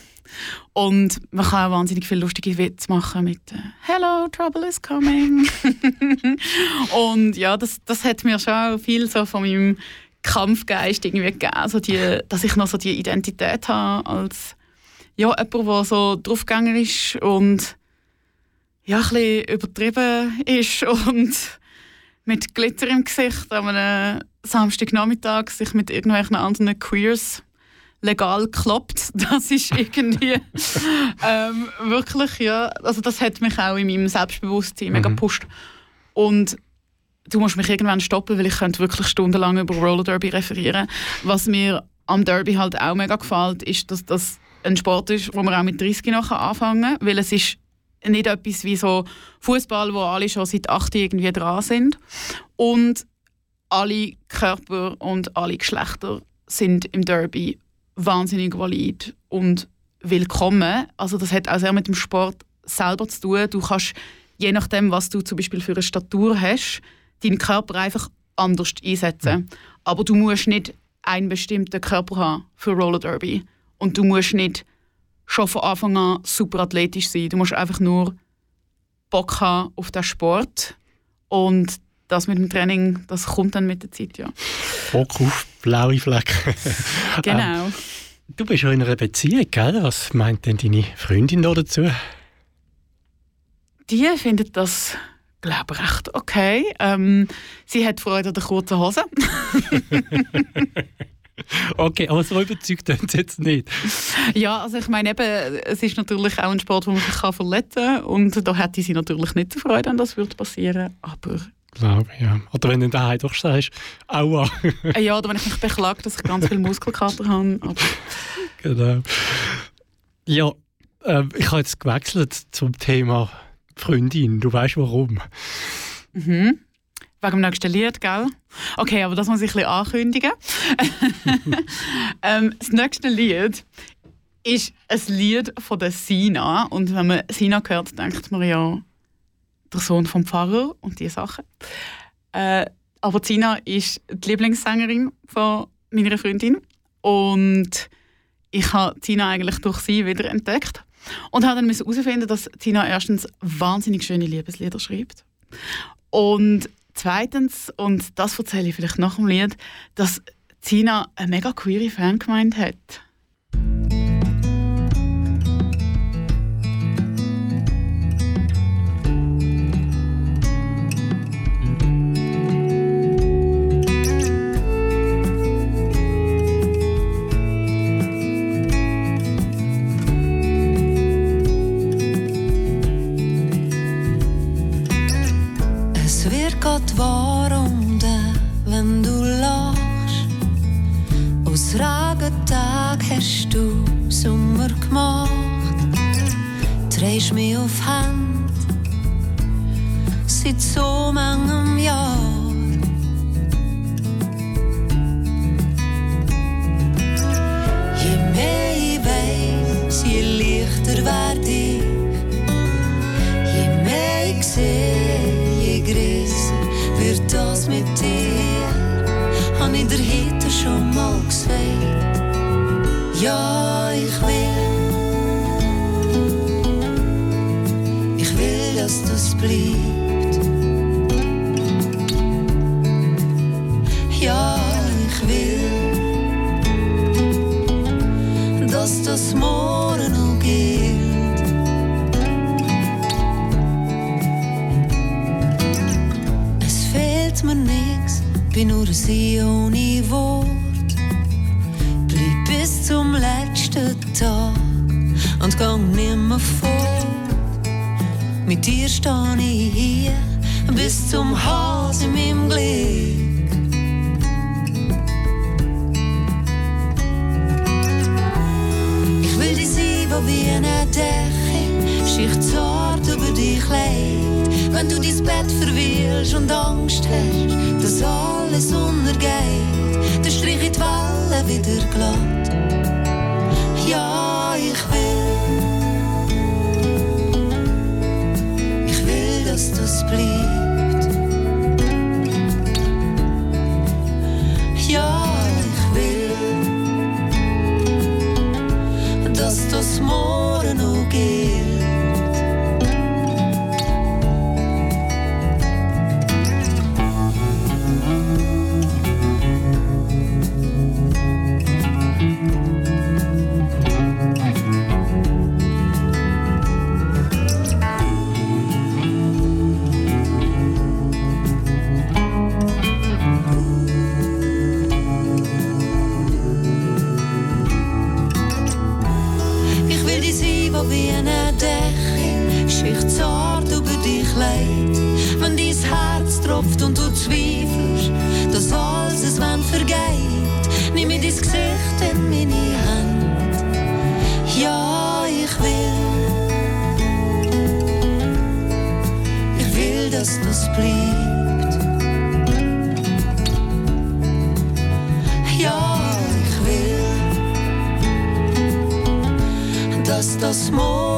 Und man kann auch wahnsinnig viele lustige Witze machen mit äh, Hello, Trouble is coming. und ja, das, das hat mir schon viel so von meinem Kampfgeist irgendwie gegeben, so die, dass ich noch so die Identität habe als ja, jemand, der so draufgänger ist und ja, ein bisschen übertrieben ist und mit Glitter im Gesicht an einem Samstagnachmittag sich mit irgendwelchen anderen Queers legal klappt. Das ist irgendwie ähm, wirklich, ja, also das hat mich auch in meinem Selbstbewusstsein mega Mhm. gepusht. Und du musst mich irgendwann stoppen, weil ich könnte wirklich stundenlang über Roller Derby referieren. Was mir am Derby halt auch mega gefällt, ist, dass das ein Sport ist, wo man auch mit 30 noch anfangen kann, weil es ist nicht etwas wie so Fußball, wo alle schon seit 8 irgendwie dran sind. Und alle Körper und alle Geschlechter sind im Derby wahnsinnig valid und willkommen. Also das hat auch sehr mit dem Sport selber zu tun. Du kannst, je nachdem, was du zum Beispiel für eine Statur hast, deinen Körper einfach anders einsetzen. Aber du musst nicht einen bestimmten Körper haben für Roller Derby. Und du musst nicht schon von Anfang an super athletisch sein. Du musst einfach nur Bock haben auf den Sport. Und das mit dem Training, das kommt dann mit der Zeit, ja. Auf blaue Flecken. Genau. Ähm, du bist ja in einer Beziehung, gell? Was meint denn deine Freundin da dazu? Die findet das, glaube ich, recht okay. Ähm, sie hat Freude an der kurzen Hose. Okay, aber so überzeugt uns jetzt nicht. ja, also ich meine eben, es ist natürlich auch ein Sport, wo man sich kann verletzen kann. Und da hätte sie natürlich nicht so Freude an, das würde passieren. Aber Glaube ja. Oder wenn du daheim doch sagst, aua. äh, ja, oder wenn ich mich beklage, dass ich ganz viel Muskelkater habe. Aber genau. Ja, ähm, ich habe jetzt gewechselt zum Thema Freundin. Du weißt warum. Mhm. Wegen dem nächsten Lied, gell? Okay, aber das muss ich ein bisschen ankündigen. ähm, das nächste Lied ist ein Lied von der Sina. Und wenn man Sina hört, denkt man ja, der Sohn vom Pfarrer und diese Sachen. Äh, aber Sina ist die Lieblingssängerin von meiner Freundin. Und ich habe Tina eigentlich durch sie wieder entdeckt. Und habe dann herausfinden, dass Tina erstens wahnsinnig schöne Liebeslieder schreibt. Und zweitens, und das erzähle ich vielleicht nach dem Lied, dass Tina eine mega queere Fangemeinde hat. Gemacht. Drehst mich auf Hand seit so manchem Jahr. Je mehr ich weiß, je leichter werd ich. Je mehr ich sehe, je größer wird das mit dir. Han ich dir heute schon mal gesagt, ja, das bleibt. Ja, ich will, dass das morgen noch gilt. Es fehlt mir nix, bin nur sie ohne Wort. Bleib bis zum letzten Tag und gang nimmer fort. Mit dir steh ich hier bis zum Hals in meinem Glück. Ich will die sein, wo wie eine Decke Schicht zart über dich legt. Wenn du dein Bett verwirrst und Angst hast, dass alles untergeht, dann strich ich die Wellen wieder glatt. Bleibt. Ja, ich will dass das morgen noch gilt. Gesicht in meine Hand. Ja, ich will. Ich will, dass das bleibt. Ja, ich will, dass das morgen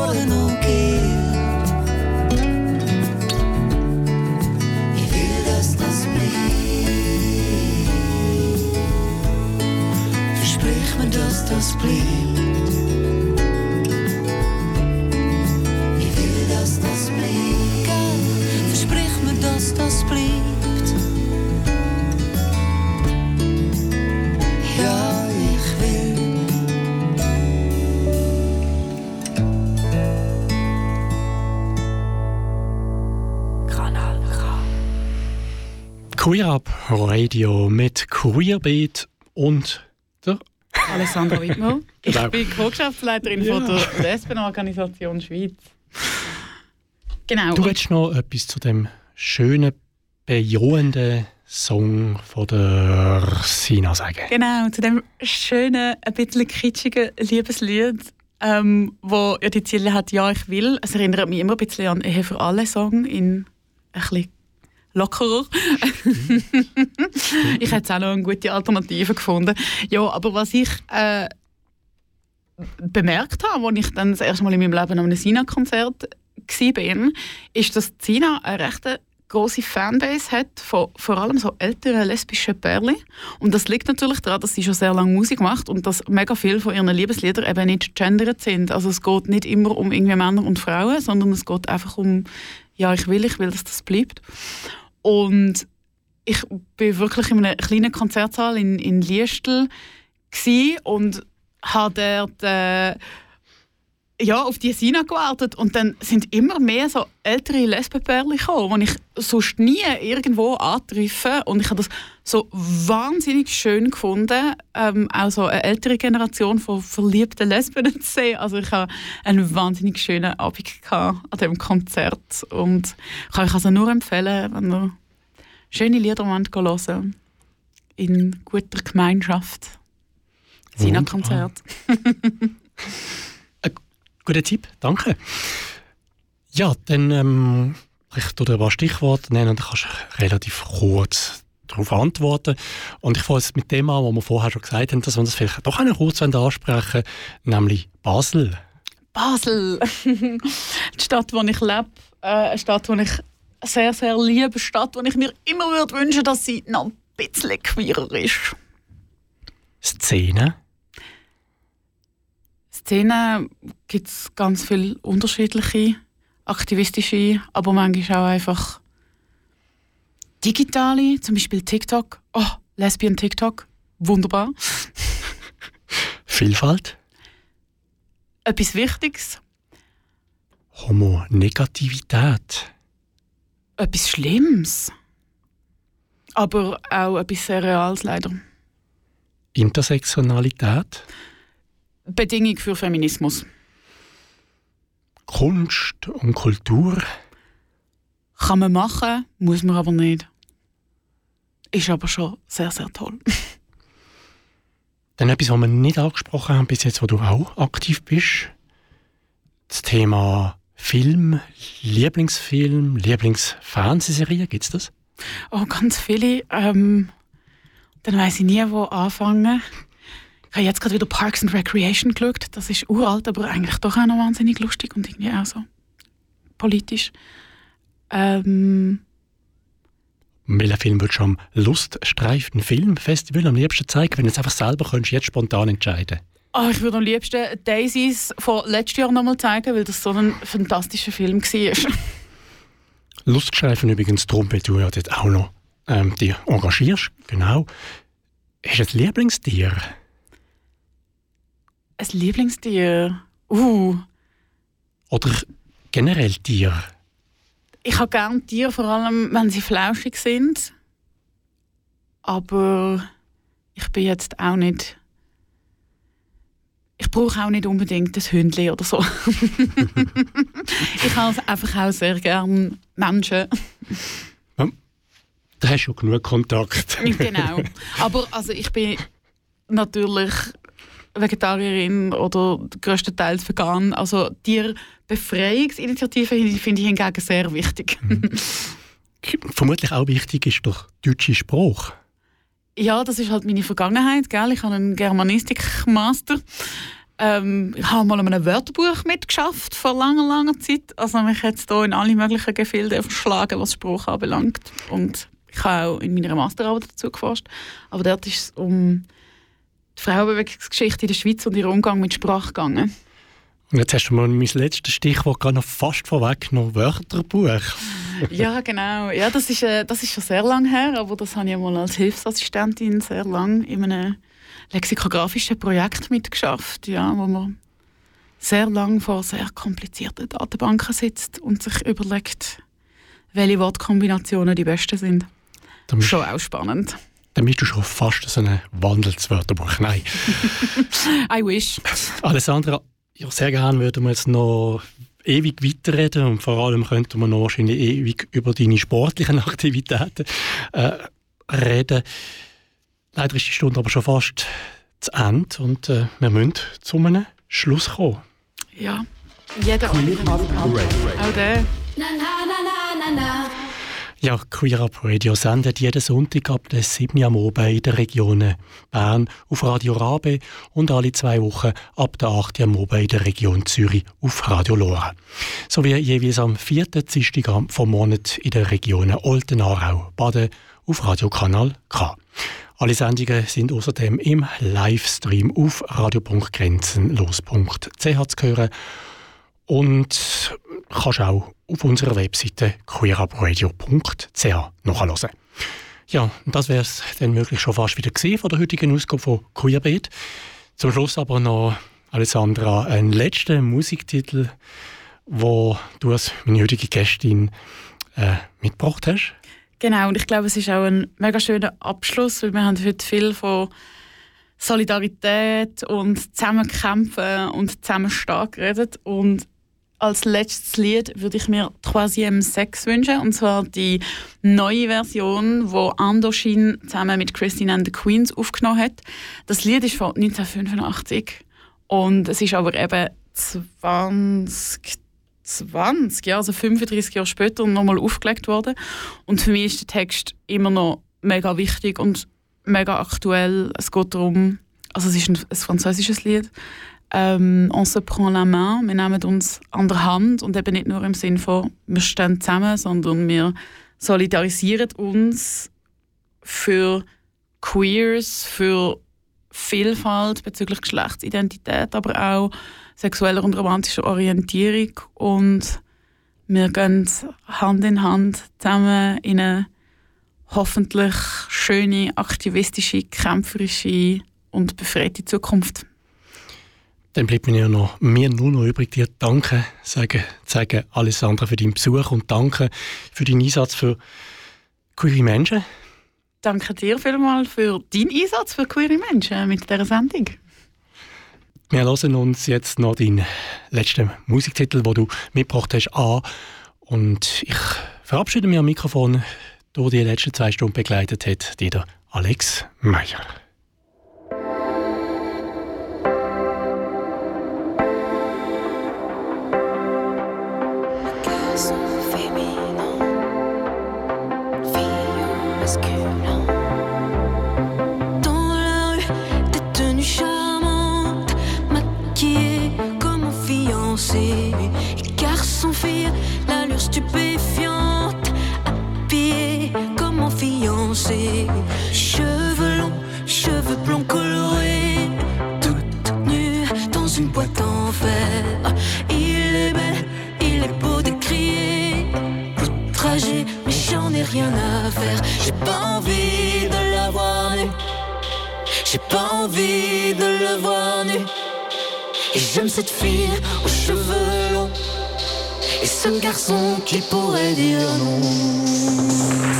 das bleibt. Ich will, dass das bleibt. Versprich mir, dass das bleibt. Ja, ich will. Kanal K. Queer Up Radio mit Queerbeat und der Alessandra Wittmer. Ich Genau. bin Co-Geschäftsleiterin Ja. von der Lesbenorganisation Schweiz. Genau. Du willst noch etwas zu dem schönen, bejahenden Song von der Sina sagen. Genau, zu dem schönen, ein bisschen kitschigen Liebeslied, ähm, wo ja die Ziele hat, ja, ich will. Es erinnert mich immer ein bisschen an Ehe für alle Song in ein bisschen lockerer. ich hätte auch noch eine gute Alternative gefunden. Ja, aber was ich äh, bemerkt habe, als ich dann das erste Mal in meinem Leben an einem Sina-Konzert war, ist, dass Sina eine recht große Fanbase hat von vor allem so älteren lesbischen Pärchen. Und das liegt natürlich daran, dass sie schon sehr lange Musik macht und dass mega viele von ihren Liebesliedern eben nicht gendert sind. Also es geht nicht immer um irgendwie Männer und Frauen, sondern es geht einfach um, ja, ich will, ich will, dass das bleibt. Und ich bin wirklich in einem kleinen Konzertsaal in, in Liestel und habe dort äh, ja, auf die Sina gewartet und dann sind immer mehr so ältere Lesbenpärchen gekommen, die ich sonst nie irgendwo antreffe und ich habe das so wahnsinnig schön gefunden, ähm, auch so eine ältere Generation von verliebten Lesben zu sehen. Also ich habe einen wahnsinnig schönen Abend gehabt an dem Konzert und ich kann euch also nur empfehlen, wenn ihr schöne Lieder wollt hören in guter Gemeinschaft. Sina-Konzert. Guter Tipp, danke. Ja, dann ähm, ich tue dir ein paar Stichworte nennen und dann kannst du relativ kurz darauf antworten. Und ich fange jetzt mit dem an, was wir vorher schon gesagt haben, dass wir das vielleicht doch noch kurz ansprechen wollen, nämlich Basel. Basel, die Stadt, wo ich lebe, äh, eine Stadt, die ich sehr, sehr liebe, eine Stadt, wo ich mir immer würde wünschen, dass sie noch ein bisschen queerer ist. Szene. Szene gibt es ganz viele unterschiedliche, aktivistische, aber manchmal auch einfach digitale, zum Beispiel TikTok. Oh, Lesbian TikTok, wunderbar. Vielfalt. Etwas Wichtiges, Homonegativität. etwas Schlimmes, aber auch etwas sehr Reales leider. Intersektionalität. Bedingung für Feminismus. Kunst und Kultur. Kann man machen, muss man aber nicht. Ist aber schon sehr, sehr toll. Dann etwas, was wir nicht angesprochen haben bis jetzt, wo du auch aktiv bist. Das Thema Film, Lieblingsfilm, Lieblingsfernsehserie, gibt's das? Oh, ganz viele. Ähm, dann weiß ich nie, wo anfangen. Ich habe jetzt gerade wieder Parks and Recreation geschaut. Das ist uralt, aber eigentlich doch auch noch wahnsinnig lustig und irgendwie auch so politisch. Ähm, Welchen Film würdest du am Luststreifen Filmfestival am liebsten zeigen, wenn du es einfach selber könntest, jetzt spontan entscheiden? oh, ich würde am liebsten Daisies von letztes Jahr nochmal zeigen, weil das so ein fantastischer Film war. Luststreifen übrigens darum, weil du ja dort auch noch ähm, dich engagierst. Genau. Hast du ein Lieblingstier? Ein Lieblingstier? Uh, Oder generell Tier? ich habe gerne Tiere, vor allem wenn sie flauschig sind. Aber ich bin jetzt auch nicht. Ich brauche auch nicht unbedingt ein Hündchen oder so. ich habe einfach auch sehr gerne Menschen. Da hast du ja genug Kontakt. genau. Aber also ich bin natürlich Vegetarierin oder größtenteils vegan. Also Tierbefreiungsinitiative finde ich hingegen sehr wichtig. Vermutlich auch wichtig ist der deutsche Spruch. Ja, das ist halt meine Vergangenheit. Gell? Ich habe einen Germanistik-Master. Ähm, ich habe mal an einem Wörterbuch mitgeschafft vor langer, langer Zeit. Also mich hat es hier in alle möglichen Gefilde verschlagen, was Spruch anbelangt. Und ich habe auch in meiner Masterarbeit dazu geforscht. Aber dort ist es um die Frauenbewegungsgeschichte in der Schweiz und ihren Umgang mit Sprache gegangen. Und jetzt hast du mal mein letztes Stichwort gerade noch fast vorweg, noch Wörterbuch. ja, genau. Ja, das ist, äh, das ist schon sehr lange her, aber das habe ich mal als Hilfsassistentin sehr lange in einem lexikografischen Projekt mitgeschafft, ja, wo man sehr lange vor sehr komplizierten Datenbanken sitzt und sich überlegt, welche Wortkombinationen die besten sind. Schon auch spannend. Dann bist du schon fast so ein Wandelswörterbuch. Nein. I wish. Alessandra, ja, sehr gerne würden wir jetzt noch ewig weiterreden und vor allem könnten wir noch wahrscheinlich ewig über deine sportlichen Aktivitäten äh, reden. Leider ist die Stunde aber schon fast zu Ende und äh, wir müssen zu einem Schluss kommen. Ja, jeder andere. Auch der. Na, na, na, na, na. Ja, Queer Up Radio sendet jeden Sonntag ab der 7. am Abend in den Regionen Bern auf Radio Rabe und alle zwei Wochen ab der 8. am Abend in der Region Zürich auf Radio Lora. Sowie jeweils am 4. Dienstag vom Monat in den Regionen Olten, Aarau, Baden auf Radiokanal K. Alle Sendungen sind außerdem im Livestream auf radio.grenzenlos.ch zu hören und kannst auch auf unserer Webseite queerupradio.ch nachhören. Ja, das wäre es dann möglich schon fast wieder gesehen von der heutigen Ausgabe von Queerbeat. Zum Schluss aber noch, Alessandra, ein letzter Musiktitel, wo du als meine heutige Gästin äh, mitgebracht hast. Genau, und ich glaube, es ist auch ein mega schöner Abschluss, weil wir haben heute viel von Solidarität und Zusammenkämpfen und Zusammenstehen geredet und als letztes Lied würde ich mir Troisième Sex wünschen, und zwar die neue Version, wo Andoshin zusammen mit Christine and the Queens aufgenommen hat. Das Lied ist von 1985 und es ist aber eben 20 20, ja, also 35 Jahre später nochmal aufgelegt worden. Und für mich ist der Text immer noch mega wichtig und mega aktuell. Es geht darum, also es ist ein, ein französisches Lied, ähm, on se prend la main, wir nehmen uns an der Hand und eben nicht nur im Sinne von, wir stehen zusammen, sondern wir solidarisieren uns für Queers, für Vielfalt bezüglich Geschlechtsidentität, aber auch sexueller und romantischer Orientierung und wir gehen Hand in Hand zusammen in eine hoffentlich schöne, aktivistische, kämpferische und befreite Zukunft. Dann bleibt mir ja noch, mir nur noch übrig, dir danke sagen, sagen Alessandra für deinen Besuch und danke für deinen Einsatz für queere Menschen. Danke dir vielmals für deinen Einsatz für queere Menschen mit dieser Sendung. Wir hören uns jetzt noch deinen letzten Musiktitel, den du mitgebracht hast, an. Und ich verabschiede mich am Mikrofon, durch die letzten zwei Stunden begleitet hat, dir Alex Meyer. Cheveux longs, cheveux blonds colorés, toute nue dans une boîte en fer. Il est belle, il est beau de crier. Outragé, mais j'en ai rien à faire. J'ai pas envie de la voir. J'ai pas envie de le voir nu. Et j'aime cette fille aux cheveux longs. Et ce garçon qui pourrait dire non.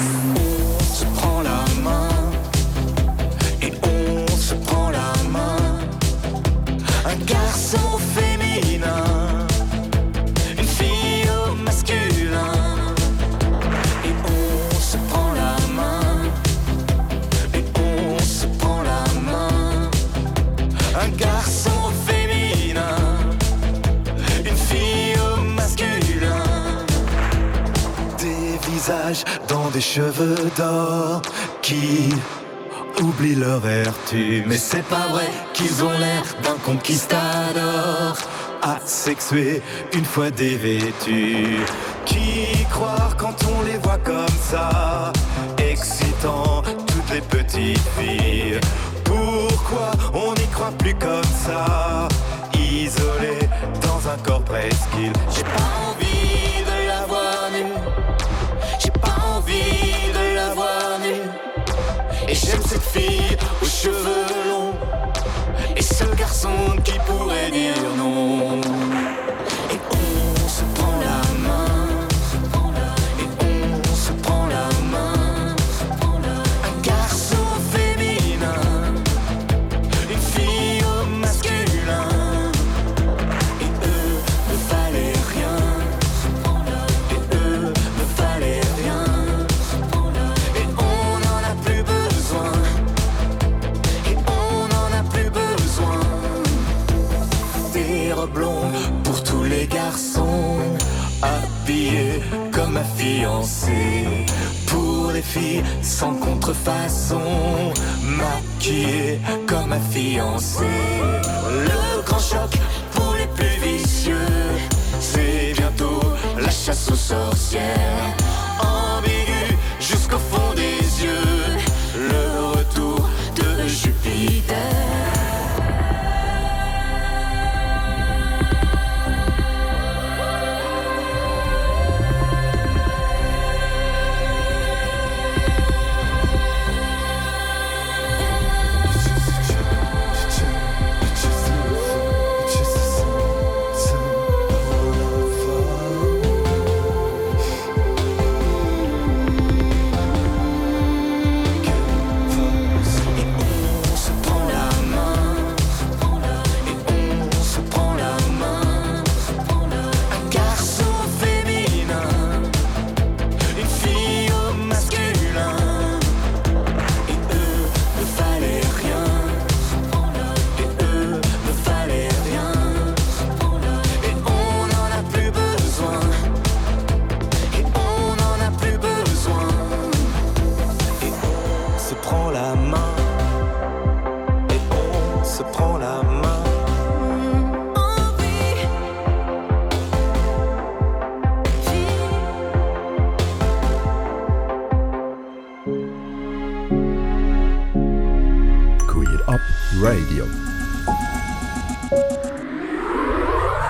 Des cheveux d'or qui oublient leur vertu. Mais c'est pas vrai qu'ils ont l'air d'un conquistador asexué une fois dévêtus. Qui croire quand on les voit comme ça, excitant toutes les petites filles? Pourquoi on n'y croit plus comme ça, isolé dans un corps presqu'île J'ai cette fille aux cheveux longs, et ce garçon qui pourrait dire non. Pour les filles sans contrefaçon. Maquillés comme ma fiancée. Le grand choc pour les plus vicieux. C'est bientôt la chasse aux sorcières.